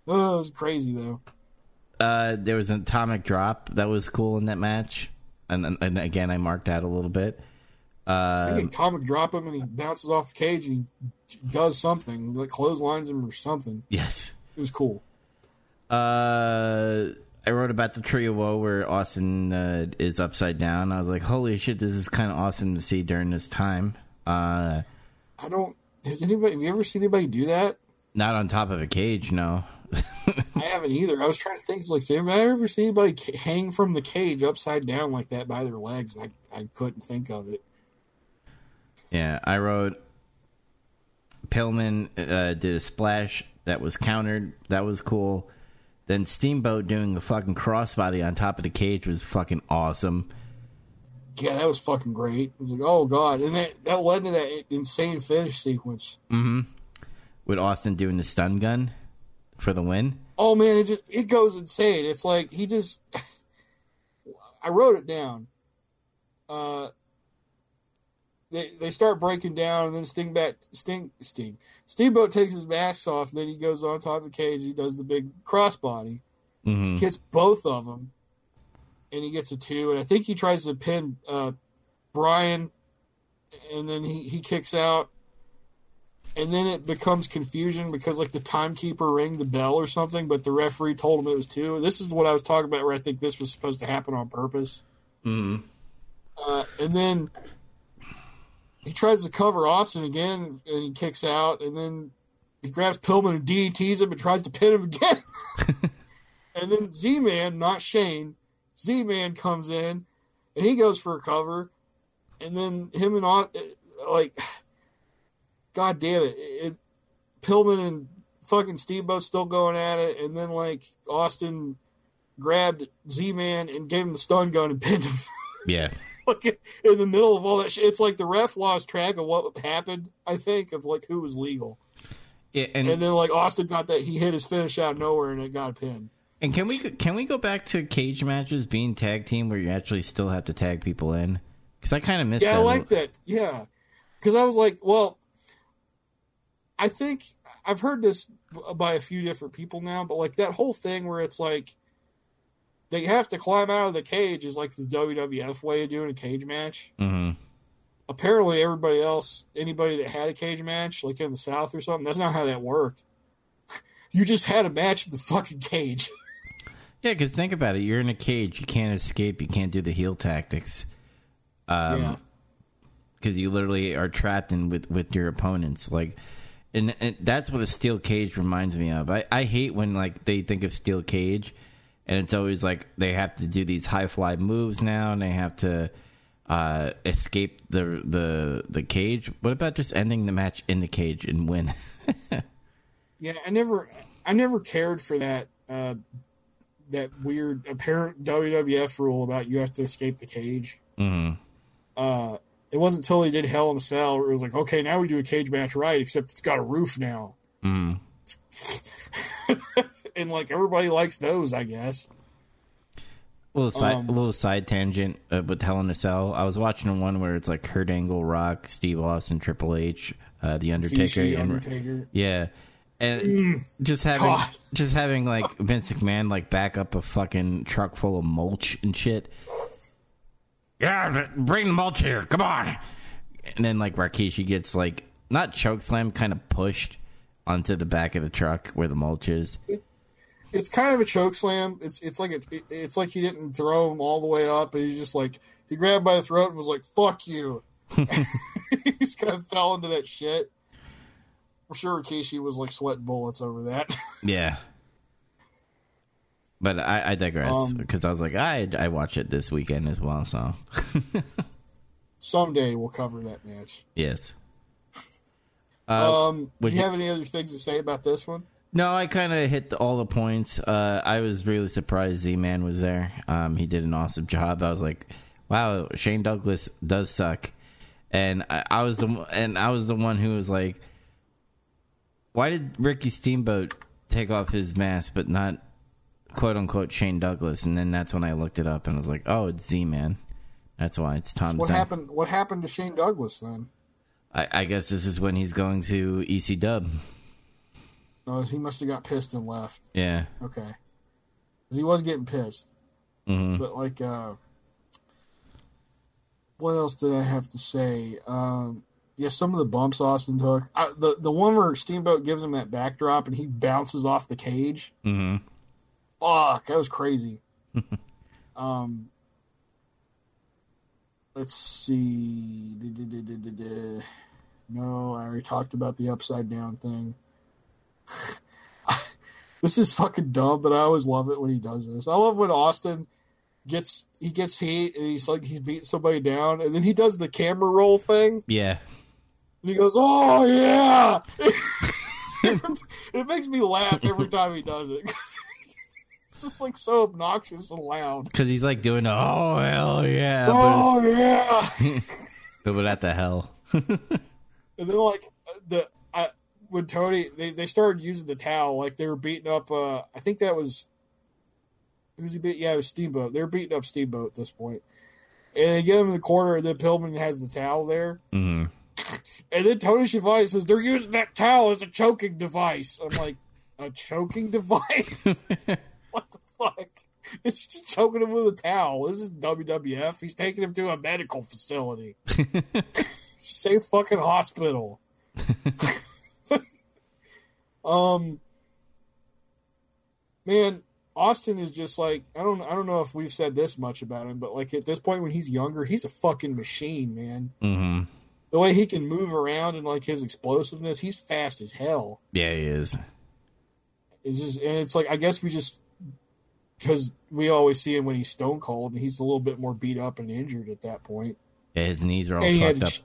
oh, it was crazy though. Uh, there was an atomic drop that was cool in that match, and and, again I marked out a little bit. I Uh, think Atomic drop him and he bounces off the cage and he does something, like clotheslines him or something. yes. It was cool. Uh, I wrote about the tree of woe where Austin uh, is upside down. I was like, holy shit, this is kind of awesome to see during this time. Uh, I don't. Has anybody? Have you ever seen anybody do that? not on top of a cage, no. I haven't either. I was trying to think. Like, have I ever seen anybody hang from the cage upside down like that by their legs? And I, I couldn't think of it. Yeah, I wrote Pillman uh, did a splash that was countered. That was cool. Then Steamboat doing a fucking crossbody on top of the cage was fucking awesome. Yeah, that was fucking great. It was like, oh god, and that that led to that insane finish sequence. hmm With Austin doing the stun gun for the win. Oh man, it just it goes insane. It's like he just. I wrote it down. Uh, they they start breaking down, and then Sting back Sting Sting Steamboat takes his mask off, and then he goes on top of the cage. He does the big crossbody, hmm hits both of them, and he gets a two. And I think he tries to pin uh, Brian, and then he he kicks out. And then it becomes confusion because like the timekeeper rang the bell or something, but the referee told him it was two. This is what I was talking about where I think this was supposed to happen on purpose. Mm. Uh, and then he tries to cover Austin again, and he kicks out, and then he grabs Pillman and DDTs him and tries to pin him again. and then Z Man, not Shane, Z Man comes in, and he goes for a cover, and then him and Au- like, God damn it, it Pillman and fucking Steamboat still going at it, and then like Austin grabbed Z Man and gave him the stun gun and pinned him. Yeah. Like in the middle of all that shit. It's like the ref lost track of what happened. I think of like who was legal, yeah and, and then like Austin got that he hit his finish out of nowhere and it got a pin. and can we can we go back to cage matches being tag team where you actually still have to tag people in? Because I kind of missed that. Yeah, that. I like that. Yeah, because I was like, well, I think I've heard this by a few different people now, but like that whole thing where it's like they have to climb out of the cage is like the WWF way of doing a cage match. hmm apparently everybody else, anybody that had a cage match, like in the South or something, that's not how that worked. You just had a match in the fucking cage. Yeah, because think about it. You're in a cage. You can't escape. You can't do the heel tactics. Um, yeah. because you literally are trapped in with with your opponents like and, and that's what a steel cage reminds me of I, I hate when like they think of steel cage and it's always like they have to do these high fly moves now and they have to uh escape the the the cage what about just ending the match in the cage and win Yeah, I never I never cared for that uh that weird apparent WWF rule about you have to escape the cage. hmm Uh it wasn't until they did Hell in a Cell where it was like, okay, now we do a cage match right, except it's got a roof now. hmm and like everybody likes those, I guess. little side Um, little side tangent uh, with Hell in a Cell. I was watching one where it's like Kurt Angle, Rock, Steve Austin, Triple H, uh, the Undertaker, and Undertaker. Yeah, and just having God. just having like Vince McMahon like back up a fucking truck full of mulch and shit. Yeah, bring the mulch here. Come on. And then like Rikishi gets like not choke slam, kind of pushed onto the back of the truck where the mulch is. It's kind of a choke slam. It's it's like a, it, it's like he didn't throw him all the way up, and he just like he grabbed by the throat and was like "fuck you." He's kind of fell into that shit. I'm sure Rikishi was like sweating bullets over that. Yeah. But I, I digress Um, because I was like, I I watch it this weekend as well. So Someday we'll cover that match. yes. Uh, um, do you you- have any other things to say about this one? No, I kind of hit all the points. Uh, I was really surprised Z Man was there. Um, he did an awesome job. I was like, "Wow, Shane Douglas does suck," and I, I was the and I was the one who was like, "Why did Ricky Steamboat take off his mask, but not quote unquote Shane Douglas?" And then that's when I looked it up and I was like, "Oh, it's Z Man. That's why it's Tom." What Zen." happened? What happened to Shane Douglas then? I, I guess this is when he's going to EC Dub. No, he must have got pissed and left. Yeah. Okay. Because he was getting pissed. Mm-hmm. but like uh what else did i have to say um yeah some of the bumps austin took I, the the one where steamboat gives him that backdrop and he bounces off the cage Mm-hmm. fuck that was crazy um let's see no i already talked about the upside down thing this is fucking dumb but i always love it when he does this. I love when austin gets he gets heat and he's like he's beating somebody down and then he does the camera roll thing. Yeah. and he goes oh yeah. It makes me laugh every time he does it. It's just like so obnoxious and loud. Because he's like doing, oh hell yeah, oh yeah. But, but at the hell. and then like the when Tony they, they started using the towel like they were beating up uh I think that was who's he beat? Yeah it was Steamboat. They were beating up Steamboat at this point. And they get him in the corner and then Pillman has the towel there. Hmm and then Tony Schiavone says they're using that towel as a choking device. I'm like a choking device? What the fuck? It's just choking him with a towel. This is WWF he's taking him to a medical facility. Say fucking hospital. um, man, Austin is just like I don't I don't know if we've said this much about him, but like at this point when he's younger, he's a fucking machine, man. Mm-hmm. The way he can move around and like his explosiveness, he's fast as hell. Yeah, he is. It's just and it's like I guess we just because we always see him when he's stone cold and he's a little bit more beat up and injured at that point. Yeah, his knees are all And fucked up. ch-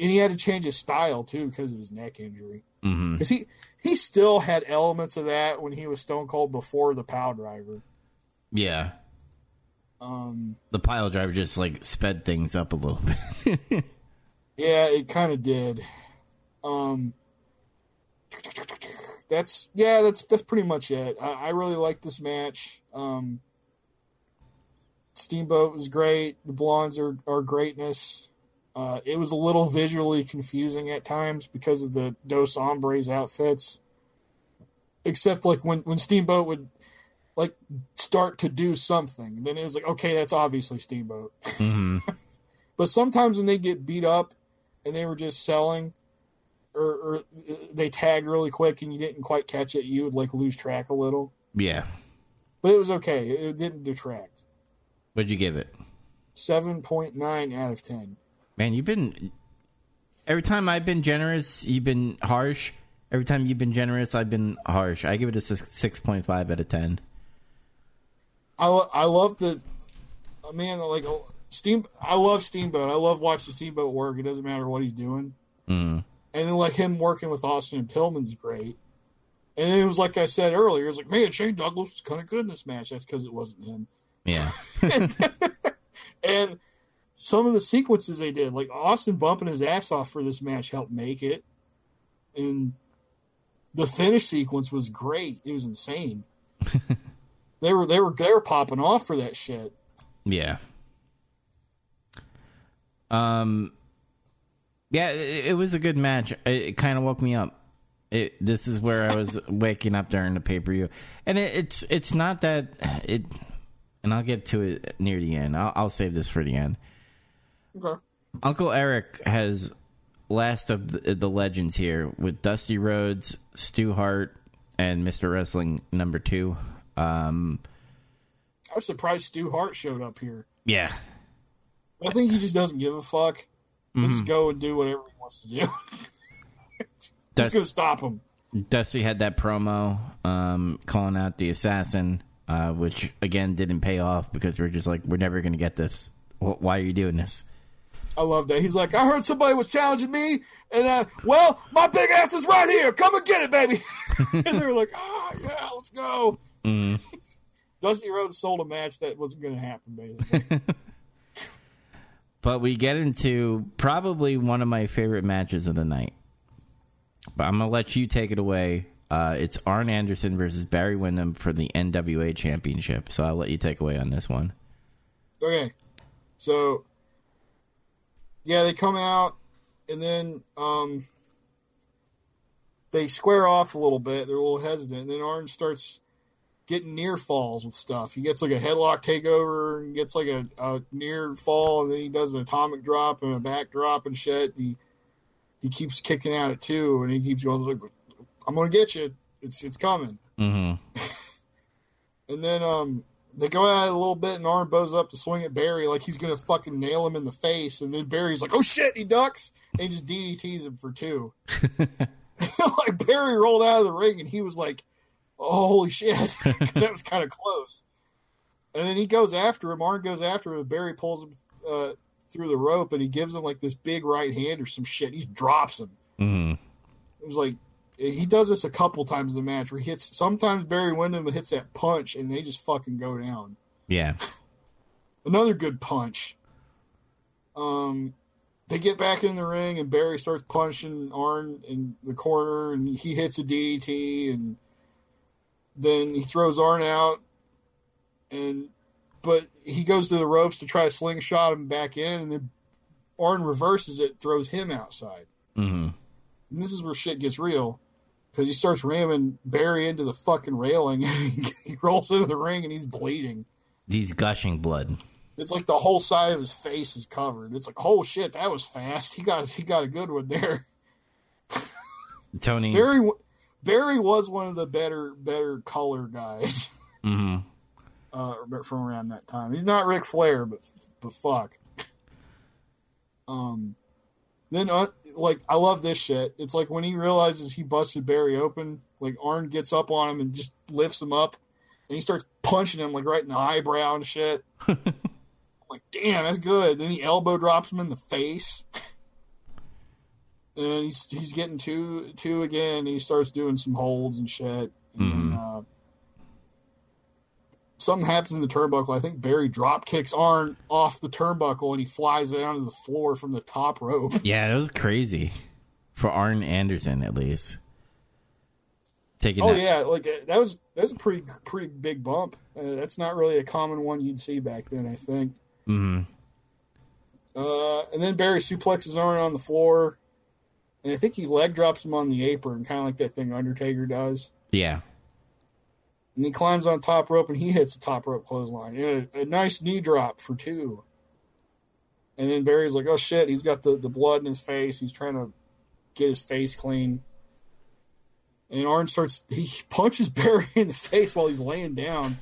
and he had to change his style too because of his neck injury. Because he he still had elements of that when he was stone cold before the power driver. Yeah, Um, the pile driver just like sped things up a little bit. yeah, it kind of did. Um, that's yeah, that's that's pretty much it. I, I really like this match. Um, Steamboat was great. The blondes are are greatness. Uh, it was a little visually confusing at times because of the Dos Hombres outfits. Except like when when Steamboat would like start to do something, then it was like okay, that's obviously Steamboat. hmm But sometimes when they get beat up and they were just selling, or, or they tagged really quick and you didn't quite catch it, you would like lose track a little. Yeah. But it was okay. It didn't detract. What'd you give it? Seven point nine out of ten. Man, you've been every time I've been generous, you've been harsh. Every time you've been generous, I've been harsh. I give it a six point five out of ten. I lo- I love the uh, man like uh, Steam. I love Steamboat. I love watching Steamboat work. It doesn't matter what he's doing. Mm. And then like him working with Austin and Pillman's great. And it was like I said earlier, it was like, man, Shane Douglas was kind of good in this match. That's because it wasn't him. Yeah. and some of the sequences they did, like Austin bumping his ass off for this match, helped make it. And the finish sequence was great. It was insane. they were they were they were popping off for that shit. Yeah. Um. Yeah, it, it was a good match. It, it kind of woke me up. It, this is where I was waking up during the pay per view, and it, it's it's not that it. And I'll get to it near the end. I'll, I'll save this for the end. Okay. Uncle Eric has last of the, the legends here with Dusty Rhodes, Stu Hart, and Mr. Wrestling number two. Um, I was surprised Stu Hart showed up here. yeah, I think he just doesn't give a fuck. He'll just go and do whatever he wants to do. Who's Dust- gonna stop him? Dusty had that promo um, calling out the assassin, uh, which again didn't pay off because we're just like, we're never going to get this. Why are you doing this? I love that. He's like, I heard somebody was challenging me, and uh, well, my big ass is right here. Come and get it, baby. and they were like, ah, yeah, let's go. Mm. Dusty Rhodes sold a match that wasn't going to happen, basically. But we get into probably one of my favorite matches of the night. But I'm going to let you take it away. Uh, it's Arn Anderson versus Barry Windham for the NWA Championship. So I'll let you take away on this one. okay, so yeah, they come out, and then um, they square off a little bit. They're a little hesitant. And then Arn starts getting near falls with stuff. He gets like a headlock takeover and gets like a, a near fall, and then he does an atomic drop and a back drop and shit. He he keeps kicking out at two, and he keeps going like, "I'm gonna get you. It's it's coming." hmm And then um they go at it a little bit, and Arn bows up to swing at Barry like he's gonna fucking nail him in the face, and then Barry's like, "Oh shit!" He ducks and he just DDTs him for two. like Barry rolled out of the ring, and he was like, oh, "Holy shit!" Because that was kind of close. And then he goes after him. Arn goes after him, and Barry pulls him uh, through the rope, and he gives him like this big right hand or some shit. He drops him. hmm It was like he does this a couple times in the match where he hits. Sometimes Barry Windham hits that punch, and they just fucking go down. Yeah. Another good punch. Um, they get back in the ring, and Barry starts punching Arn in the corner, and he hits a DDT, and then he throws Arn out, and but he goes to the ropes to try to slingshot him back in, and then Arn reverses it, throws him outside. hmm And this is where shit gets real. Because he starts ramming Barry into the fucking railing and he rolls into the ring and he's bleeding. He's gushing blood. It's like the whole side of his face is covered. It's like, oh shit, that was fast. He got he got a good one there. Tony. Barry Barry was one of the better better color guys. hmm uh, from around that time. He's not Ric Flair, but but fuck. Um, then uh, like I love this shit. It's like when he realizes he busted Barry open, like Arn gets up on him and just lifts him up, and he starts punching him like right in the eyebrow and shit. I'm like, damn, that's good. Then he elbow drops him in the face. And he's he's getting two two again. He starts doing some holds and shit. And then, Mhm. uh, something happens in the turnbuckle. I think Barry drop kicks Arn off the turnbuckle and he flies down to the floor from the top rope. Yeah, that was crazy for Arn Anderson at least. Taking Oh that, yeah, like uh, that was that was a pretty pretty big bump. Uh, that's not really a common one you'd see back then. I think. hmm Uh, and then Barry suplexes Arn on the floor, and I think he leg drops him on the apron, kind of like that thing Undertaker does. Yeah. And he climbs on top rope and he hits the top rope clothesline. And a, a nice knee drop for two. And then Barry's like, oh shit, he's got the, the blood in his face. He's trying to get his face clean. And Arn starts, he punches Barry in the face while he's laying down.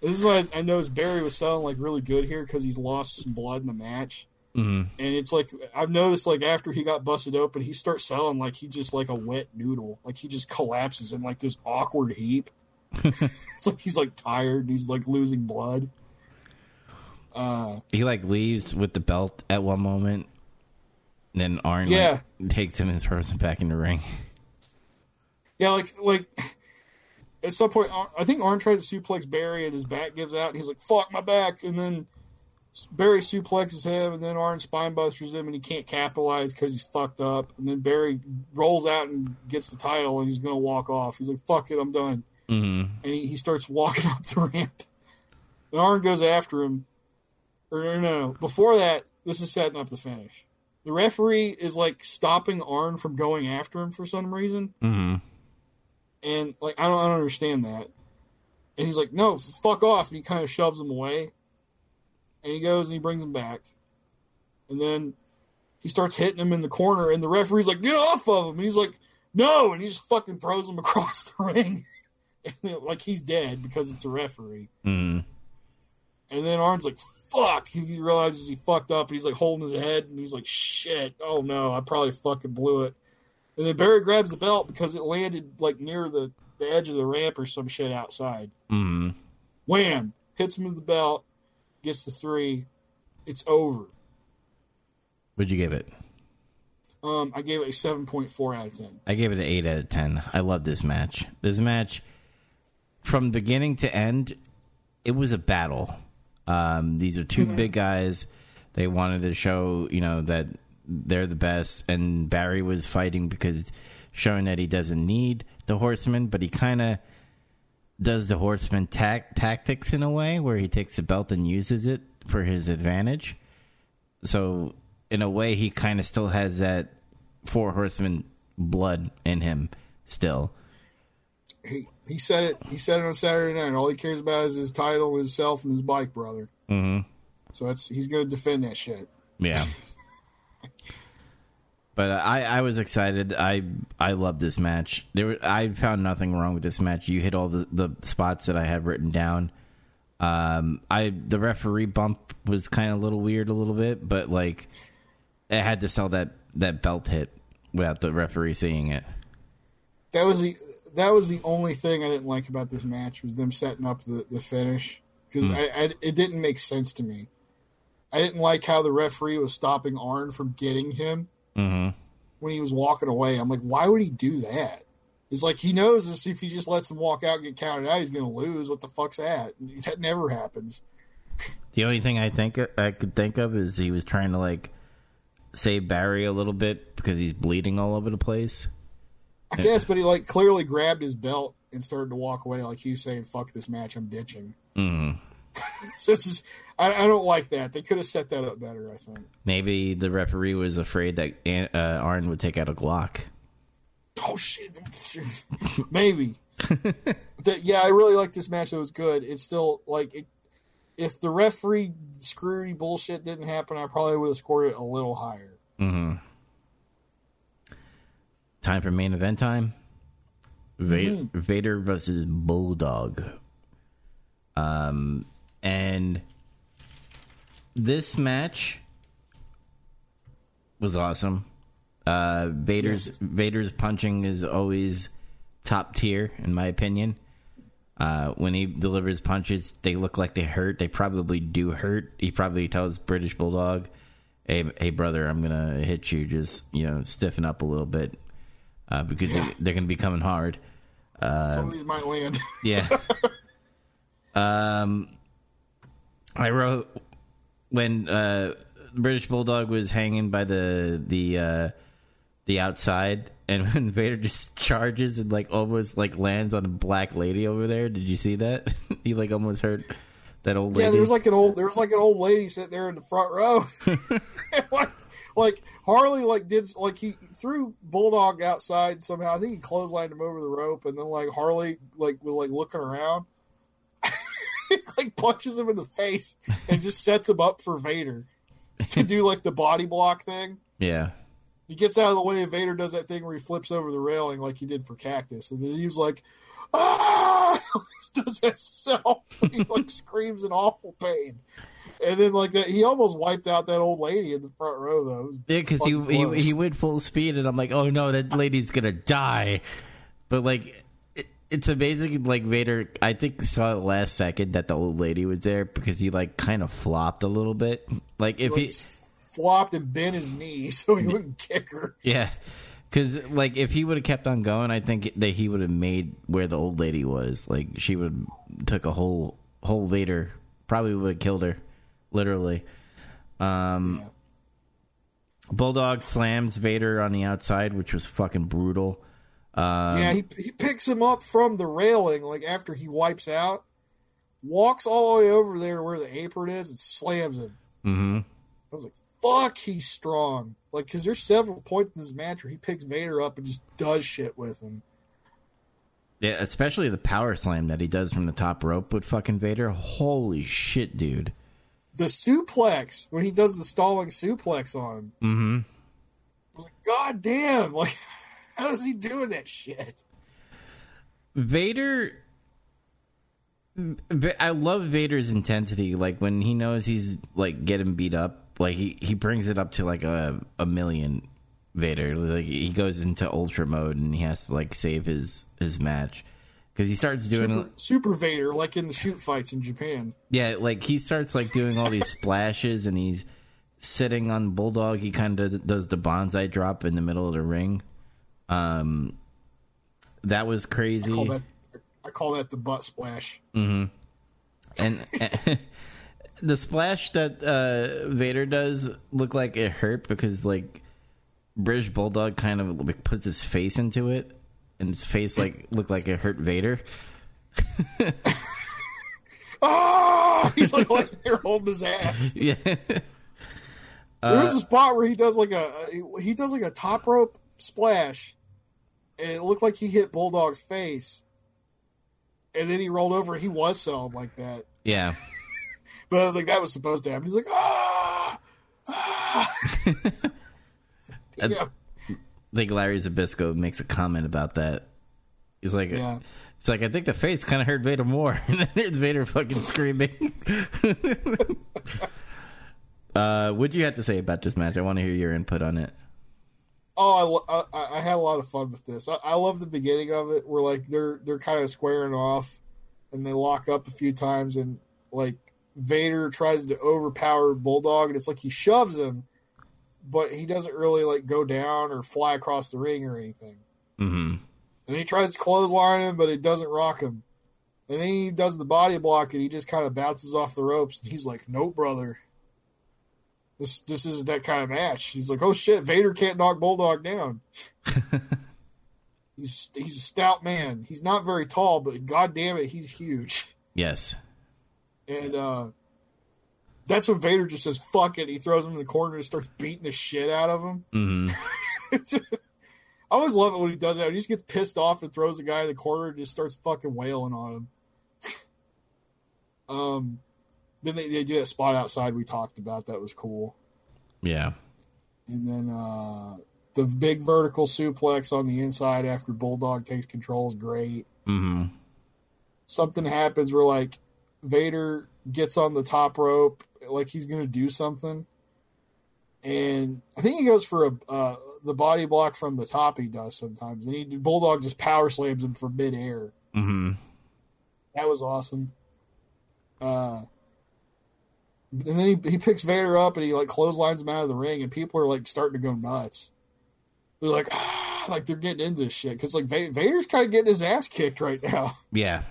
This is why I noticed Barry was sounding like really good here because he's lost some blood in the match. hmm And it's like I've noticed like after he got busted open, he starts selling like he just like a wet noodle. Like he just collapses in like this awkward heap. it's like he's like tired and he's like losing blood. Uh He like leaves with the belt at one moment. and Then Arn Yeah. like, takes him and throws him back in the ring. yeah, like like at some point I think Arn tries to suplex Barry and his back gives out and he's like, fuck my back and then Barry suplexes him and then Arn spinebusters him and he can't capitalize because he's fucked up. And then Barry rolls out and gets the title and he's gonna walk off. He's like, fuck it, I'm done. Hmm and he, he starts walking up the ramp. And Arn goes after him. Or no, no, no. Before that, this is setting up the finish. The referee is like stopping Arn from going after him for some reason, hmm and like I don't, I don't understand that. And he's like, "No, fuck off!" And he kind of shoves him away. And he goes and he brings him back, and then he starts hitting him in the corner, and the referee's like, "Get off of him!" And he's like, "No!" And he just fucking throws him across the ring, like he's dead because it's a referee. hmm And then Arn's like, fuck. He realizes he fucked up. And he's like holding his head and he's like, shit. Oh no, I probably fucking blew it. And then Barry grabs the belt because it landed like near the, the edge of the ramp or some shit outside. hmm Wham! Hits him with the belt, gets the three. It's over. What'd you give it? Um, I gave it a 7.4 out of 10. I gave it an eight out of ten. I love this match. This match, from beginning to end, it was a battle. Um, these are 2 big guys. They wanted to show, you know, that they're the best, and Barry was fighting because showing that he doesn't need the Horseman, but he kind of does the Horseman tac- tactics in a way where he takes the belt and uses it for his advantage. So, in a way, he kind of still has that Four horseman blood in him still. He, he said it. He said it on Saturday night. All he cares about is his title, himself, and his bike brother. hmm So that's he's going to defend that shit. Yeah. but I, I was excited. I I loved this match. There were, I found nothing wrong with this match. You hit all the, the spots that I had written down. Um, I the referee bump was kind of a little weird, a little bit, but like it had to sell that that belt hit without the referee seeing it. that was the that was the only thing I didn't like about this match was them setting up the, the finish because I, I it didn't make sense to me. I didn't like how the referee was stopping Arn from getting him hmm when he was walking away. I'm like, why would he do that? It's like he knows this if he just lets him walk out and get counted out, he's going to lose. What the fuck's that? That never happens. The only thing I think I could think of is he was trying to like save Barry a little bit because he's bleeding all over the place. I guess, but he like clearly grabbed his belt and started to walk away like he was saying, "Fuck this match, I'm ditching." hmm this is I, I don't like that. They could have set that up better. I think. Maybe the referee was afraid that uh, Arn would take out a Glock. Oh shit! Maybe. that, yeah, I really like this match. It was good. It's still like it, if the referee screwy bullshit didn't happen, I probably would have scored it a little higher. hmm Time for main event time. Va- Vader versus Bulldog Um, and this match was awesome. Uh, Vader's Yes. Vader's punching is always top tier, in my opinion. Uh, when he delivers punches, they look like they hurt. They probably do hurt. He probably tells British Bulldog, "Hey, hey, brother, I'm gonna hit you. Just you know, stiffen up a little bit uh, because they, they're gonna be coming hard." Some of these might land. Yeah. um, I wrote when uh, British Bulldog was hanging by the the uh, the outside, and when Vader just charges and like almost like lands on a black lady over there. Did you see that? he like almost hurt that old lady. yeah, there was like an old there was like an old lady sitting there in the front row. like, like Harley like did like he threw Bulldog outside somehow. I think he clotheslined him over the rope, and then like Harley like was like looking around. like punches him in the face and just sets him up for Vader to do like the body block thing. yeah. He gets out of the way, and Vader does that thing where he flips over the railing like he did for Cactus, and then he's like, "Ah!" he does that self. He like screams in awful pain, and then like that, he almost wiped out that old lady in the front row. Though, Yeah, because he, he he went full speed, and I'm like, oh no, that lady's gonna die. But like, it, it's amazing. Like Vader, I think saw it last second that the old lady was there because he like kind of flopped a little bit. Like if like, he, flopped and bent his knee so he wouldn't kick her. yeah, because like if he would have kept on going, I think that he would have made where the old lady was. Like she would took a whole whole Vader, probably would have killed her, literally. Um. Bulldog slams Vader on the outside, which was fucking brutal. Um, yeah, he he picks him up from the railing like after he wipes out, walks all the way over there where the apron is, and slams him. hmm I was like, fuck, he's strong. Like, because there's several points in this match where he picks Vader up and just does shit with him. Yeah, especially the power slam that he does from the top rope with fucking Vader. Holy shit, dude. The suplex, when he does the stalling suplex on him, hmm I was like, God damn, like, how is he doing that shit? Vader. I love Vader's intensity. Like when he knows he's like getting beat up, like he, he brings it up to like a a million. Vader, like he goes into ultra mode and he has to like save his his match because he starts doing Super, Super Vader, like in the shoot fights in Japan. Yeah, like he starts like doing all these splashes and he's sitting on Bulldog. He kind of does the banzai drop in the middle of the ring. Um, that was I crazy. call that, I call that the butt splash. Mm-hmm. And the splash that uh, Vader does look like it hurt because like British Bulldog kind of like puts his face into it, and his face like looked like it hurt Vader. Oh, he's like, like they're holding his ass. Yeah, There's a spot where he does like a he does like a top rope splash, and it looked like he hit Bulldog's face, and then he rolled over and he was selling like that. yeah. But like that was supposed to happen. He's like ah, ah. Yeah, I think Larry Zbyszko makes a comment about that. He's like, yeah. it's like I think the face kind of hurt Vader more, and then there's Vader fucking screaming. uh, what'd you have to say about this match? I want to hear your input on it. Oh, I, I, I had a lot of fun with this. I, I love the beginning of it, where like they're they're kind of squaring off, and they lock up a few times, and like Vader tries to overpower Bulldog, and it's like he shoves him, but he doesn't really like go down or fly across the ring or anything. hmm And he tries to clothesline him, but it doesn't rock him. And then he does the body block, and he just kind of bounces off the ropes. And he's like, "Nope, brother, this this isn't that kind of match." He's like, "Oh shit, Vader can't knock Bulldog down." he's he's a stout man. He's not very tall, but god damn it, he's huge. Yes. And uh, that's when Vader just says, "Fuck it." He throws him in the corner and starts beating the shit out of him. hmm I always love it when he does that. He just gets pissed off and throws the guy in the corner and just starts fucking wailing on him. um, then they, they do that spot outside we talked about. That was cool. Yeah. And then uh, the big vertical suplex on the inside after Bulldog takes control is great. hmm Something happens where like Vader gets on the top rope like he's going to do something, and I think he goes for a uh, the body block from the top. He does sometimes, and he Bulldog just power slams him from midair. Mm-hmm. That was awesome. Uh, and then he he picks Vader up and he like clotheslines him out of the ring, and people are like starting to go nuts. They're like, ah, like they're getting into this shit because like Vader's kind of getting his ass kicked right now. Yeah.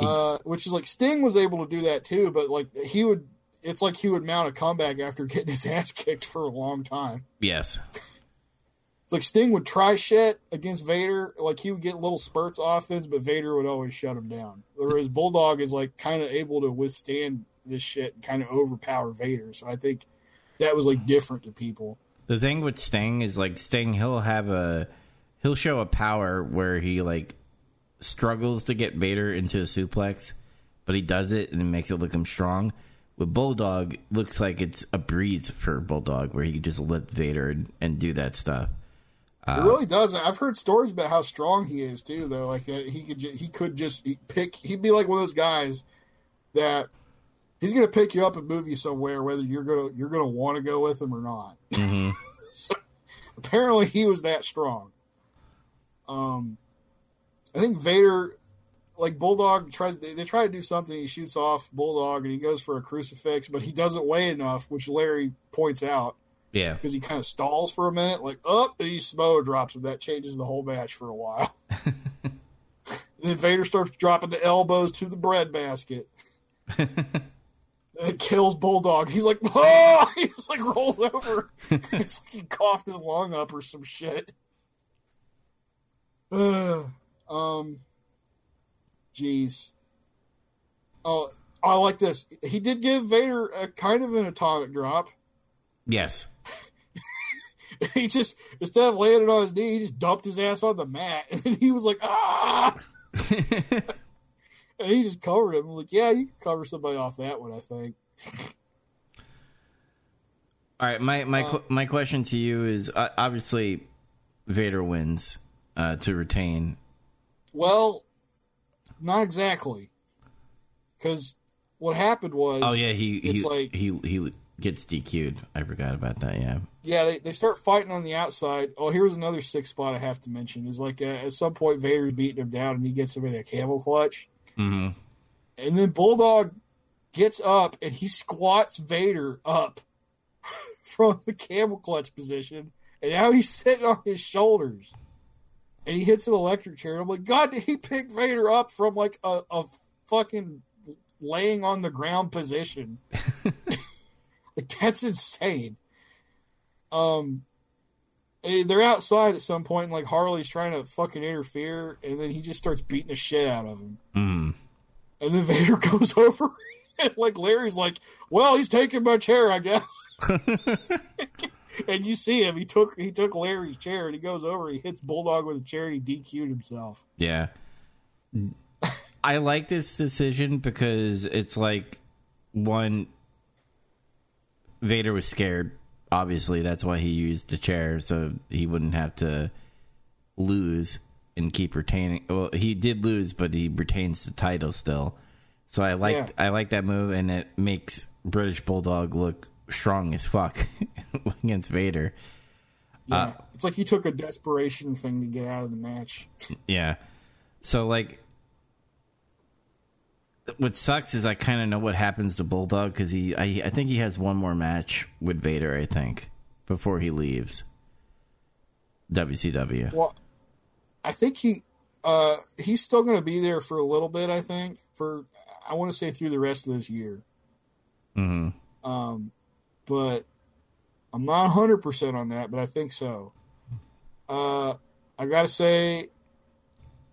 Uh, which is like Sting was able to do that too, but like he would, it's like he would mount a comeback after getting his ass kicked for a long time. Yes. It's like Sting would try shit against Vader, like he would get little spurts offense, but Vader would always shut him down. Whereas Bulldog is like kind of able to withstand this shit and kind of overpower Vader. So I think that was like different to people. The thing with Sting is like Sting, he'll have a he'll show a power where he like struggles to get Vader into a suplex, but he does it and it makes it look him strong. With Bulldog, looks like it's a breeze for Bulldog where he can just lift Vader and, and do that stuff. it really does. I've heard stories about how strong he is too, though. Like that he could ju- he could just pick. He'd be like one of those guys that he's going to pick you up and move you somewhere, whether you're gonna you're gonna want to go with him or not. Mm-hmm. so, apparently, he was that strong. Um, I think Vader, like Bulldog, tries. They, they try to do something. He shoots off Bulldog, and he goes for a crucifix, but he doesn't weigh enough, which Larry points out Yeah. because he kind of stalls for a minute, like up, and he Samoa drops him. That changes the whole match for a while. and then Vader starts dropping the elbows to the bread basket. It kills Bulldog. He's like, oh! He's like rolls over. it's like he coughed his lung up or some shit. Uh, um, jeez. Oh, I like this. He did give Vader a kind of an atomic drop. Yes. He just instead of landing on his knee, he just dumped his ass on the mat, and he was like, ah. And he just covered him. I'm like, yeah, you can cover somebody off that one, I think. All right, my my Uh, my question to you is uh, obviously Vader wins uh, to retain. Well, not exactly. Because what happened was. Oh yeah, he he like- he he gets DQ'd. I forgot about that. Yeah. Yeah, they, they start fighting on the outside. Oh, here's another sick spot I have to mention. Is like uh, at some point Vader's beating him down and he gets him in a camel clutch. Mm-hmm. And then Bulldog gets up and he squats Vader up from the camel clutch position. And now he's sitting on his shoulders. And he hits an electric chair. I'm like, God, did he pick Vader up from like a, a fucking laying on the ground position? like, that's insane. Um, eh, they're outside at some point, and like Harley's trying to fucking interfere, and then he just starts beating the shit out of him. Mm. And then Vader goes over, and like Larry's like, "Well, he's taking my chair, I guess." and you see him; he took he took Larry's chair, and he goes over, he hits Bulldog with a chair, and he DQ'd himself. Yeah. I like this decision because it's like one Vader was scared. Obviously, that's why he used the chair so he wouldn't have to lose and keep retaining. Well, he did lose, but he retains the title still. So I like Yeah. I like that move, and it makes British Bulldog look strong as fuck against Vader. Yeah, Uh, it's like he took a desperation thing to get out of the match. Yeah. So like what sucks is I kind of know what happens to Bulldog cuz he I I think he has one more match with Vader, I think, before he leaves WCW. Well, I think he uh he's still going to be there for a little bit. I think for I want to say through the rest of this year. Mhm. Um, but I'm not 100 percent on that, but I think so. Uh, I got to say,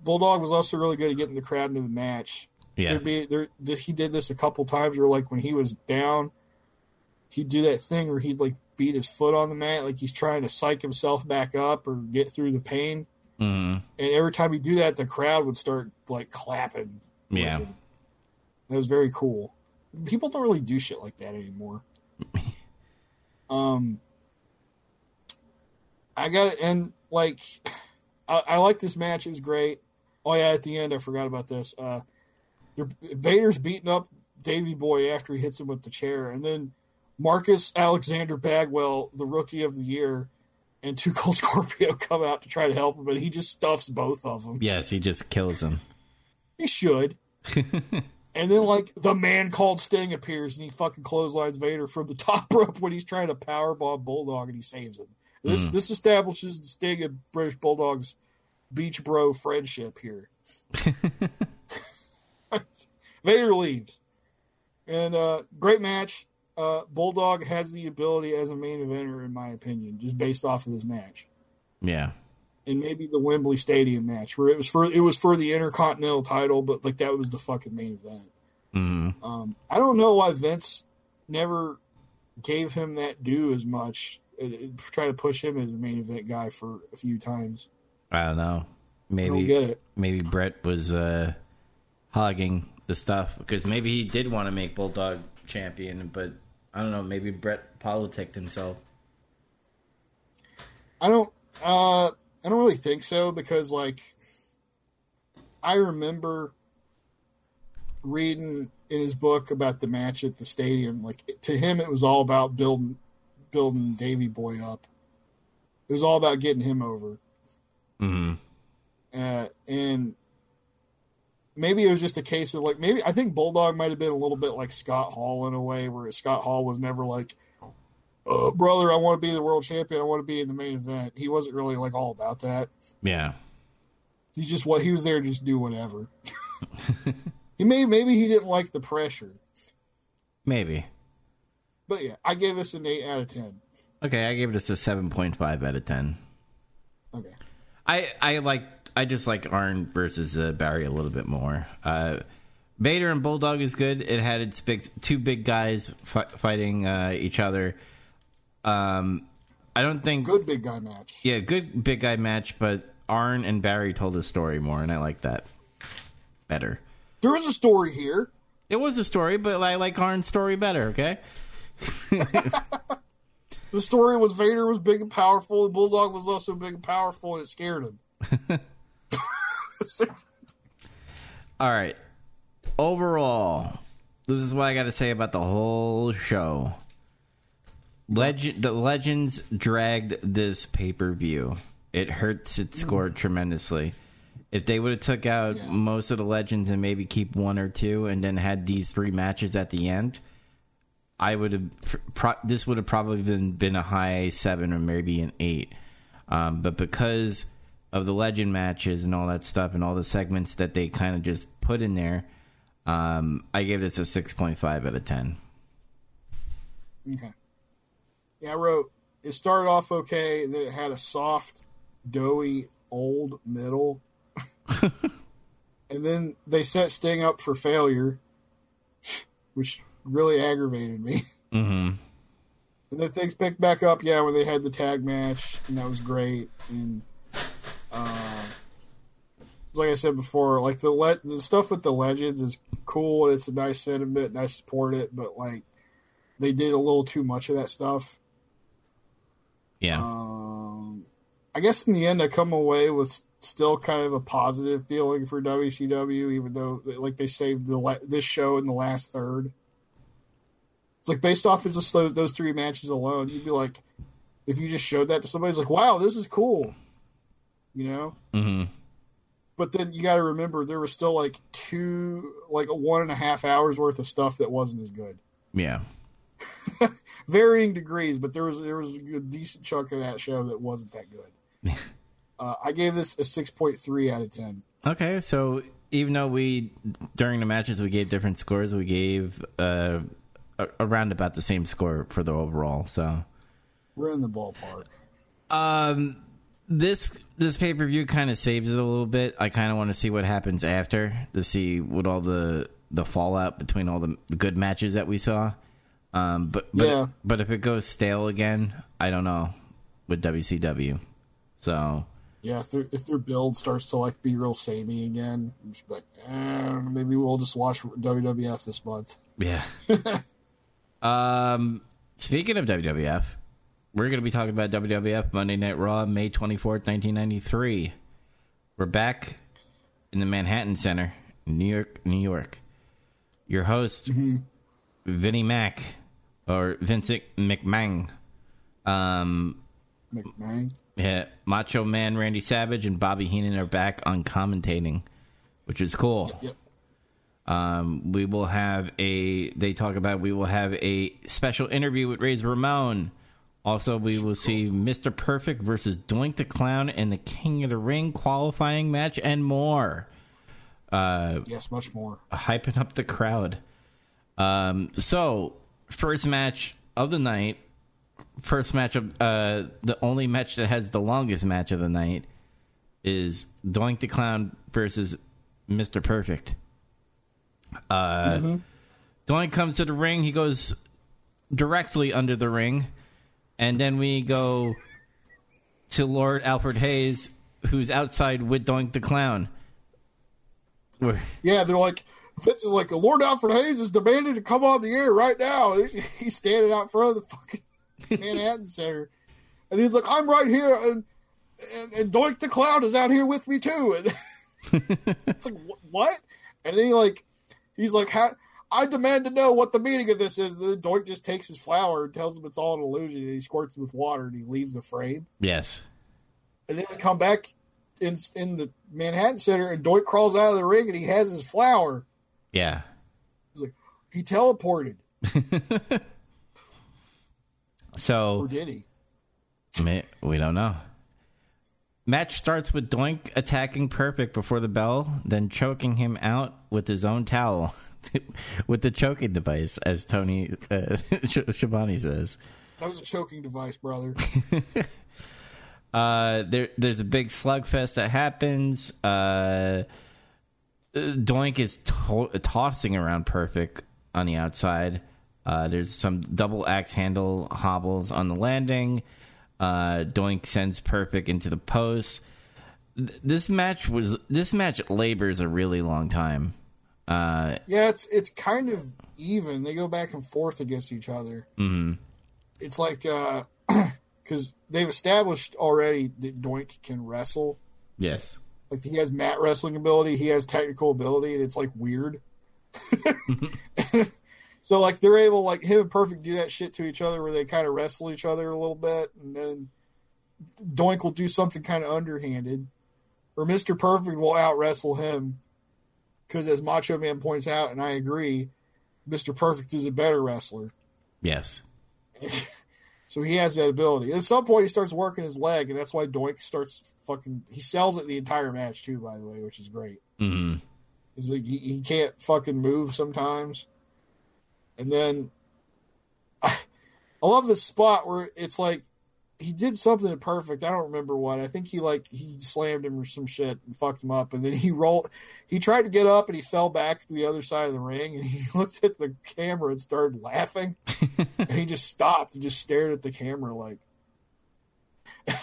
Bulldog was also really good at getting the crowd into the match. Yeah. There'd be there. He did this a couple times where, like, when he was down, he'd do that thing where he'd like beat his foot on the mat, like he's trying to psych himself back up or get through the pain. Mhm. And every time he'd do that, the crowd would start like clapping. Yeah. That was very cool. People don't really do shit like that anymore. um, I got it, and like, I, I like this match. It was great. Oh yeah, at the end, I forgot about this. Uh, Vader's beating up Davy Boy after he hits him with the chair, and then Marcus Alexander Bagwell, the rookie of the year, and Two Cold Scorpio come out to try to help him, but he just stuffs both of them. Yes, he just kills him. He should. and then, like, the man called Sting appears and he fucking clotheslines Vader from the top rope when he's trying to powerbomb Bulldog and he saves him. This Mm. this establishes the Sting and British Bulldog's beach bro friendship here. Vader leaves. And uh, great match. Uh, Bulldog has the ability as a main eventer, in my opinion, just based off of this match Yeah. And maybe the Wembley Stadium match where it was for it was for the Intercontinental title, but like that was the fucking main event. hmm Um, I don't know why Vince never gave him that due as much. uh, uh, Try to push him as a main event guy for a few times. I don't know. Don't Maybe it. maybe Bret was uh, hogging the stuff because maybe he did want to make Bulldog champion, but I don't know. Maybe Bret politicked himself. I don't. Uh, I don't really think so because like I remember reading in his book about the match at the stadium. Like to him, it was all about building building Davy Boy up. It was all about getting him over. hmm uh, and maybe it was just a case of like maybe I think Bulldog might have been a little bit like Scott Hall in a way, where Scott Hall was never like, oh, "Brother, I want to be the world champion. I want to be in the main event." He wasn't really like all about that. Yeah. He's just what he was there to just do whatever. he may maybe he didn't like the pressure, Maybe. but yeah, I gave this an eight out of ten. Okay, I gave this a seven point five out of ten. Okay, I I like I just like Arn versus uh, Barry a little bit more. Uh, Vader and Bulldog is good. It had its big two big guys fi- fighting uh, each other. Um, I don't think good big guy match. yeah, good big guy match, but Arn and Barry told the story more, and I like that better. There was a story here. It was a story, but I like Arn's story better. Okay. The story was Vader was big and powerful, The Bulldog was also big and powerful, and it scared him. All right. Overall, this is what I got to say about the whole show. Legend, the legends dragged this pay per view. It hurts its score tremendously. If they would have took out Yeah. most of the legends and maybe keep one or two, and then had these three matches at the end, I would have. Pro- this would have probably been been a high seven or maybe an eight. Um, but because of the legend matches and all that stuff and all the segments that they kind of just put in there, um, I gave this a six point five out of ten. Okay. Yeah, I wrote it started off okay, and then it had a soft, doughy, old middle. and then they set Sting up for failure, which really aggravated me. Mm-hmm. And then things picked back up, yeah, when they had the tag match, and that was great. And uh, like I said before, like the le- the stuff with the legends is cool. It's a nice sentiment, and I support it. But like, they did a little too much of that stuff. Yeah. Um, I guess in the end, I come away with still kind of a positive feeling for WCW, even though like they saved the la- this show in the last third. It's like based off of just those, those three matches alone, you'd be like, if you just showed that to somebody, it's like, wow, this is cool, you know. mm-hmm. But then you got to remember there was still like two, like a one and a half hours worth of stuff that wasn't as good. Yeah. varying degrees, but there was there was a decent chunk of that show that wasn't that good. uh, I gave this a six point three out of ten. Okay, so even though we during the matches we gave different scores, we gave uh, around about the same score for the overall. So We're in the ballpark. Um, this this pay per view kind of saves it a little bit. I kind of want to see what happens after to see what all the the fallout between all the, the good matches that we saw. Um, but but, Yeah. but if it goes stale again, I don't know with WCW. So Yeah, if, their if their build starts to like be real samey again, like, eh, maybe we'll just watch WWF this month. yeah. um, speaking of WWF, we're going to be talking about WWF Monday Night Raw, May twenty fourth, nineteen ninety three. We're back in the Manhattan Center, New York, New York. Your host, Vinnie Mac, or Vincent McMahon. Um, McMahon. yeah, Macho Man Randy Savage and Bobby Heenan are back on commentating, which is cool. Yep. Um, we will have a. They talk about we will have a special interview with Razor Ramon. Also, we will see Mr. Perfect versus Doink the Clown in the King of the Ring qualifying match and more. Uh, Yes, much more. hyping up the crowd. Um, so first match of the night, first match of uh, the only match that has the longest match of the night is Doink the Clown versus Mister Perfect. Uh, Doink comes to the ring. He goes directly under the ring, and then we go to Lord Alfred Hayes, who's outside with Doink the Clown. Yeah, they're like Vince is like Lord Alfred Hayes is demanding to come on the air right now. He's standing out front of the fucking Manhattan Center, and he's like, "I'm right here," and and, and Doink the Clown is out here with me too. And it's like what? And then he like he's like, "How?" I demand to know what the meaning of this is. And then Doink just takes his flower and tells him it's all an illusion, and he squirts it with water and he leaves the frame. Yes. And then we come back in in the Manhattan Center, and Doink crawls out of the ring and he has his flower. Yeah. He teleported, So or did he? We don't know. Match starts with Doink attacking Perfect before the bell, then choking him out with his own towel, with the choking device, as Tony uh, Shabani says. That was a choking device, brother. Uh, there, there's a big slugfest that happens. Uh, Doink is to- tossing around Perfect on the outside. Uh, there's some double axe handle hobbles on the landing. Uh, Doink sends Perfect into the post. Th- This match was this match labors a really long time. Uh, yeah, it's it's kind of even. They go back and forth against each other. mhm. It's like because they've established already that Doink can wrestle. Yes. Like he has mat wrestling ability, he has technical ability, and it's like weird. Mm-hmm. so like they're able like him and Perfect do that shit to each other where they kind of wrestle each other a little bit, and then Doink will do something kind of underhanded, or Mister Perfect will out wrestle him because as Macho Man points out, and I agree, Mister Perfect is a better wrestler. Yes. So he has that ability. At some point, he starts working his leg, and that's why Doink starts fucking. He sells it the entire match too, by the way, which is great. Mm-hmm. He's like he, he can't fucking move sometimes, and then I, I love this spot where it's like he did something perfect. I don't remember what. I think he like he slammed him or some shit and fucked him up, and then he rolled. He tried to get up and he fell back to the other side of the ring, and he looked at the camera and started laughing, and he just stopped and just stared at the camera like,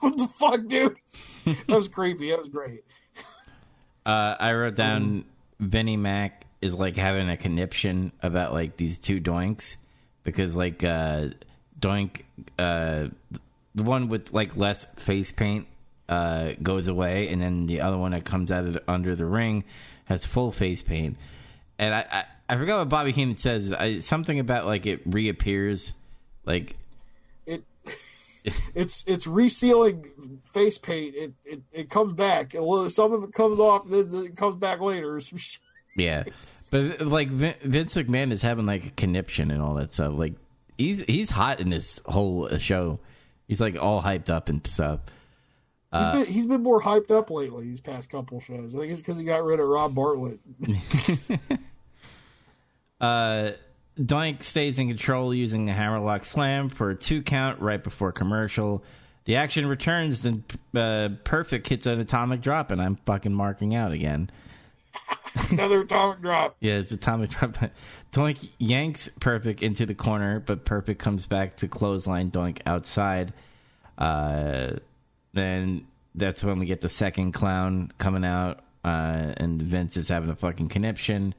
"What the fuck, dude?" That was creepy. That was great. Uh, I wrote down Vinnie Mac is like having a conniption about like these two doinks because like uh, doink uh, the one with like less face paint uh, goes away and then the other one that comes out of the, under the ring has full face paint and I I, I forgot what Bobby Heenan says I, something about like it reappears like it it's it's resealing face paint. It it, it comes back. Little- Some of it comes off, and then it comes back later. Yeah, but like Vince McMahon is having like a conniption and all that stuff. Like he's he's hot in this whole uh, show. He's like all hyped up and stuff. He's been he's been more hyped up lately. These past couple shows. I think it's because he got rid of Rob Bartlett. Uh, Doink stays in control using the hammerlock slam for a two count right before commercial. The action returns, then uh, Perfect hits an atomic drop, and I'm fucking marking out again. Another atomic drop. Yeah, it's atomic drop. Doink yanks Perfect into the corner, but Perfect comes back to clothesline Doink outside. Uh, then that's when we get the second clown coming out, uh, and Vince is having a fucking conniption.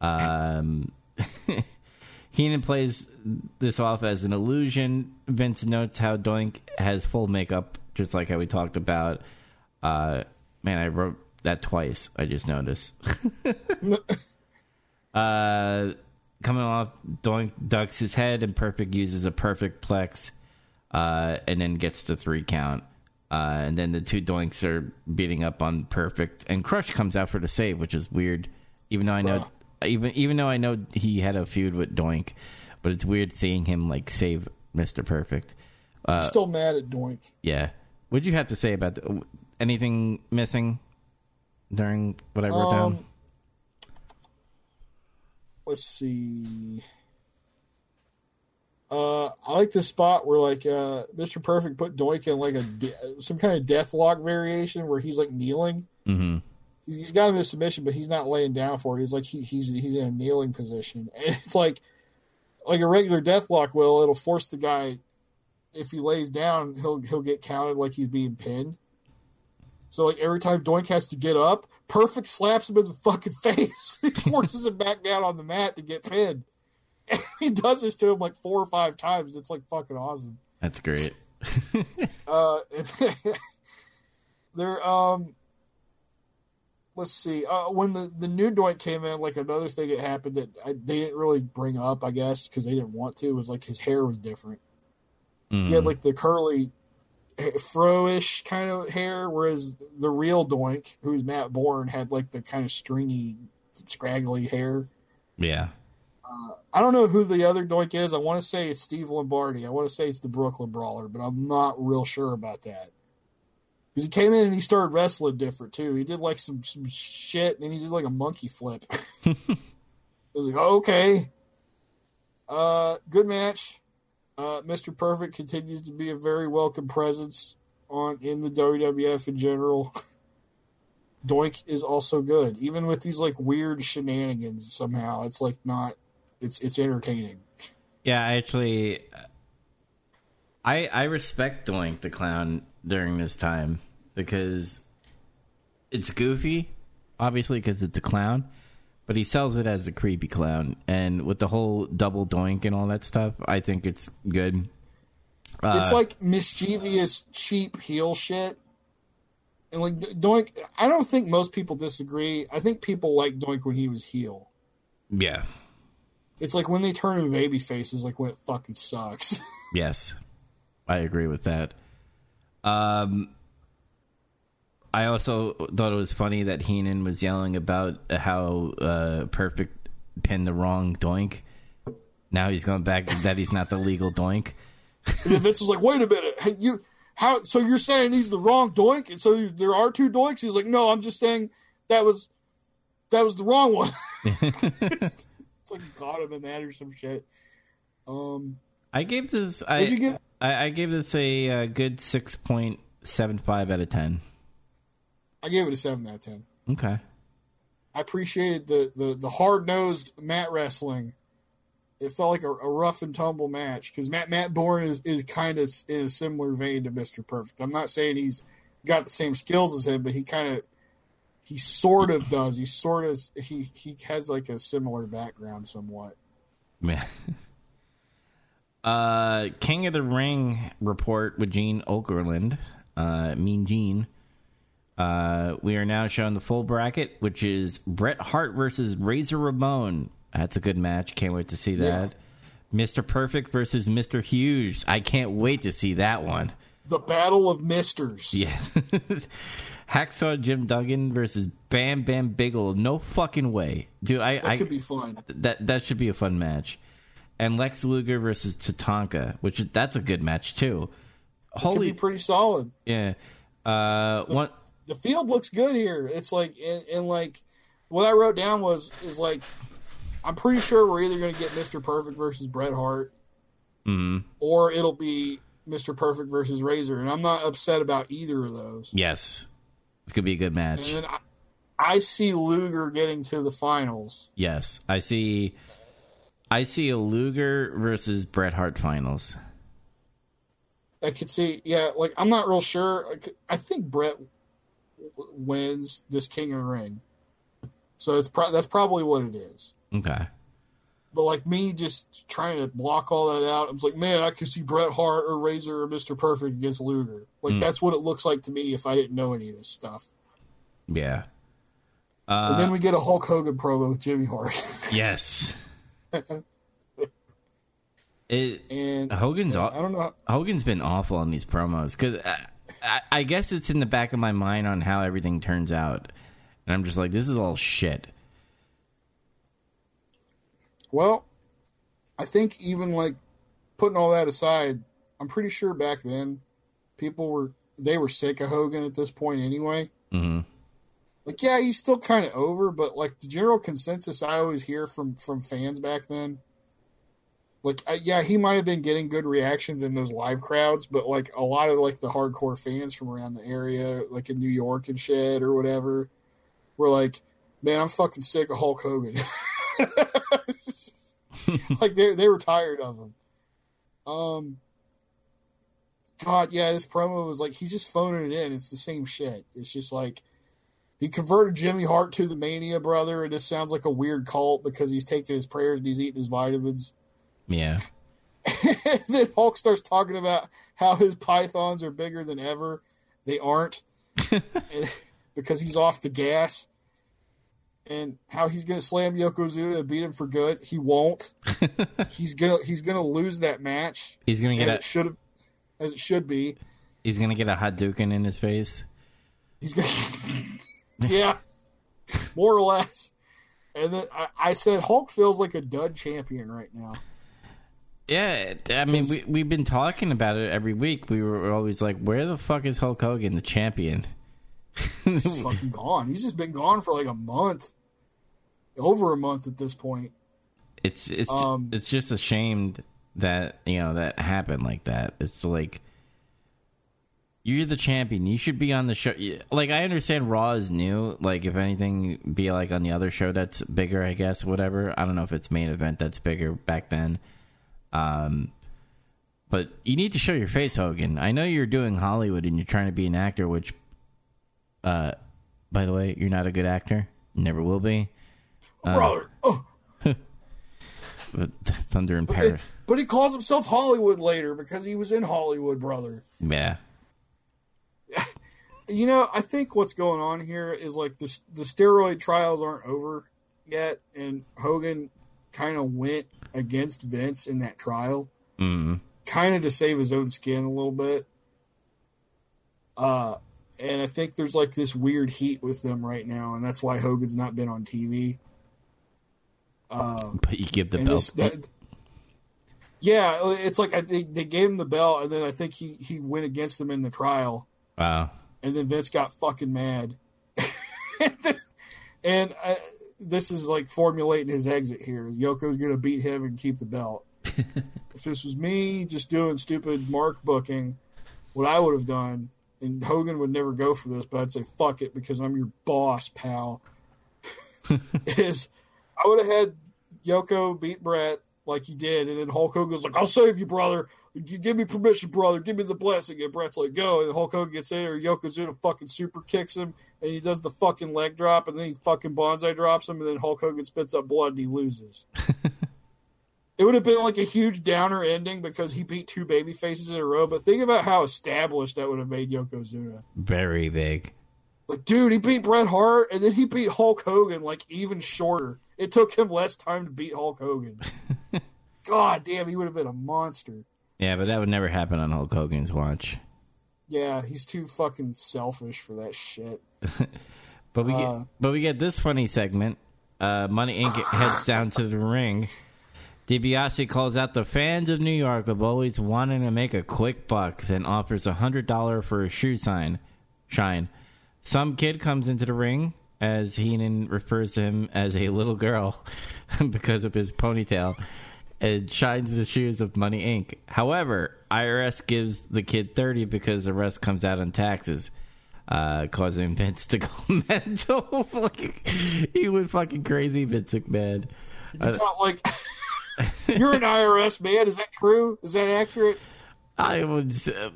Um, Heenan plays this off as an illusion. Vince notes how Doink has full makeup, just like how we talked about. Uh, man, I wrote that twice. I just noticed. Uh, coming off, Doink ducks his head, and Perfect uses a perfect plex, uh, and then gets the three count. Uh, and then the two Doinks are beating up on Perfect, and Crush comes out for the save, which is weird. Even though I know, even even though I know he had a feud with Doink, but it's weird seeing him like save Mister Perfect. I'm still mad at Doink. Yeah. What'd you have to say about the, anything missing during what I wrote Um, down? Let's see. Uh, I like the spot where like uh, Mr. Perfect put Doink in like a de- some kind of death lock variation where he's like kneeling. Mm-hmm. He's, he's got him in a submission, but he's not laying down for it. He's like he, he's he's in a kneeling position, and it's like like a regular death lock will. It'll force the guy if he lays down, he'll he'll get counted like he's being pinned. So like every time Doink has to get up, Perfect slaps him in the fucking face. he forces him back down on the mat to get pinned. And he does this to him like four or five times. It's like fucking awesome. That's great. Uh, there. Um, let's see. Uh, when the the new Doink came in, like another thing that happened that I, they didn't really bring up, I guess, because they didn't want to, was like his hair was different. Mm. He had like the curly, fro-ish kind of hair, whereas the real Doink, who's Matt Bourne, had like the kind of stringy, scraggly hair. yeah. Uh, I don't know who the other Doink is. I want to say it's Steve Lombardi. I want to say it's the Brooklyn Brawler, but I'm not real sure about that. Because he came in and he started wrestling different too. He did like some, some shit, and then he did like a monkey flip. I was like, oh, okay. Uh, good match. Uh, Mr. Perfect continues to be a very welcome presence on in the WWF in general. Doink is also good, even with these like weird shenanigans. Somehow, it's like not. It's it's entertaining. Yeah, actually, I I respect Doink the Clown during this time because it's goofy, obviously because it's a clown, but he sells it as a creepy clown, and with the whole double Doink and all that stuff, I think it's good. Uh, it's like mischievous, cheap heel shit. And like Doink, I don't think most people disagree. I think people like Doink when he was heel. yeah, It's like when they turn him baby faces, like when it fucking sucks. Yes, I agree with that. Um, I also thought it was funny that Heenan was yelling about how uh, Perfect pinned the wrong Doink. Now he's going back that he's not the legal Doink. and then Vince was like, "Wait a minute, hey, you how? So you're saying he's the wrong Doink? And so there are two Doinks?" He's like, "No, I'm just saying that was that was the wrong one." it's like he caught him in that or some shit. Um, I gave this. I, What'd you give? I, I gave this a, uh good six point seven five out of ten. I gave it a seven out of ten. Okay. I appreciated the the, the hard nosed mat wrestling. It felt like a, a rough and tumble match because Matt Matt Bourne is, is kind of in a similar vein to Mister Perfect. I'm not saying he's got the same skills as him, but he kind of he sort of does. He sort of he he has like a similar background somewhat. Man. Uh, King of the Ring report with Gene Okerlund, uh, Mean Gene. Uh, we are now showing the full bracket, which is Bret Hart versus Razor Ramon. That's a good match. Can't wait to see that. Mr. Perfect versus Mr. Hughes. I can't wait to see that one. The Battle of Misters. Yeah. Hacksaw Jim Duggan versus Bam Bam Bigelow. No fucking way, dude. I, That I could be fun. that that should be a fun match. And Lex Luger versus Tatanka, which is that's a good match too. Could Holy be pretty solid. yeah. Uh one the field looks good here. It's like and, and like what I wrote down was is like I'm pretty sure we're either going to get Mr. Perfect versus Bret Hart, mm, or it'll be Mr. Perfect versus Razor, and I'm not upset about either of those. yes. It's gonna be a good match. And then I, I see Luger getting to the finals. Yes. I see I see a Luger versus Bret Hart finals. I could see, yeah, like I'm not real sure. I could- I think Bret wins this King of the Ring, so it's pro- that's probably what it is. Okay. But like me just trying to block all that out, I was like, man, I could see Bret Hart or Razor or Mr. Perfect against Luger. Like Mm. that's what it looks like to me if I didn't know any of this stuff. Yeah. Uh, and then we get a Hulk Hogan promo with Jimmy Hart. yes. it and Hogan's I don't know. How, Hogan's been awful on these promos because I, I, I guess it's in the back of my mind on how everything turns out, and I'm just like, this is all shit. well, I think even like putting all that aside, I'm pretty sure back then people were they were sick of Hogan at this point anyway. Mm-hmm. Like, yeah, he's still kind of over, but like the general consensus I always hear from from fans back then, like, I, yeah, he might have been getting good reactions in those live crowds, but like a lot of like the hardcore fans from around the area, like in New York and shit or whatever, were like, man, I'm fucking sick of Hulk Hogan. like they they were tired of him. Um. God, yeah, this promo was like he's just phoning it in. It's the same shit. It's just like he converted Jimmy Hart to the Mania brother. It just sounds like a weird cult because he's taking his prayers and he's eating his vitamins. Yeah. and then Hulk starts talking about how his pythons are bigger than ever. They aren't because he's off the gas. And how he's going to slam Yokozuna and beat him for good. He won't. he's gonna he's gonna lose that match He's gonna as get it should as it should be. he's gonna get a Hadouken in his face. He's gonna, yeah, more or less. And then I, I said Hulk feels like a dud champion right now. Yeah, I mean, we we've been talking about it every week. We were always like, "Where the fuck is Hulk Hogan, the champion?" He's fucking gone. He's just been gone for like a month, over a month at this point. It's it's Um, it's just a shame that you know that happened like that. It's like you're the champion. You should be on the show. Like I understand Raw is new. Like if anything, be like on the other show that's bigger. I guess whatever. I don't know if it's main event that's bigger back then. Um, but you need to show your face, Hogan. I know you're doing Hollywood and you're trying to be an actor. Which, uh, by the way, you're not a good actor. Never will be. Brother, oh, But Thunder in but, Paris. but he calls himself Hollywood later because he was in Hollywood, brother. Yeah. You know, I think what's going on here is like the the steroid trials aren't over yet, and Hogan kind of went against Vince in that trial. Mm. kind of to save his own skin a little bit. Uh, and I think there's like this weird heat with them right now, and that's why Hogan's not been on TV. Uh, But you give the belt. this, that, yeah, it's like I think they gave him the belt, and then I think he he went against them in the trial, wow. and then Vince got fucking mad, and uh, this is like formulating his exit here. Yoko's gonna beat him and keep the belt. if this was me just doing stupid mark booking, what I would have done, and Hogan would never go for this, but I'd say fuck it because I'm your boss, pal. is I would have had Yoko beat Bret like he did, and then Hulk Hogan's like, "I'll save you, brother. You give me permission, brother. Give me the blessing." And Bret's like, "Go!" And Hulk Hogan gets in there. Yokozuna fucking super kicks him, and he does the fucking leg drop, and then he fucking banzai drops him, and then Hulk Hogan spits up blood and he loses. it would have been like a huge downer ending because he beat two baby faces in a row. But think about how established that would have made Yokozuna. Very big. Like, dude, he beat Bret Hart, and then he beat Hulk Hogan like even shorter. It took him less time to beat Hulk Hogan. God damn, he would have been a monster. Yeah, but that would never happen on Hulk Hogan's watch. Yeah, he's too fucking selfish for that shit. But we Uh. get but we get this funny segment. Uh, Money Inc. heads down to the ring. DiBiase calls out the fans of New York of always wanting to make a quick buck, then offers a hundred dollar for a shoe sign shine. Some kid comes into the ring as Heenan refers to him as a little girl because of his ponytail and shines the shoes of Money Inc. However, IRS gives the kid 30 because the rest comes out on taxes, uh, causing Vince to go mental. Like, he went fucking crazy, Vince McMahon. It's not like you're an IRS man. Is that true? Is that accurate? I would uh,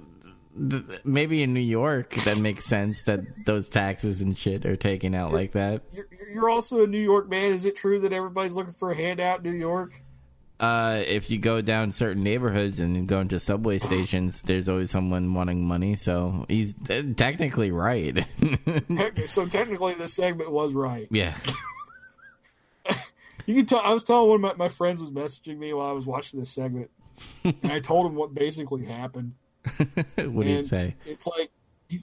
th- maybe in New York that makes sense that those taxes and shit are taken out like that. You're, you're also a New York man. Is it true that everybody's looking for a handout in New York? Uh, if you go down certain neighborhoods and go into subway stations, there's always someone wanting money. So he's uh, technically right. so technically, this segment was right. yeah. You can tell. I was telling one of my, my friends was messaging me while I was watching this segment, and I told him what basically happened. what do you say? It's like he,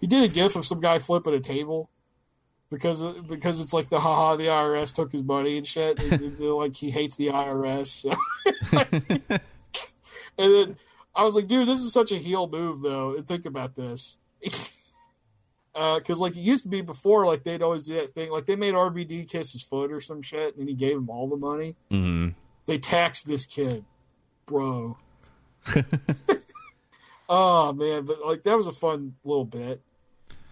he did a gif of some guy flipping a table because because it's like the haha the IRS took his money and shit. They're like he hates the IRS. so- and then I was like, dude, this is such a heel move though. And think about this. Because like it used to be before, like they'd always do that thing. Like they made RBD kiss his foot or some shit, and then he gave him all the money. Mm-hmm. They taxed this kid, bro. oh man, but like that was a fun little bit.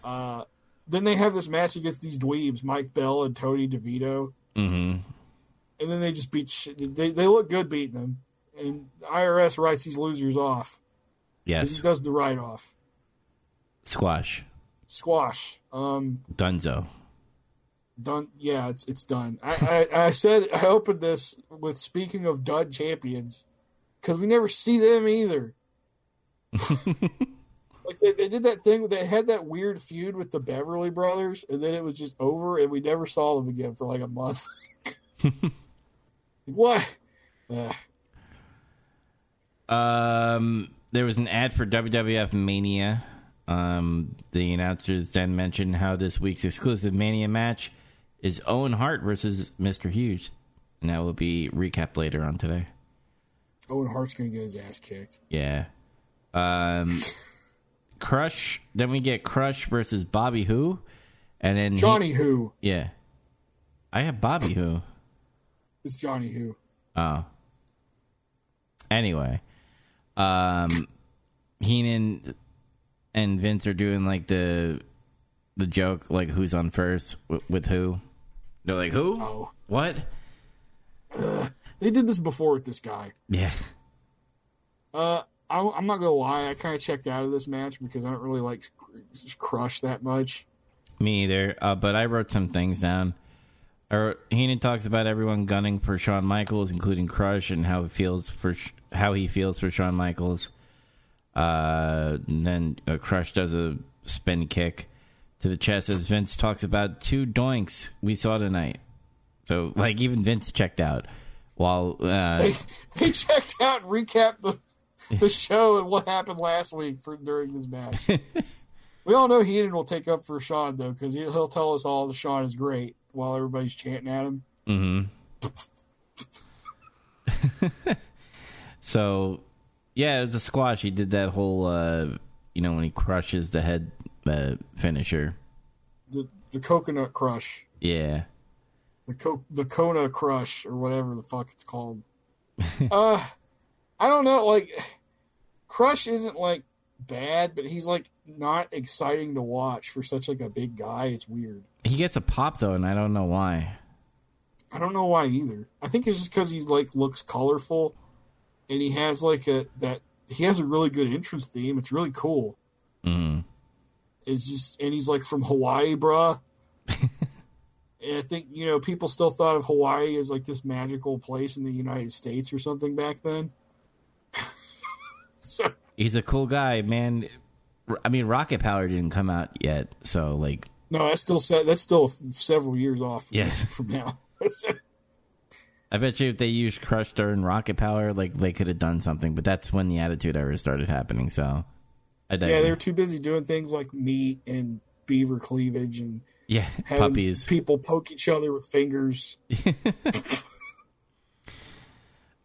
Uh, then they have this match against these dweebs, Mike Bell and Tony DeVito, hmm and then they just beat. Shit. They they look good beating them, and the IRS writes these losers off. Yes. He does the write off. Squash. Squash. Um, Dunzo. done. Yeah, it's it's done. I, I I said I opened this with speaking of dud champions because we never see them either. like they, they did that thing. They had that weird feud with the Beverly Brothers, and then it was just over, and we never saw them again for like a month. what? Ugh. Um, there was an ad for WWF Mania. Um, the announcers then mentioned how this week's exclusive Mania match is Owen Hart versus Mr. Hughes, and that will be recapped later on today. Owen Hart's gonna get his ass kicked. Yeah. Um, Crush. Then we get Crush versus Bobby Who, and then he- Johnny Who? yeah, I have Bobby Who. It's Johnny Who. Oh. Anyway, um, Heenan and Vince are doing like the the joke, like who's on first with, with who. They're like, who? Oh, What? they did this before with this guy. Yeah. Uh, I, I'm not gonna lie. I kind of checked out of this match because I don't really like Crush that much. Me either. Uh, but I wrote some things down. I wrote, Heenan talks about everyone gunning for Shawn Michaels, including Crush, and how it feels for how he feels for Shawn Michaels. Uh, and then uh, Crush does a spin kick to the chest as Vince talks about two doinks we saw tonight. So, like, even Vince checked out. While uh, They they checked out and recapped the the show and what happened last week for during this match. we all know Heenan will take up for Shawn though because he, he'll tell us all the Shawn is great while everybody's chanting at him. hmm so, yeah, it's a squash. He did that whole, uh, you know, when he crushes the head uh, finisher. The the coconut crush, Yeah. the co- the Kona crush or whatever the fuck it's called. uh, I don't know. Like, Crush isn't like bad, but he's like not exciting to watch for such like a big guy. It's weird. He gets a pop, though, and I don't know why. I don't know why either. I think it's just because he like looks colorful, and he has like a that he has a really good entrance theme. It's really cool. Mm. It's just and he's like from Hawaii, bruh. and I think you know people still thought of Hawaii as like this magical place in the United States or something back then. So He's a cool guy, man. I mean, Rocket Power didn't come out yet, so, like, no, that's still. That's still several years off. From, Yes. from now. I bet you if they used Crush during Rocket Power, like, they could have done something, but that's when the Attitude Era started happening, so. I yeah, they were too busy doing things like meat and beaver cleavage and yeah, puppies. people poke each other with fingers.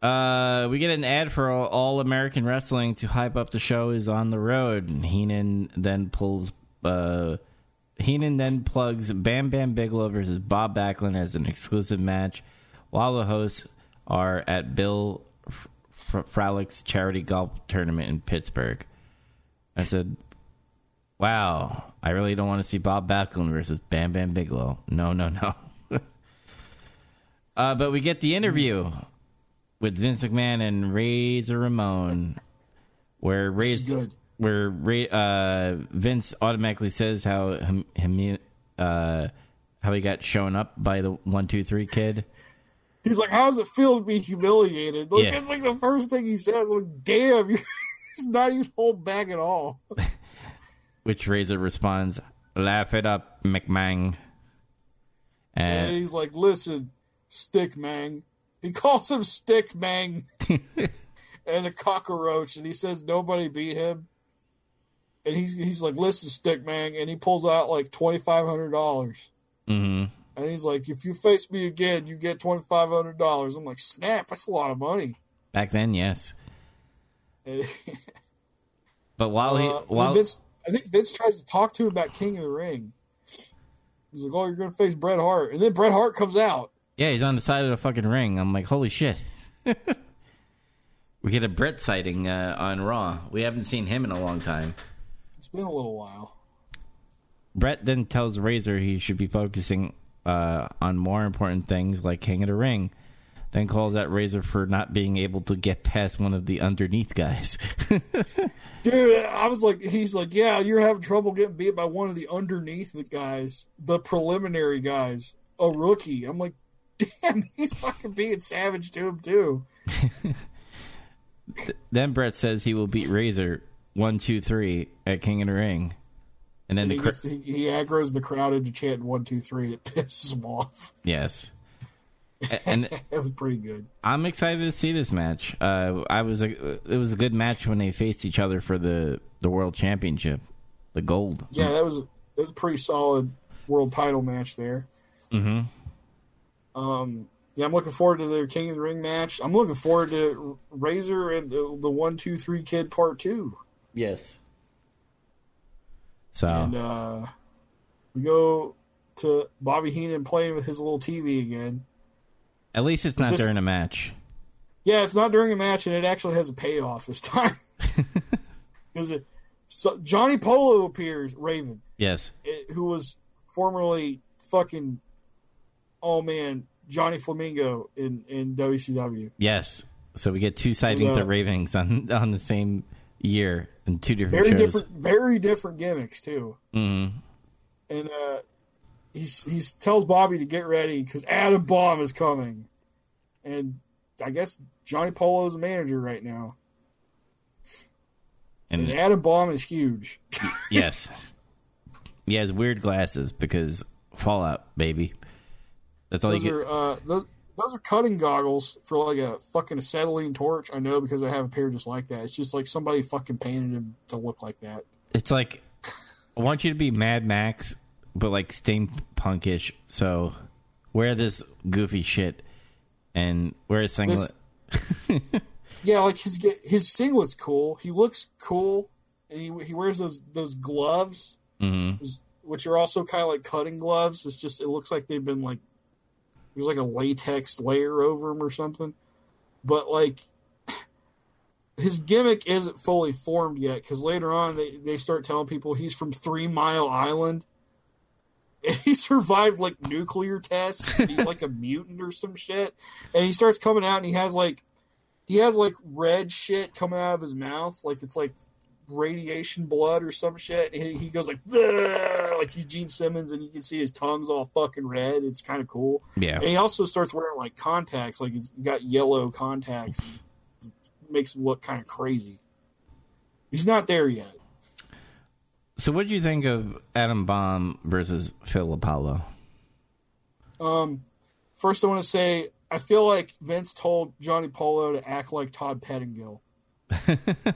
Uh, we get an ad for all, American Wrestling to hype up the show is on the road. And Heenan then pulls. Uh, Heenan then plugs Bam Bam Bigelow versus Bob Backlund as an exclusive match, while the hosts are at Bill Fralic's charity golf tournament in Pittsburgh. I said, "Wow, I really don't want to see Bob Backlund versus Bam Bam Bigelow. No, no, no." uh, but we get the interview with Vince McMahon and Razor Ramon, where Razor, good. where Ra- uh, Vince automatically says how him, him uh, how he got shown up by the one two three kid. He's like, "How does it feel to be humiliated?" Like Yeah. that's like the first thing he says. Like, damn, you're not even holding back at all. Which Razor responds, "Laugh it up, McMahon." And And he's like, "Listen, Stick Mang." He calls him Stick Mang and a cockroach, and he says nobody beat him. And he's he's like, "Listen, Stick Mang," and he pulls out like twenty five hundred dollars. mhm. And he's like, if you face me again, you get twenty five hundred dollars. I'm like, snap, that's a lot of money. back then, yes. But while he uh, while Vince, I think Vince tries to talk to him about King of the Ring. He's like, oh, you're going to face Bret Hart, and then Bret Hart comes out. Yeah, he's on the side of the fucking ring. I'm like, holy shit. we get a Bret sighting uh, on Raw. We haven't seen him in a long time. It's been a little while. Bret then tells Razor he should be focusing uh, on more important things like King of the Ring. Then calls out Razor for not being able to get past one of the underneath guys. Dude, I was like, he's like, yeah, you're having trouble getting beat by one of the underneath guys, the preliminary guys, a rookie. I'm like, damn, he's fucking being savage to him too. then Bret says he will beat Razor one, two, three at King of the Ring. And then And the he, gets, he, he aggroes the crowd into chanting one, two, three. and It pisses him off. yes. And It was pretty good. I'm excited to see this match. Uh, I was a, it was a good match when they faced each other for the, the world championship, the gold. Yeah, that was that was a pretty solid world title match there. hmm Um, yeah, I'm looking forward to their King of the Ring match. I'm looking forward to Razor and the, the one, two, three kid part two. Yes. So And uh, we go to Bobby Heenan playing with his little TV again. at least it's not this- during a match. Yeah, it's not during a match, and it actually has a payoff this time. Because it, so Johnny Polo appears, Raven, Yes. it, who was formerly fucking, oh man, Johnny Flamingo in in WCW. Yes. So we get two sightings uh, of Ravens on on the same year in two different Very shows. different, very different gimmicks too. hmm And uh, he's he's tells Bobby to get ready because Adam Bomb is coming, and I guess Johnny Polo's a manager right now, and And Adam Bomb is huge. yes, he has weird glasses because Fallout, baby. That's all Those you get. are uh, those, those are cutting goggles for like a fucking acetylene torch. I know because I have a pair just like that. It's just like somebody fucking painted him to look like that. It's like I want you to be Mad Max, but like steampunkish. So wear this goofy shit and wear a singlet. This- Yeah, like his his singlet's cool. He looks cool, and he he wears those those gloves, hmm which are also kind of like cutting gloves. It's just it looks like they've been like there's like a latex layer over him or something. But like his gimmick isn't fully formed yet because later on they, they start telling people he's from Three Mile Island. And he survived like nuclear tests. He's like a mutant or some shit. And he starts coming out and he has like he has like red shit coming out of his mouth, like it's like radiation blood or some shit. He, he goes like "Bleh," like he's Gene Simmons, and you can see his tongue's all fucking red. It's kind of cool. Yeah. And he also starts wearing like contacts, like he's got yellow contacts. Makes him look kind of crazy. He's not there yet. So what do you think of Adam Bomb versus Phil Apollo? Um, first, I want to say I feel like Vince told Johnny Polo to act like Todd Pettingill.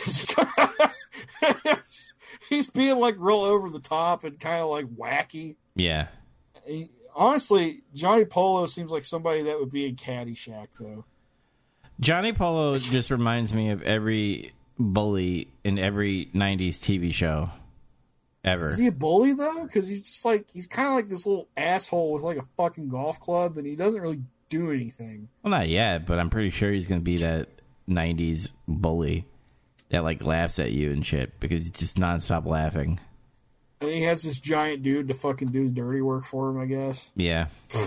he's being like real over the top and kind of like wacky. Yeah. He, honestly, Johnny Polo seems like somebody that would be in Caddyshack, though. Johnny Polo just reminds me of every bully in every 90s TV show ever. Is he a bully though? Because he's just like he's kind of like this little asshole with like a fucking golf club, and he doesn't really do anything. Well, not yet, but I'm pretty sure he's going to be that 90s bully that like laughs at you and shit because he's just nonstop laughing. And he has this giant dude to fucking do dirty work for him, I guess. Yeah.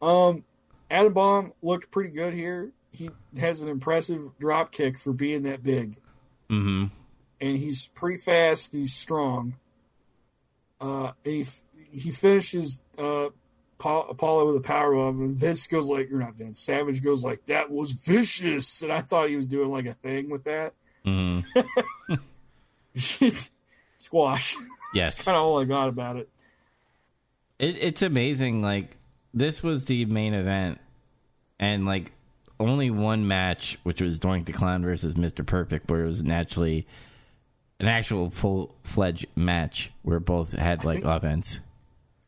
Um, Adam Bomb looked pretty good here. He has an impressive drop kick for being that big, hmm and he's pretty fast. He's strong. Uh, and he he finishes uh, Apollo with a power bomb, and Vince goes like, "You're not Vince." Savage goes like, "That was vicious," and I thought he was doing like a thing with that. Mhm. Squash. Yes. That's kind of all I got about it. It, it's amazing. Like this was the main event, and like only one match, which was Doink the Clown versus Mister Perfect, where it was naturally an actual full fledged match where both had like think- offense.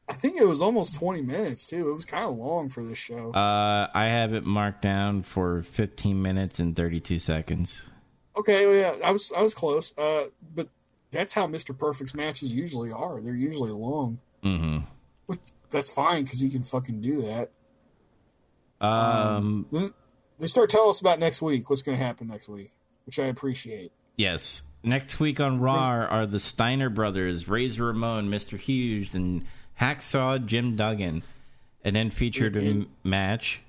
I think it was almost 20 minutes too. It was kind of long for this show. Uh, I have it marked down for 15 minutes and 32 seconds. Okay, well, yeah, I was I was close. Uh, but that's how Mr. Perfect's matches usually are. They're usually long. hmm Which that's fine because he can fucking do that. Um, Then they start telling us about next week. What's going to happen next week, which I appreciate. yes. Next week on Raw are the Steiner brothers, Razor Ramon, Mr. Hughes, and Hacksaw Jim Duggan. And then featured a match.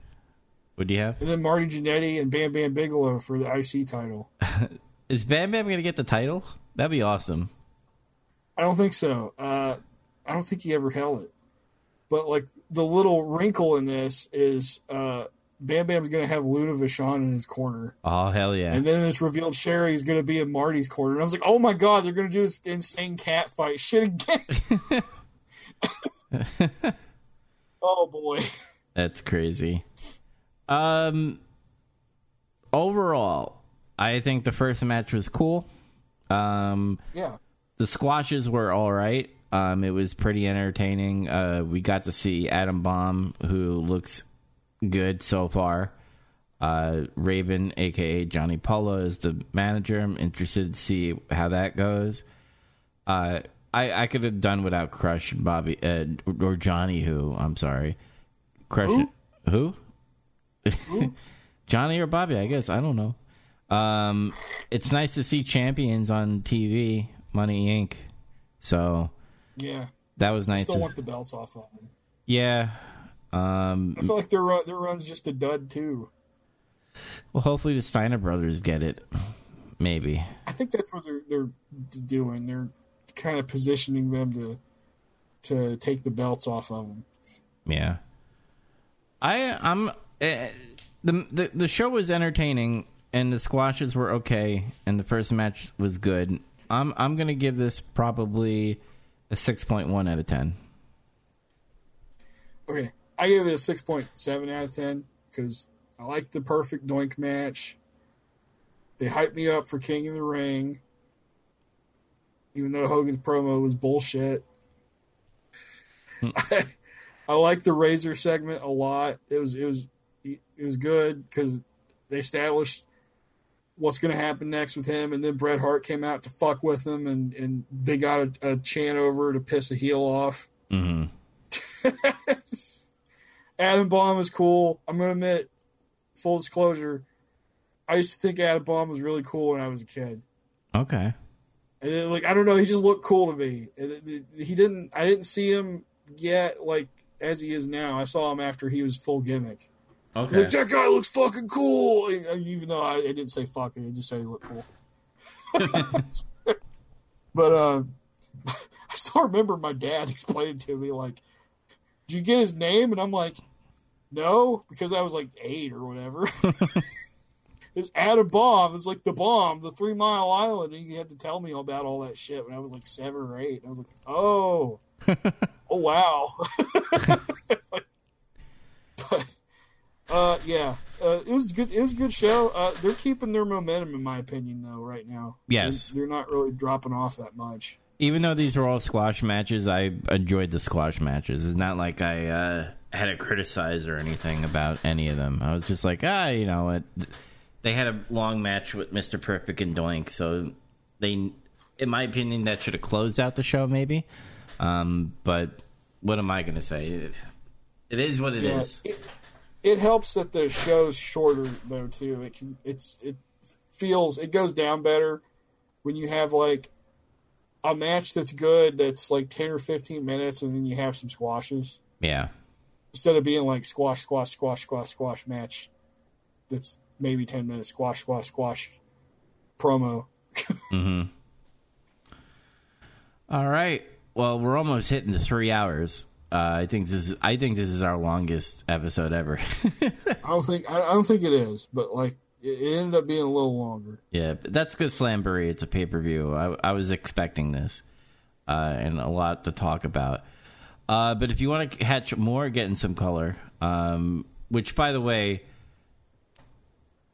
What do you have? And then Marty Jannetty and Bam Bam Bigelow for the IC title. Is Bam Bam going to get the title? That'd be awesome. I don't think so. Uh, I don't think he ever held it. But like the little wrinkle in this is uh, Bam Bam's going to have Luna Vachon in his corner. Oh, hell yeah. And then it's revealed Sherri is going to be in Marty's corner. And I was like, oh my God, they're going to do this insane cat fight shit again. oh boy. That's crazy. Um, overall, I think the first match was cool. Um, Yeah. the squashes were all right. Um, it was pretty entertaining. Uh, we got to see Adam Bomb, who looks good so far. Uh, Raven, aka Johnny Polo, is the manager. I'm interested to see how that goes. Uh, I I could have done without Crush and Bobby uh, or Johnny. Who I'm sorry, Crush. Who? Johnny or Bobby? I guess I don't know. Um, it's nice to see champions on TV, Money Inc. So Yeah. that was nice. Still to- want the belts off of them. yeah. Um, I feel like their run, their run's just a dud too. well, hopefully the Steiner brothers get it. Maybe. I think that's what they're they're doing. They're kind of positioning them to to take the belts off of them. Yeah. I I'm uh, the, the the show was entertaining and the squashes were okay and the first match was good. I'm I'm going to give this probably a 6.1 out of 10. Okay, I gave it a six point seven out of ten because I like the perfect doink match. They hyped me up for King of the Ring, even though Hogan's promo was bullshit. I, I like the Razor segment a lot. It was it was it was good because they established what's going to happen next with him, and then Bret Hart came out to fuck with him, and and they got a, a chant over to piss a heel off. Mhm. Adam Bomb is cool. I'm gonna admit, full disclosure, I used to think Adam Bomb was really cool when I was a kid. Okay. And then, like I don't know, he just looked cool to me. And he didn't. I didn't see him yet, like as he is now. I saw him after he was full gimmick. Okay. Like that guy looks fucking cool. And- Even though I, I didn't say fucking, I just said he looked cool. but uh, I still remember my dad explaining to me like, "Did you get his name?" And I'm like, "No," because I was like eight or whatever. it's Adam Bomb. It's like the bomb, the Three Mile Island. And he had to tell me about all that shit when I was like seven or eight. And I was like, "Oh, oh wow." Like- but uh, yeah, uh, it was good. It was a good show. Uh, they're keeping their momentum, in my opinion, though. Right now, Yes. they're, they're not really dropping off that much. Even though these were all squash matches, I enjoyed the squash matches. It's not like I uh, had to criticize or anything about any of them. I was just like, ah, you know, it, they had a long match with Mister Perfect and Doink, so they, in my opinion, that should have closed out the show, maybe. Um, but what am I going to say? It, it is what it is. Yeah, it, it helps that the show's shorter though too. It can it's it feels it goes down better when you have like a match that's good that's like ten or fifteen minutes, and then you have some squashes Yeah. instead of being like squash, squash, squash, squash, squash match that's maybe ten minutes squash, squash, squash promo. Hmm. All right. Well, we're almost hitting the three hours. Uh, I think this is I think this is our longest episode ever. I don't think I, I don't think it is, but like it, ended up being a little longer. yeah, but that's good Slamboree. It's a pay per view. I, I was expecting this, uh, and a lot to talk about. Uh, but if you want to catch more, getting some color. Um, which, by the way,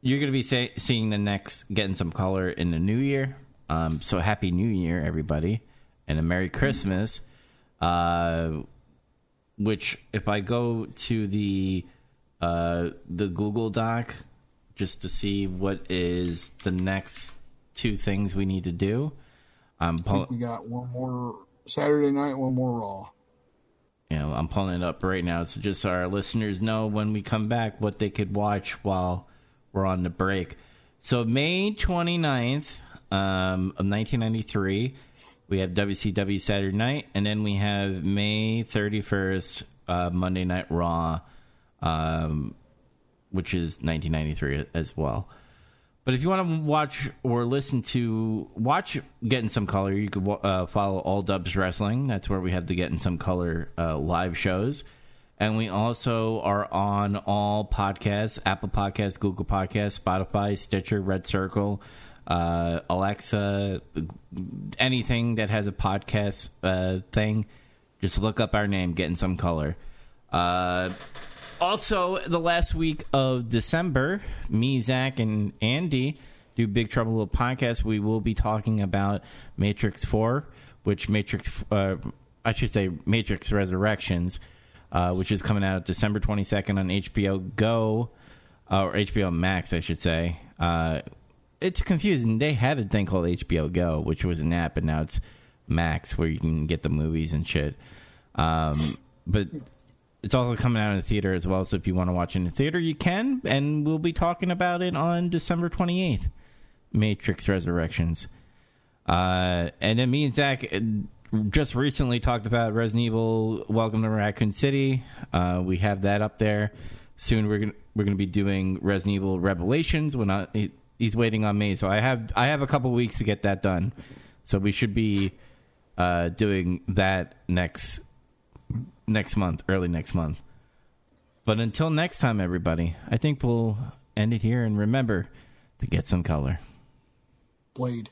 you're going to be say, seeing the next getting some color in the new year. Um, so happy New Year, everybody, and a Merry Christmas. Uh, which, if I go to the uh, the Google Doc just to see what is the next two things we need to do, I'm pull, we got one more Saturday night, one more Raw. you know I'm pulling it up right now, so just so our listeners know when we come back what they could watch while we're on the break. So May 29th um, of 1993, we have WCW Saturday Night, and then we have May 31st uh, Monday Night Raw, um, which is 1993 as well. But if you want to watch or listen to watch Getting Some Color, you could uh, follow All Dubs Wrestling. That's where we have the Getting Some Color uh, live shows. And we also are on all podcasts Apple Podcasts, Google Podcasts, Spotify, Stitcher, Red Circle, uh, Alexa, anything that has a podcast uh, thing. Just look up our name, Getting Some Color. Uh, also, the last week of December, me, Zach, and Andy do Big Trouble Little podcast. We will be talking about Matrix Four, which Matrix, uh, I should say, Matrix Resurrections, uh, which is coming out December twenty second on HBO Go uh, or HBO Max, I should say. It's confusing. They had a thing called HBO Go, which was an app, and now it's Max, where you can get the movies and shit. Um, but it's also coming out in the theater as well. So if you want to watch in the theater, you can, and we'll be talking about it on December twenty eighth. Matrix Resurrections. Uh, and then me and Zach uh, just recently talked about Resident Evil: Welcome to Raccoon City. Uh, we have that up there. Soon we're gonna we're gonna be doing Resident Evil Revelations. When I, he's waiting on me, so I have I have a couple weeks to get that done. So we should be uh, doing that next next month, early next month. But until next time, everybody, I think we'll end it here and remember to get some color. Blade.